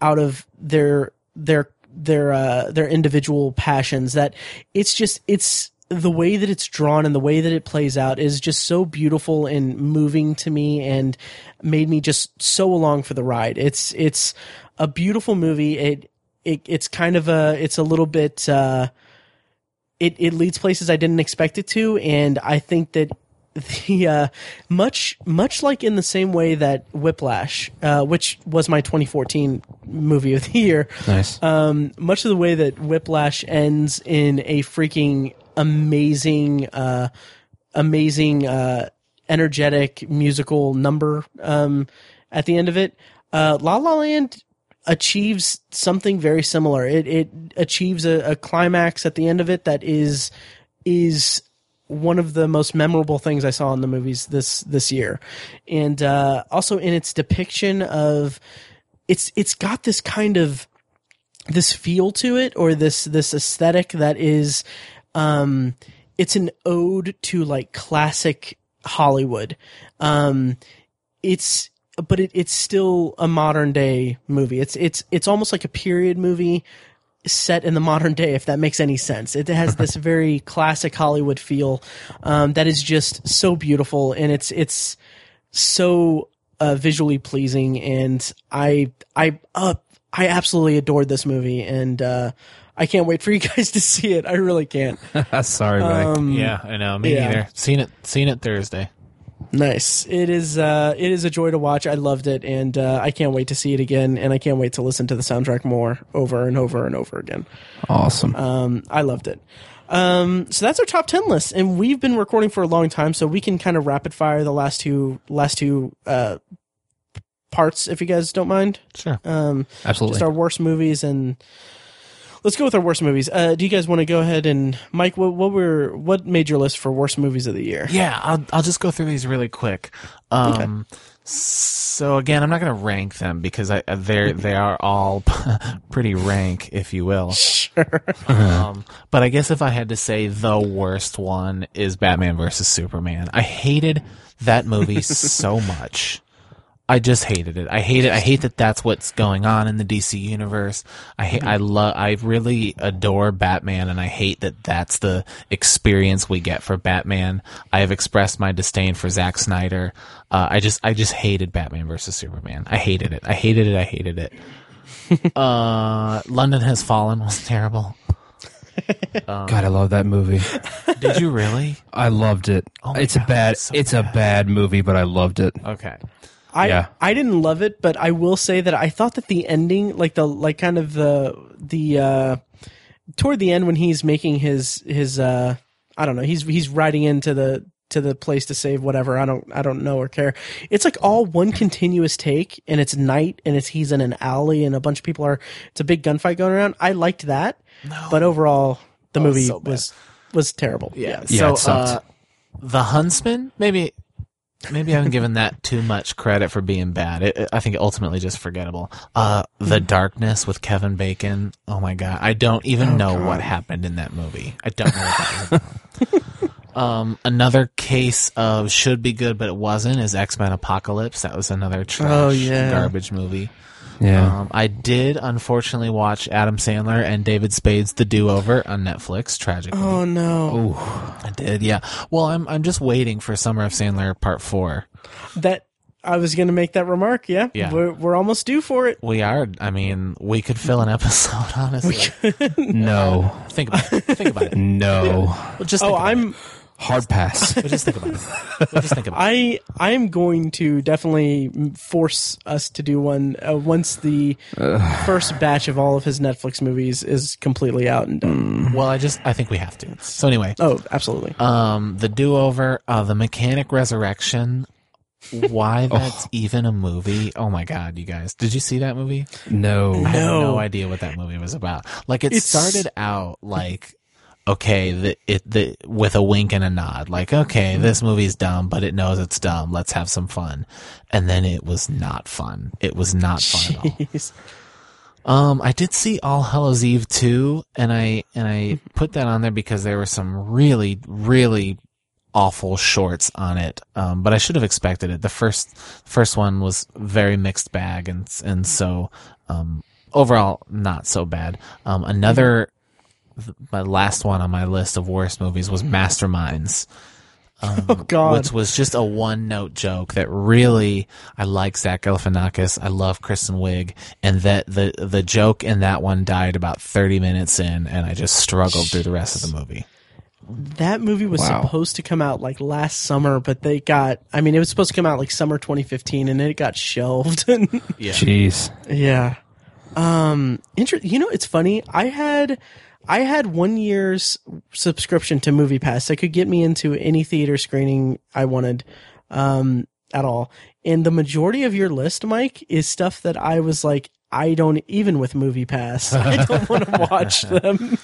out of their their their uh, their individual passions. That it's just it's the way that it's drawn and the way that it plays out is just so beautiful and moving to me and made me just so along for the ride. It's it's a beautiful movie. It it it's kind of a it's a little bit uh, it it leads places I didn't expect it to, and I think that the uh, much much like in the same way that Whiplash, uh, which was my 2014 movie of the year, Nice. um, much of the way that Whiplash ends in a freaking amazing, uh, amazing, uh, energetic musical number um, at the end of it. Uh, La La Land achieves something very similar. It it achieves a, a climax at the end of it that is is one of the most memorable things I saw in the movies this this year, and uh, also in its depiction of it's it's got this kind of this feel to it or this this aesthetic that is um it's an ode to like classic Hollywood. Um it's but it, it's still a modern day movie. It's it's it's almost like a period movie set in the modern day, if that makes any sense. It has this very classic Hollywood feel um, that is just so beautiful, and it's it's so uh, visually pleasing, and I I uh, I absolutely adored this movie, and uh, I can't wait for you guys to see it. I really can't. Sorry, buddy. Um, Yeah, I know. Me yeah. neither. Seen it. Seen it Thursday. Nice. It is. Uh, it is a joy to watch. I loved it, and uh, I can't wait to see it again. And I can't wait to listen to the soundtrack more over and over and over again. awesome. Um, I loved it. Um, so that's our top ten list, and we've been recording for a long time, so we can kind of rapid fire the last two last two uh, parts, if you guys don't mind. Sure. Um, Absolutely. just our worst movies, and let's go with our worst movies. Uh, do you guys want to go ahead and Mike? What, what were what made your list for worst movies of the year? Yeah, I'll I'll just go through these really quick. Um, so again, I'm not going to rank them because I they they are all pretty rank, if you will. Sure. Um, but I guess if I had to say the worst one is Batman versus Superman. I hated that movie so much. I just hated it. I hate it. I hate that that's what's going on in the DC universe. I hate, I love, I really adore Batman and I hate that that's the experience we get for Batman. I have expressed my disdain for Zack Snyder. Uh, I just, I just hated Batman versus Superman. I hated it. I hated it. I hated it. uh, London Has Fallen was terrible. God, I love that movie. Did you really? I loved it. Oh it's God, a bad. it's so it's a bad movie, but I loved it. Okay. I Yeah. I didn't love it, but I will say that I thought that the ending, like the like kind of the the uh toward the end when he's making his his uh I don't know, he's he's riding into the to the place to save whatever. I don't I don't know or care. It's like all one continuous take and it's night and it's he's in an alley and a bunch of people are it's a big gunfight going around. I liked that. But overall the Oh, movie so was was terrible. Yeah. Yeah, so, it uh, the Huntsman, maybe, maybe I'm giving that too much credit for being bad. It, I think ultimately just forgettable. Uh, The Darkness with Kevin Bacon. Oh my god, I don't even know what happened in that movie. I don't know what that was. Um, another case of should be good but it wasn't is X Men Apocalypse. That was another trash, Oh, yeah. garbage movie. Yeah. Um, I did unfortunately watch Adam Sandler and David Spade's The Do Over on Netflix. Tragically, Oh no. I did, yeah. Well, I'm I'm just waiting for Summer of Sandler Part Four. That I was going to make that remark. Yeah, Yeah. We're, we're almost due for it. We are. I mean, we could fill an episode. Honestly, No, think about it. Think about it. no, Well, just Oh, about I'm. It. Hard pass. We'll just think about it. We'll just think about it. I I'm going to definitely force us to do one uh, once the first batch of all of his Netflix movies is completely out and done. Well, I just I think we have to. So anyway, Oh, absolutely. um, the do over, uh, the Mechanic Resurrection. Why that's even a movie? Oh my god, you guys! Did you see that movie? No, I have No. no idea what that movie was about. Like it It's- started out like okay, the it the with a wink and a nod. Like okay, this movie's dumb, but it knows it's dumb. Let's have some fun. And then it was not fun. It was not fun at all. Um, I did see All Hallows Eve too, and I and I put that on there because there were some really really awful shorts on it. Um, but I should have expected it. The first first one was very mixed bag, and and so um, overall not so bad. Um, another my last one on my list of worst movies was Masterminds Oh God. which was just a one note joke that really I like Zach Galifianakis, I love Kristen Wiig, and that the the joke in that one died about thirty minutes in, and I just struggled through the rest of the movie. that movie was Wow. supposed to come out like last summer, but they got. I mean, it was supposed to come out like summer 2015, and it got shelved. Yeah, jeez. Yeah. Um inter- you know it's funny. I had I had 1 year's subscription to MoviePass that could get me into any theater screening I wanted um at all. And the majority of your list, Mike, is stuff that I was like I don't even with MoviePass. I don't want to watch them.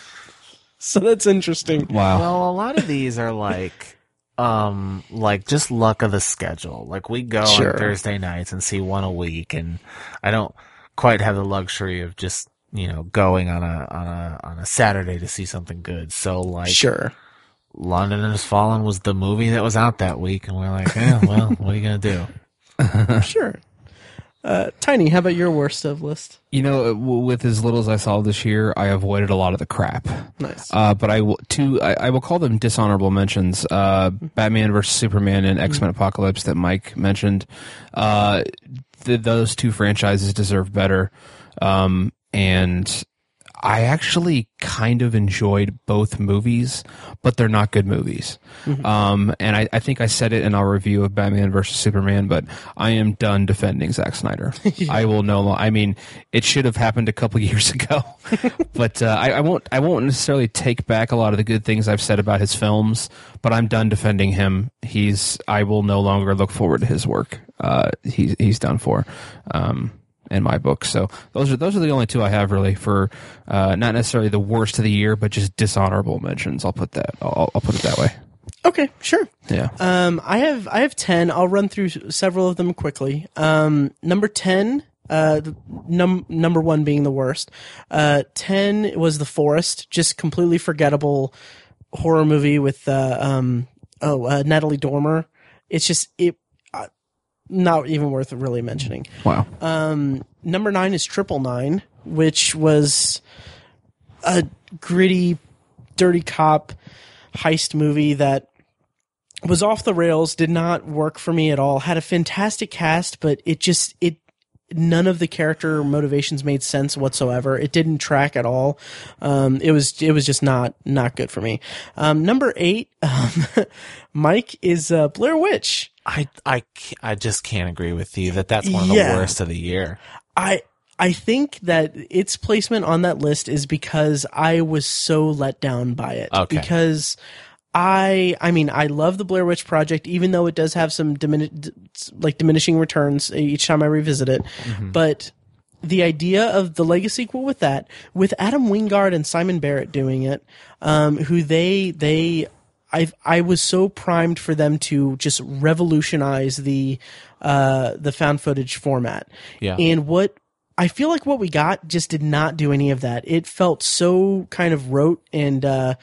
So that's interesting. Wow. Well, a lot of these are like, um, like just luck of the schedule. Like we go Sure. on Thursday nights and see one a week, and I don't quite have the luxury of just you know going on a on a on a Saturday to see something good. So like, Sure. London Has Fallen was the movie that was out that week, and we're like, eh, well, what are you gonna do? Sure. Uh, Tiny, how about your worst of list? You know, with as little as I saw this year, I avoided a lot of the crap. Nice. Uh, but I will two. I, I will call them dishonorable mentions. Uh, Batman versus Superman and X Men Apocalypse that Mike mentioned. Uh, th- those two franchises deserve better. Um, and I actually kind of enjoyed both movies, but they're not good movies. Um, and I, I think I said it in our review of Batman versus Superman, but I am done defending Zack Snyder. I will no longer. I mean, it should have happened a couple years ago, but uh, I, I won't. I won't necessarily take back a lot of the good things I've said about his films. But I'm done defending him. He's. I will no longer look forward to his work. Uh, he's he's done for. Um, in my book. So those are those are the only two I have really for uh, not necessarily the worst of the year, but just dishonorable mentions. I'll put that. I'll, I'll put it that way. Okay, sure. Yeah. Um, I have I have ten. I'll run through several of them quickly. Um, number ten, uh, the num- number one being the worst. Uh, ten was The Forest, just completely forgettable horror movie with uh, um, oh uh, Natalie Dormer. It's just it, not even worth really mentioning. wow. Um, number nine is Triple Nine, which was a gritty, dirty cop heist movie that was off the rails, did not work for me at all. Had a fantastic cast, but it just it none of the character motivations made sense whatsoever. It didn't track at all. Um, it was it was just not not good for me. Um, number eight, um, Mike is uh, Blair Witch. I I I just can't agree with you that that's one of Yeah. the worst of the year. I I think that its placement on that list is because I was so let down by it. Okay. Because I I mean I love the Blair Witch Project, even though it does have some dimini- like diminishing returns each time I revisit it. But the idea of the legacy sequel with that, with Adam Wingard and Simon Barrett doing it, um, who they they I I was so primed for them to just revolutionize the uh, the found footage format. Yeah. And what I feel like what we got just did not do any of that. It felt so kind of rote and uh,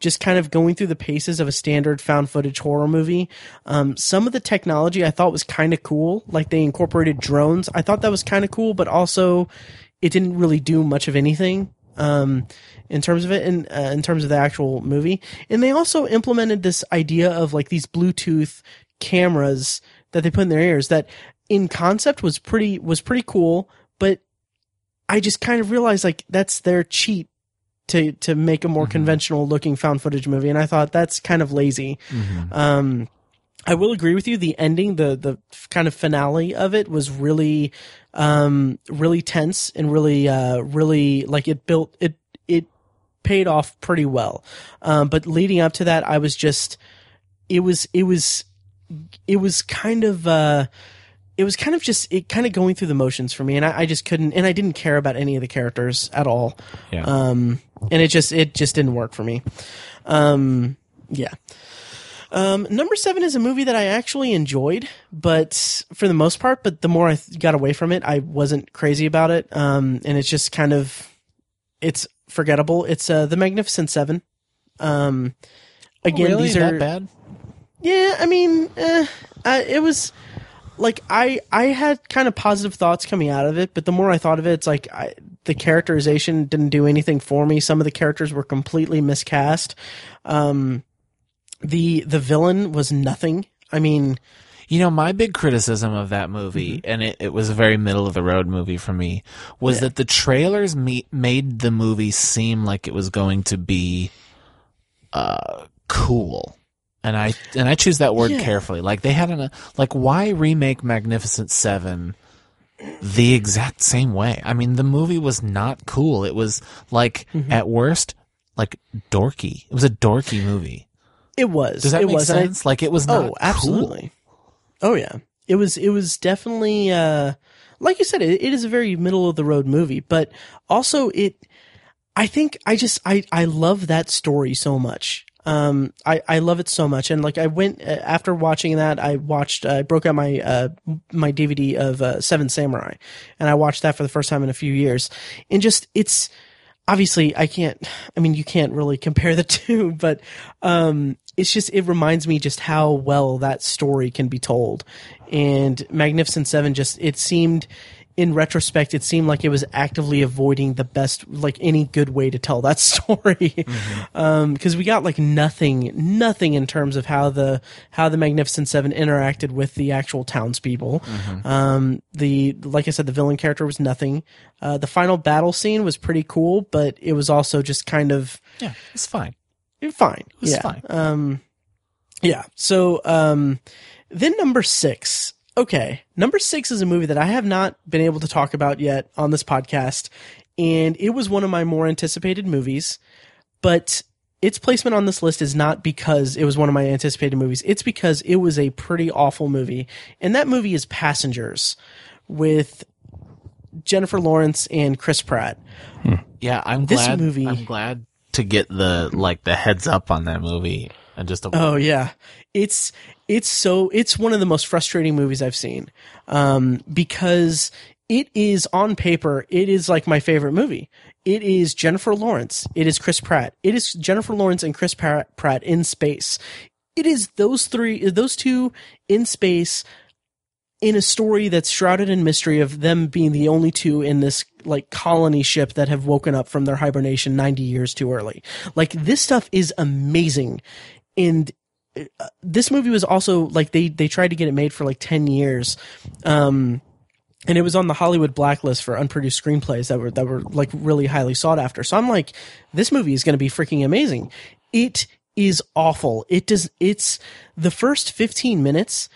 just kind of going through the paces of a standard found footage horror movie. Um, some of the technology I thought was kind of cool, like they incorporated drones. I thought that was kind of cool, but also it didn't really do much of anything um, in terms of it, in uh, in terms of the actual movie. And they also implemented this idea of like these Bluetooth cameras that they put in their ears that in concept was pretty was pretty cool, but I just kind of realized like that's their cheat to to make a more conventional looking found footage movie, and I thought that's kind of lazy. Um, I will agree with you. The ending, the the kind of finale of it was really, um, really tense and really, uh, really like it built it it paid off pretty well. Um, but leading up to that, I was just, it was it was, it was kind of. Uh, it was kind of just it kind of going through the motions for me and I, I just couldn't and i didn't care about any of the characters at all Yeah. um and it just it just didn't work for me um yeah um number seven is a movie that i actually enjoyed but for the most part but the more i th- got away from it i wasn't crazy about it um and it's just kind of it's forgettable it's uh the magnificent seven um again really these are that bad? yeah, I mean, eh, uh, it was like I I had kind of positive thoughts coming out of it, but the more I thought of it, it's like I, the characterization didn't do anything for me. Some of the characters were completely miscast. Um, the the villain was nothing. I mean, You know, my big criticism of that movie, Mm-hmm. and it, it was a very middle of the road movie for me, was that the trailers me- made the movie seem like it was going to be uh, cool. And I and I choose that word Yeah. carefully. Like they had an like why remake Magnificent Seven the exact same way? I mean, the movie was not cool. It was like Mm-hmm. at worst like dorky. It was a dorky movie. It was. Does that it make was. and I- sense? like it was oh, absolutely. Oh yeah, it was. It was definitely uh, like you said. It, it is a very middle of the road movie, but also it. I think I just I I love that story so much. Um, I I love it so much, and like I went uh, after watching that, I watched. I broke out my uh my DVD of uh, Seven Samurai, and I watched that for the first time in a few years, and just it's obviously I can't I mean you can't really compare the two but um it's just it reminds me just how well that story can be told. And Magnificent 7 just it seemed in retrospect it seemed like it was actively avoiding the best like any good way to tell that story um because we got like nothing nothing in terms of how the how the Magnificent 7 interacted with the actual townspeople um the like I said the villain character was nothing uh the final battle scene was pretty cool but it was also just kind of Yeah, it's fine. It's fine. It was yeah. fine. Um, yeah. So, um, then number six. Okay. Number six is a movie that I have not been able to talk about yet on this podcast. And it was one of my more anticipated movies, but its placement on this list is not because it was one of my anticipated movies. It's because it was a pretty awful movie. And that movie is Passengers with Jennifer Lawrence and Chris Pratt. Hmm. Yeah, I'm This glad. movie- I'm glad to get the like the heads up on that movie and just a, Oh yeah, it's it's so it's one of the most frustrating movies I've seen, um, because it is on paper it is like my favorite movie. It is Jennifer Lawrence. It is Chris Pratt. It is Jennifer Lawrence and Chris Pratt, in space. It is those three, those two in space in a story that's shrouded in mystery of them being the only two in this like colony ship that have woken up from their hibernation 90 years too early. Like this stuff is amazing. And uh, this movie was also like they they tried to get it made for like 10 years. Um and it was on the Hollywood blacklist for unproduced screenplays that were that were like really highly sought after. So I'm like, this movie is going to be freaking amazing. It is awful. It does. It's the first 15 minutes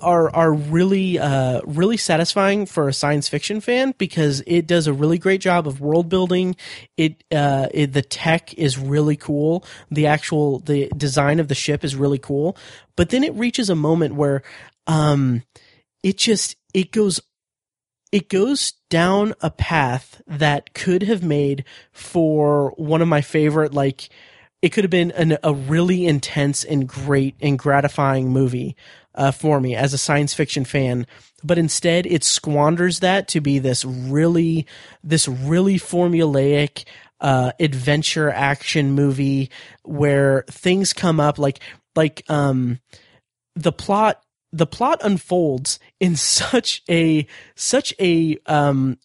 are are really uh, really satisfying for a science fiction fan because it does a really great job of world building. It, uh, it the tech is really cool. The actual the design of the ship is really cool. But then it reaches a moment where um, it just it goes it goes down a path that could have made for one of my favorite like it could have been an, a really intense and great and gratifying movie uh, for me as a science fiction fan but instead it squanders that to be this really this really formulaic uh, adventure action movie where things come up like like um the plot the plot unfolds in such a such a um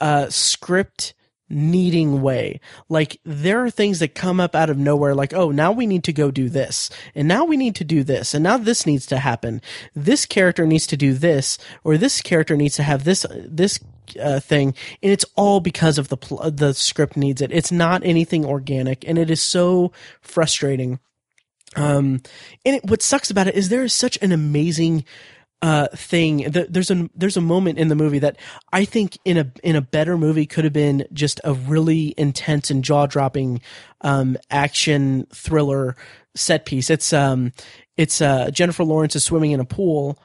uh script needing way. Like there are things that come up out of nowhere like, oh, now we need to go do this. And now we need to do this. And now this needs to happen. This character needs to do this or this character needs to have this this uh, thing and it's all because of the pl- the script needs it. It's not anything organic and it is so frustrating. Um and it, what sucks about it is there is such an amazing uh, thing. The, there's a there's a moment in the movie that I think in a in a better movie could have been just a really intense and jaw dropping um, action thriller set piece. It's um it's uh, Jennifer Lawrence is swimming in a pool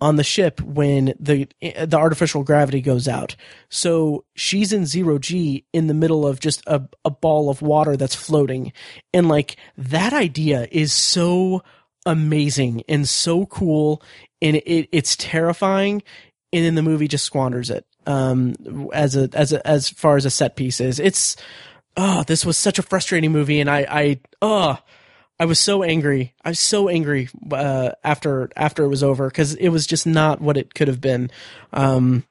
on the ship when the the artificial gravity goes out. So she's in zero G in the middle of just a, a ball of water that's floating. And like that idea is so amazing and so cool and it, it's terrifying and then the movie just squanders it um as a as a as far as a set piece is. It's oh this was such a frustrating movie and i i oh i was so angry. I was so angry uh after after it was over because it was just not what it could have been. Um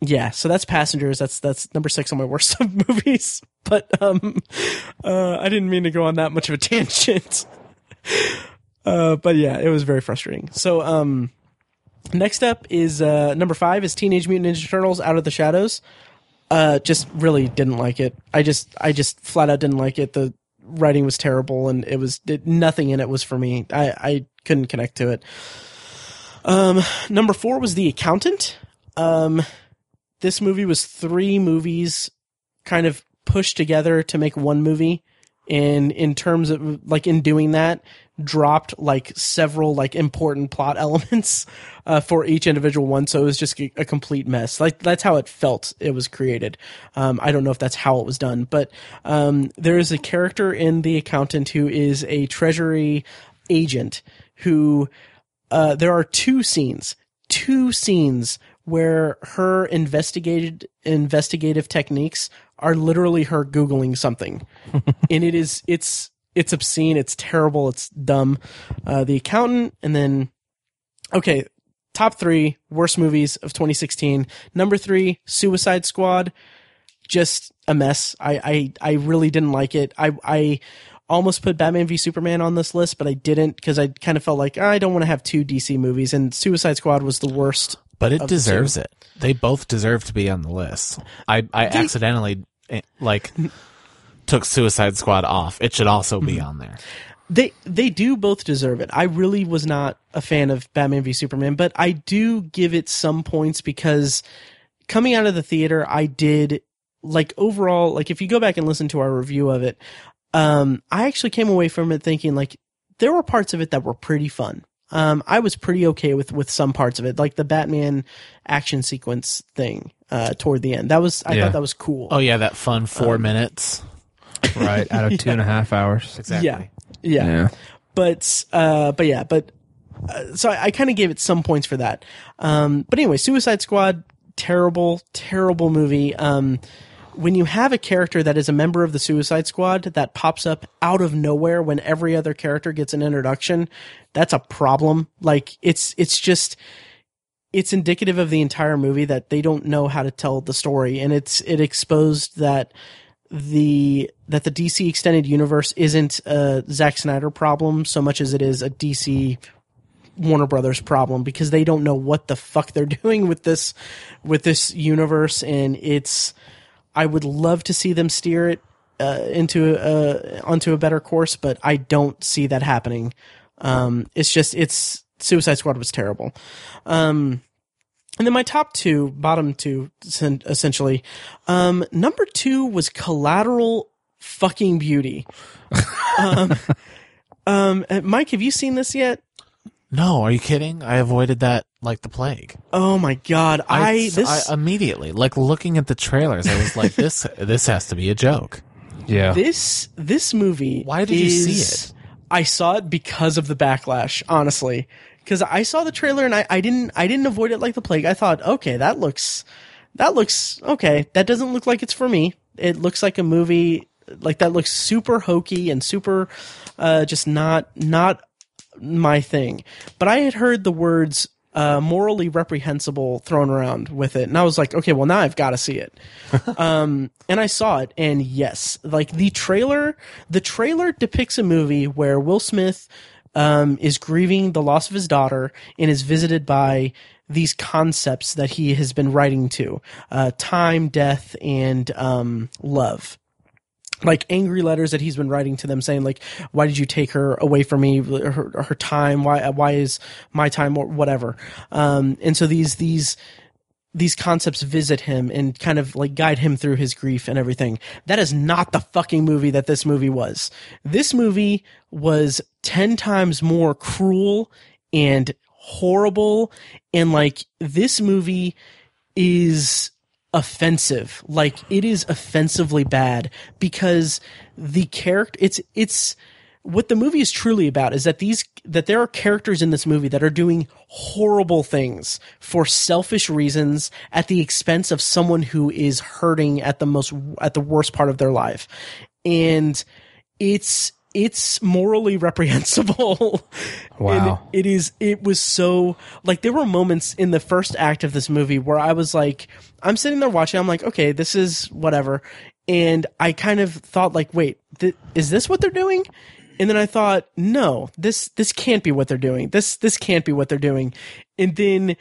yeah so that's passengers. That's that's number six on my worst of movies. But um uh i didn't mean to go on that much of a tangent uh but yeah it was very frustrating so um Next up is uh, number five is Teenage Mutant Ninja Turtles: Out of the Shadows. Uh, just really didn't like it. I just I just flat out didn't like it. The writing was terrible, and it was it, nothing in it was for me. I I couldn't connect to it. Um, number four was The Accountant. Um, this movie was three movies kind of pushed together to make one movie. And in terms of like in doing that, dropped like several like important plot elements uh, for each individual one so it was just a, complete mess. Like that's how it felt it was created. Um, i don't know if that's how it was done but um, there is a character in the accountant who is a treasury agent who uh, there are two scenes two scenes where her investigated investigative techniques are literally her googling something. And it is it's it's obscene. It's terrible. It's dumb. Uh, the Accountant, and then okay, top three worst movies of 2016. Number three, Suicide Squad. Just a mess. I I, I really didn't like it. I I almost put Batman v Superman on this list, but I didn't because I kind of felt like I don't want to have two DC movies, and Suicide Squad was the worst. But it deserves it. They both deserve to be on the list. I I they, accidentally eh, like took Suicide Squad off. It should also be mm-hmm. on there. They they do both deserve it. I really was not a fan of Batman v Superman, but I do give it some points because coming out of the theater, I did like overall like if you go back and listen to our review of it, um, I actually came away from it thinking like there were parts of it that were pretty fun. Um, I was pretty okay with with some parts of it, like the Batman action sequence thing uh, toward the end. That was I yeah. thought that was cool. Oh yeah, that fun four um, minutes right out of two and a half hours. Exactly. Yeah, yeah. yeah. But uh, but yeah, but uh, so I, I kind of gave it some points for that. Um, but anyway, Suicide Squad, terrible, terrible movie. Um, when you have a character that is a member of the Suicide Squad that pops up out of nowhere when every other character gets an introduction, that's a problem. Like it's it's just it's indicative of the entire movie that they don't know how to tell the story and it's it exposed that the that the DC extended universe isn't a Zack Snyder problem so much as it is a DC Warner Brothers problem because they don't know what the fuck they're doing with this with this universe and it's I would love to see them steer it uh, into a, onto a better course but I don't see that happening. Um, it's just it's Suicide Squad was terrible. Um, and then my top two, bottom two, essentially. Um, number two was Collateral Fucking Beauty. um, um, uh, Mike, have you seen this yet? No, are you kidding? I avoided that like the plague. Oh my god! I, I this I, immediately like looking at the trailers. I was like, this this has to be a joke. Yeah. This this movie. Why did is, you see it? I saw it because of the backlash. Honestly, because I saw the trailer and I, I didn't I didn't avoid it like the plague. I thought, okay, that looks that looks okay. That doesn't look like it's for me. It looks like a movie like that looks super hokey and super uh, just not not my thing. But I had heard the words uh, morally reprehensible thrown around with it, and I was like, okay, well now I've got to see it. um, and I saw it, and yes, like the trailer, the trailer depicts a movie where Will Smith um, is grieving the loss of his daughter and is visited by these concepts that he has been writing to uh, time, death, and um, love. Like angry letters that he's been writing to them saying like why did you take her away from me? Her, her time why why is my time or whatever. Um and so these these these concepts visit him and kind of like guide him through his grief and everything. That is not the fucking movie that this movie was. This movie was 10 times more cruel and horrible. And like this movie is offensive. Like it is offensively bad because the character, it's, it's, what the movie is truly about is that these that there are characters in this movie that are doing horrible things for selfish reasons at the expense of someone who is hurting at the most at the worst part of their life. And it's it's morally reprehensible. Wow. And it is it was so like there were moments in the first act of this movie where I was like I'm sitting there watching I'm like okay this is whatever. And I kind of thought like wait th- is this what they're doing and then I thought, no, this this can't be what they're doing. This this can't be what they're doing. And then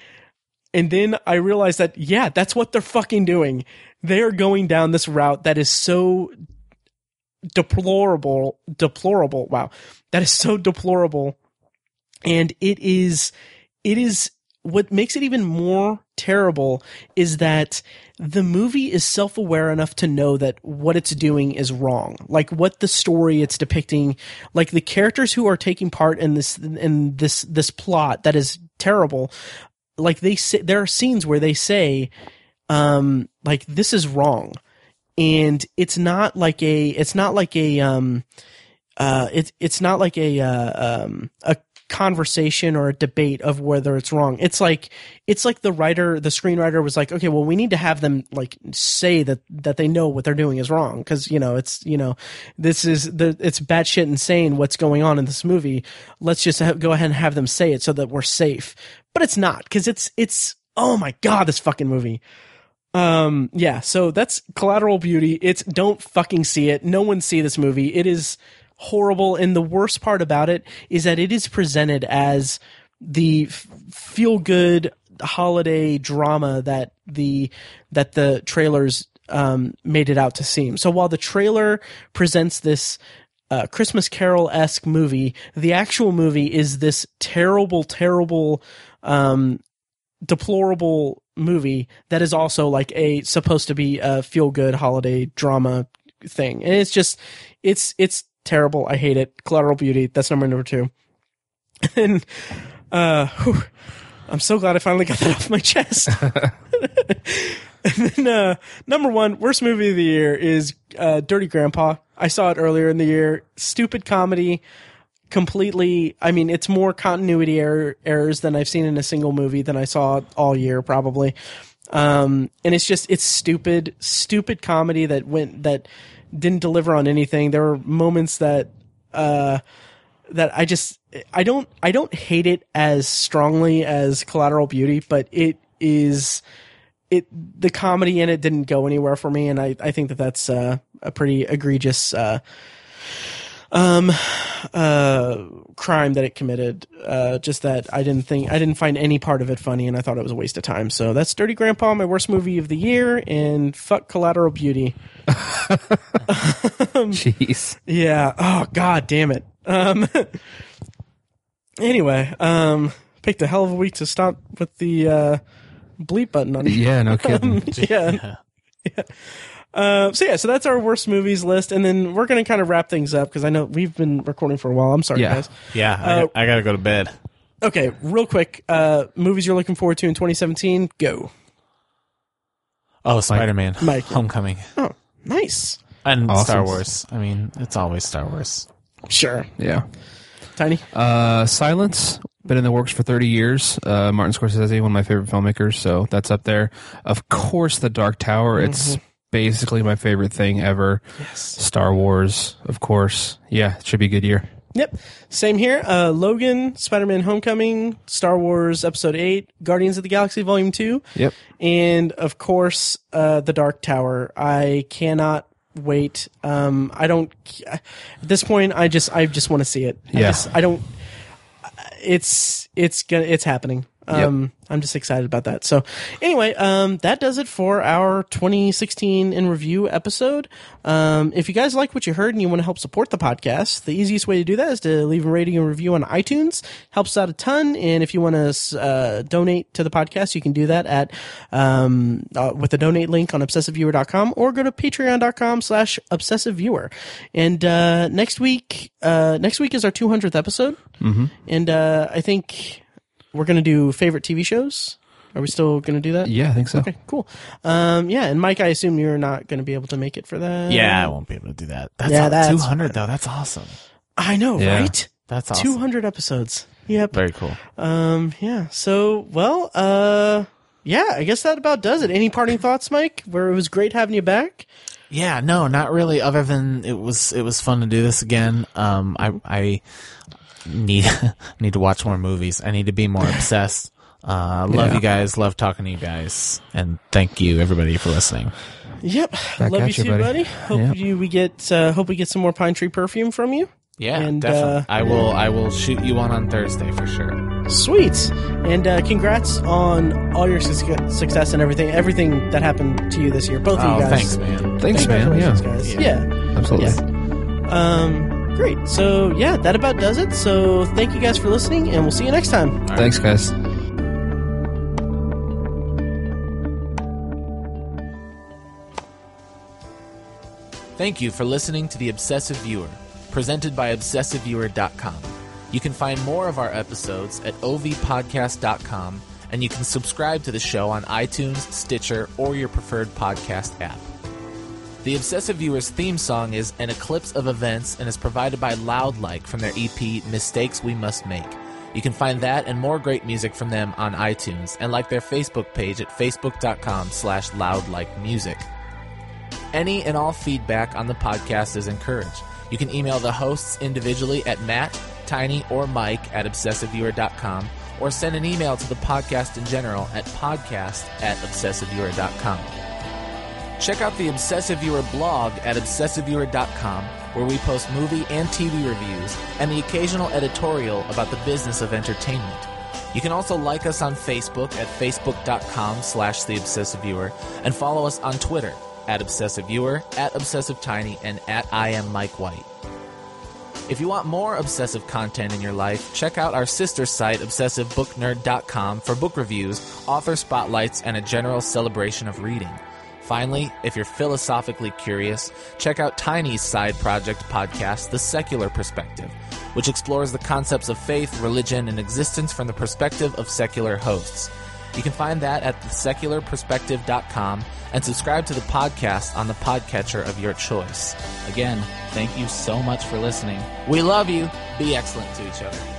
and then I realized that yeah, that's what they're fucking doing. They are going down this route that is so deplorable deplorable. Wow. That is so deplorable. And it is it is what makes it even more terrible is that the movie is self-aware enough to know that what it's doing is wrong. Like what the story it's depicting like the characters who are taking part in this in this this plot that is terrible like they say there are scenes where they say um like this is wrong. And it's not like a it's not like a um uh it's it's not like a uh, um a conversation or a debate of whether it's wrong. It's like it's like the writer, the screenwriter was like, okay, well, we need to have them like say that that they know what they're doing is wrong because you know it's you know this is the it's batshit insane what's going on in this movie. Let's just ha- go ahead and have them say it so that we're safe. But it's not because it's it's oh my god, this fucking movie. Um, yeah, so that's Collateral Beauty. It's don't fucking see it. No one see this movie. It is horrible. And the worst part about it is that it is presented as the feel good holiday drama that the that the trailers um, made it out to seem. So while the trailer presents this uh, Christmas Carol esque movie, the actual movie is this terrible, terrible, um, deplorable movie that is also like a supposed to be a feel good holiday drama thing, and it's just it's it's terrible. I hate it. Collateral Beauty. That's number number two. And uh, whew, I'm so glad I finally got that off my chest. and then uh, number one, worst movie of the year is uh, Dirty Grandpa. I saw it earlier in the year. Stupid comedy. Completely. I mean, it's more continuity error, errors than I've seen in a single movie than I saw all year, probably. Um, and it's just it's stupid, stupid comedy that went that didn't deliver on anything. There were moments that uh, that I just I don't I don't hate it as strongly as Collateral Beauty, but it is it the comedy in it didn't go anywhere for me, and I I think that that's uh, a pretty egregious. Uh, um uh crime that it committed uh just that i didn't think i didn't find any part of it funny and i thought it was a waste of time. So that's dirty grandpa my worst movie of the year and fuck collateral beauty. Jeez. yeah. Oh god damn it. Um anyway um picked a hell of a week to stop with the uh bleep button on Yeah, no kidding. yeah. Yeah uh, so yeah, so that's our worst movies list, and then we're gonna kind of wrap things up because I know we've been recording for a while. I'm sorry, Yeah. guys. Yeah, I, Uh, I gotta go to bed. Okay, real quick, uh, movies you're looking forward to in 2017. Go. Oh, Spider Man, Mike. Homecoming, Oh, nice. and Awesome. Star Wars. I mean, it's always Star Wars. Sure. Yeah. Tiny. Uh, Silence, been in the works for 30 years. Uh, Martin Scorsese, one of my favorite filmmakers, so that's up there. Of course, The Dark Tower. It's basically my favorite thing ever. Yes. Star Wars, of course. Yeah, it should be a good year. Yep. Same here. Uh, Logan, Spider Man Homecoming, Star Wars Episode 8, Guardians of the Galaxy Volume 2. Yep. And of course, uh, The Dark Tower. I cannot wait. Um, I don't, at this point, I just, I just want to see it. I Yeah. just- I don't, it's, it's gonna, it's happening. Um, I'm just excited about that. So anyway, um, that does it for our 2016 in review episode. Um, if you guys like what you heard and you want to help support the podcast, the easiest way to do that is to leave a rating and review on iTunes. Helps out a ton. And if you want to, uh, donate to the podcast, you can do that at, um, uh, with the donate link on obsessiveviewer.com or go to patreon.com slash obsessiveviewer. And, uh, next week, uh, next week is our 200th episode. Mm-hmm. And, uh, I think, we're going to do favorite TV shows. Are we still going to do that? Yeah, I think so. Okay, cool. Um, yeah, and Mike, I assume you're not going to be able to make it for that. Yeah, I won't be able to do that. That's Yeah, that's 200 though. That's awesome. I know, Yeah. right? That's awesome. 200 episodes. Yep. Very cool. Um, yeah. So, well, uh, yeah, I guess that about does it. Any parting thoughts, Mike? Where it was great having you back. Yeah, no, not really. Other than it was, it was fun to do this again. Um, I, I need need to watch more movies. I need to be more obsessed. Uh, love Yeah. you guys. Love talking to you guys, and thank you everybody for listening. Yep. Back Love you at you, too, buddy. buddy. Hope Yep. you we get uh, hope we get some more pine tree perfume from you. Yeah, And, definitely. uh, I will. I will shoot you one on Thursday for sure. Sweet. And uh, congrats on all your suc- success and everything everything that happened to you this year. Both of Oh, you guys. thanks, man. Thanks, man. Yeah, guys. Yeah. yeah. absolutely. Um, great. So yeah, that about does it. So thank you guys for listening, and we'll see you next time. Thanks, guys. Thank you for listening to The Obsessive Viewer, presented by ObsessiveViewer.com. You can find more of our episodes at ovpodcast.com, and you can subscribe to the show on iTunes, Stitcher, or your preferred podcast app. The Obsessive Viewer's theme song is An Eclipse of Events and is provided by Loudlike from their EP Mistakes We Must Make. You can find that and more great music from them on iTunes and like their Facebook page at facebook.com slash loudlikemusic. Any and all feedback on the podcast is encouraged. You can email the hosts individually at Matt, Tiny, or Mike at obsessiveviewer.com or send an email to the podcast in general at podcast at obsessiveviewer.com. Check out the Obsessive Viewer blog at obsessiveviewer.com where we post movie and TV reviews and the occasional editorial about the business of entertainment. You can also like us on Facebook at facebook.com slash the obsessive viewer and follow us on Twitter at obsessive viewer, at obsessive tiny, and at I am Mike White. If you want more obsessive content in your life, check out our sister site, obsessivebooknerd.com, for book reviews, author spotlights, and a general celebration of reading. Finally, if you're philosophically curious, check out Tiny's side project podcast, The Secular Perspective, which explores the concepts of faith, religion, and existence from the perspective of secular hosts. You can find that at thesecularperspective.com and subscribe to the podcast on the podcatcher of your choice. Again, thank you so much for listening. We love you. Be excellent to each other.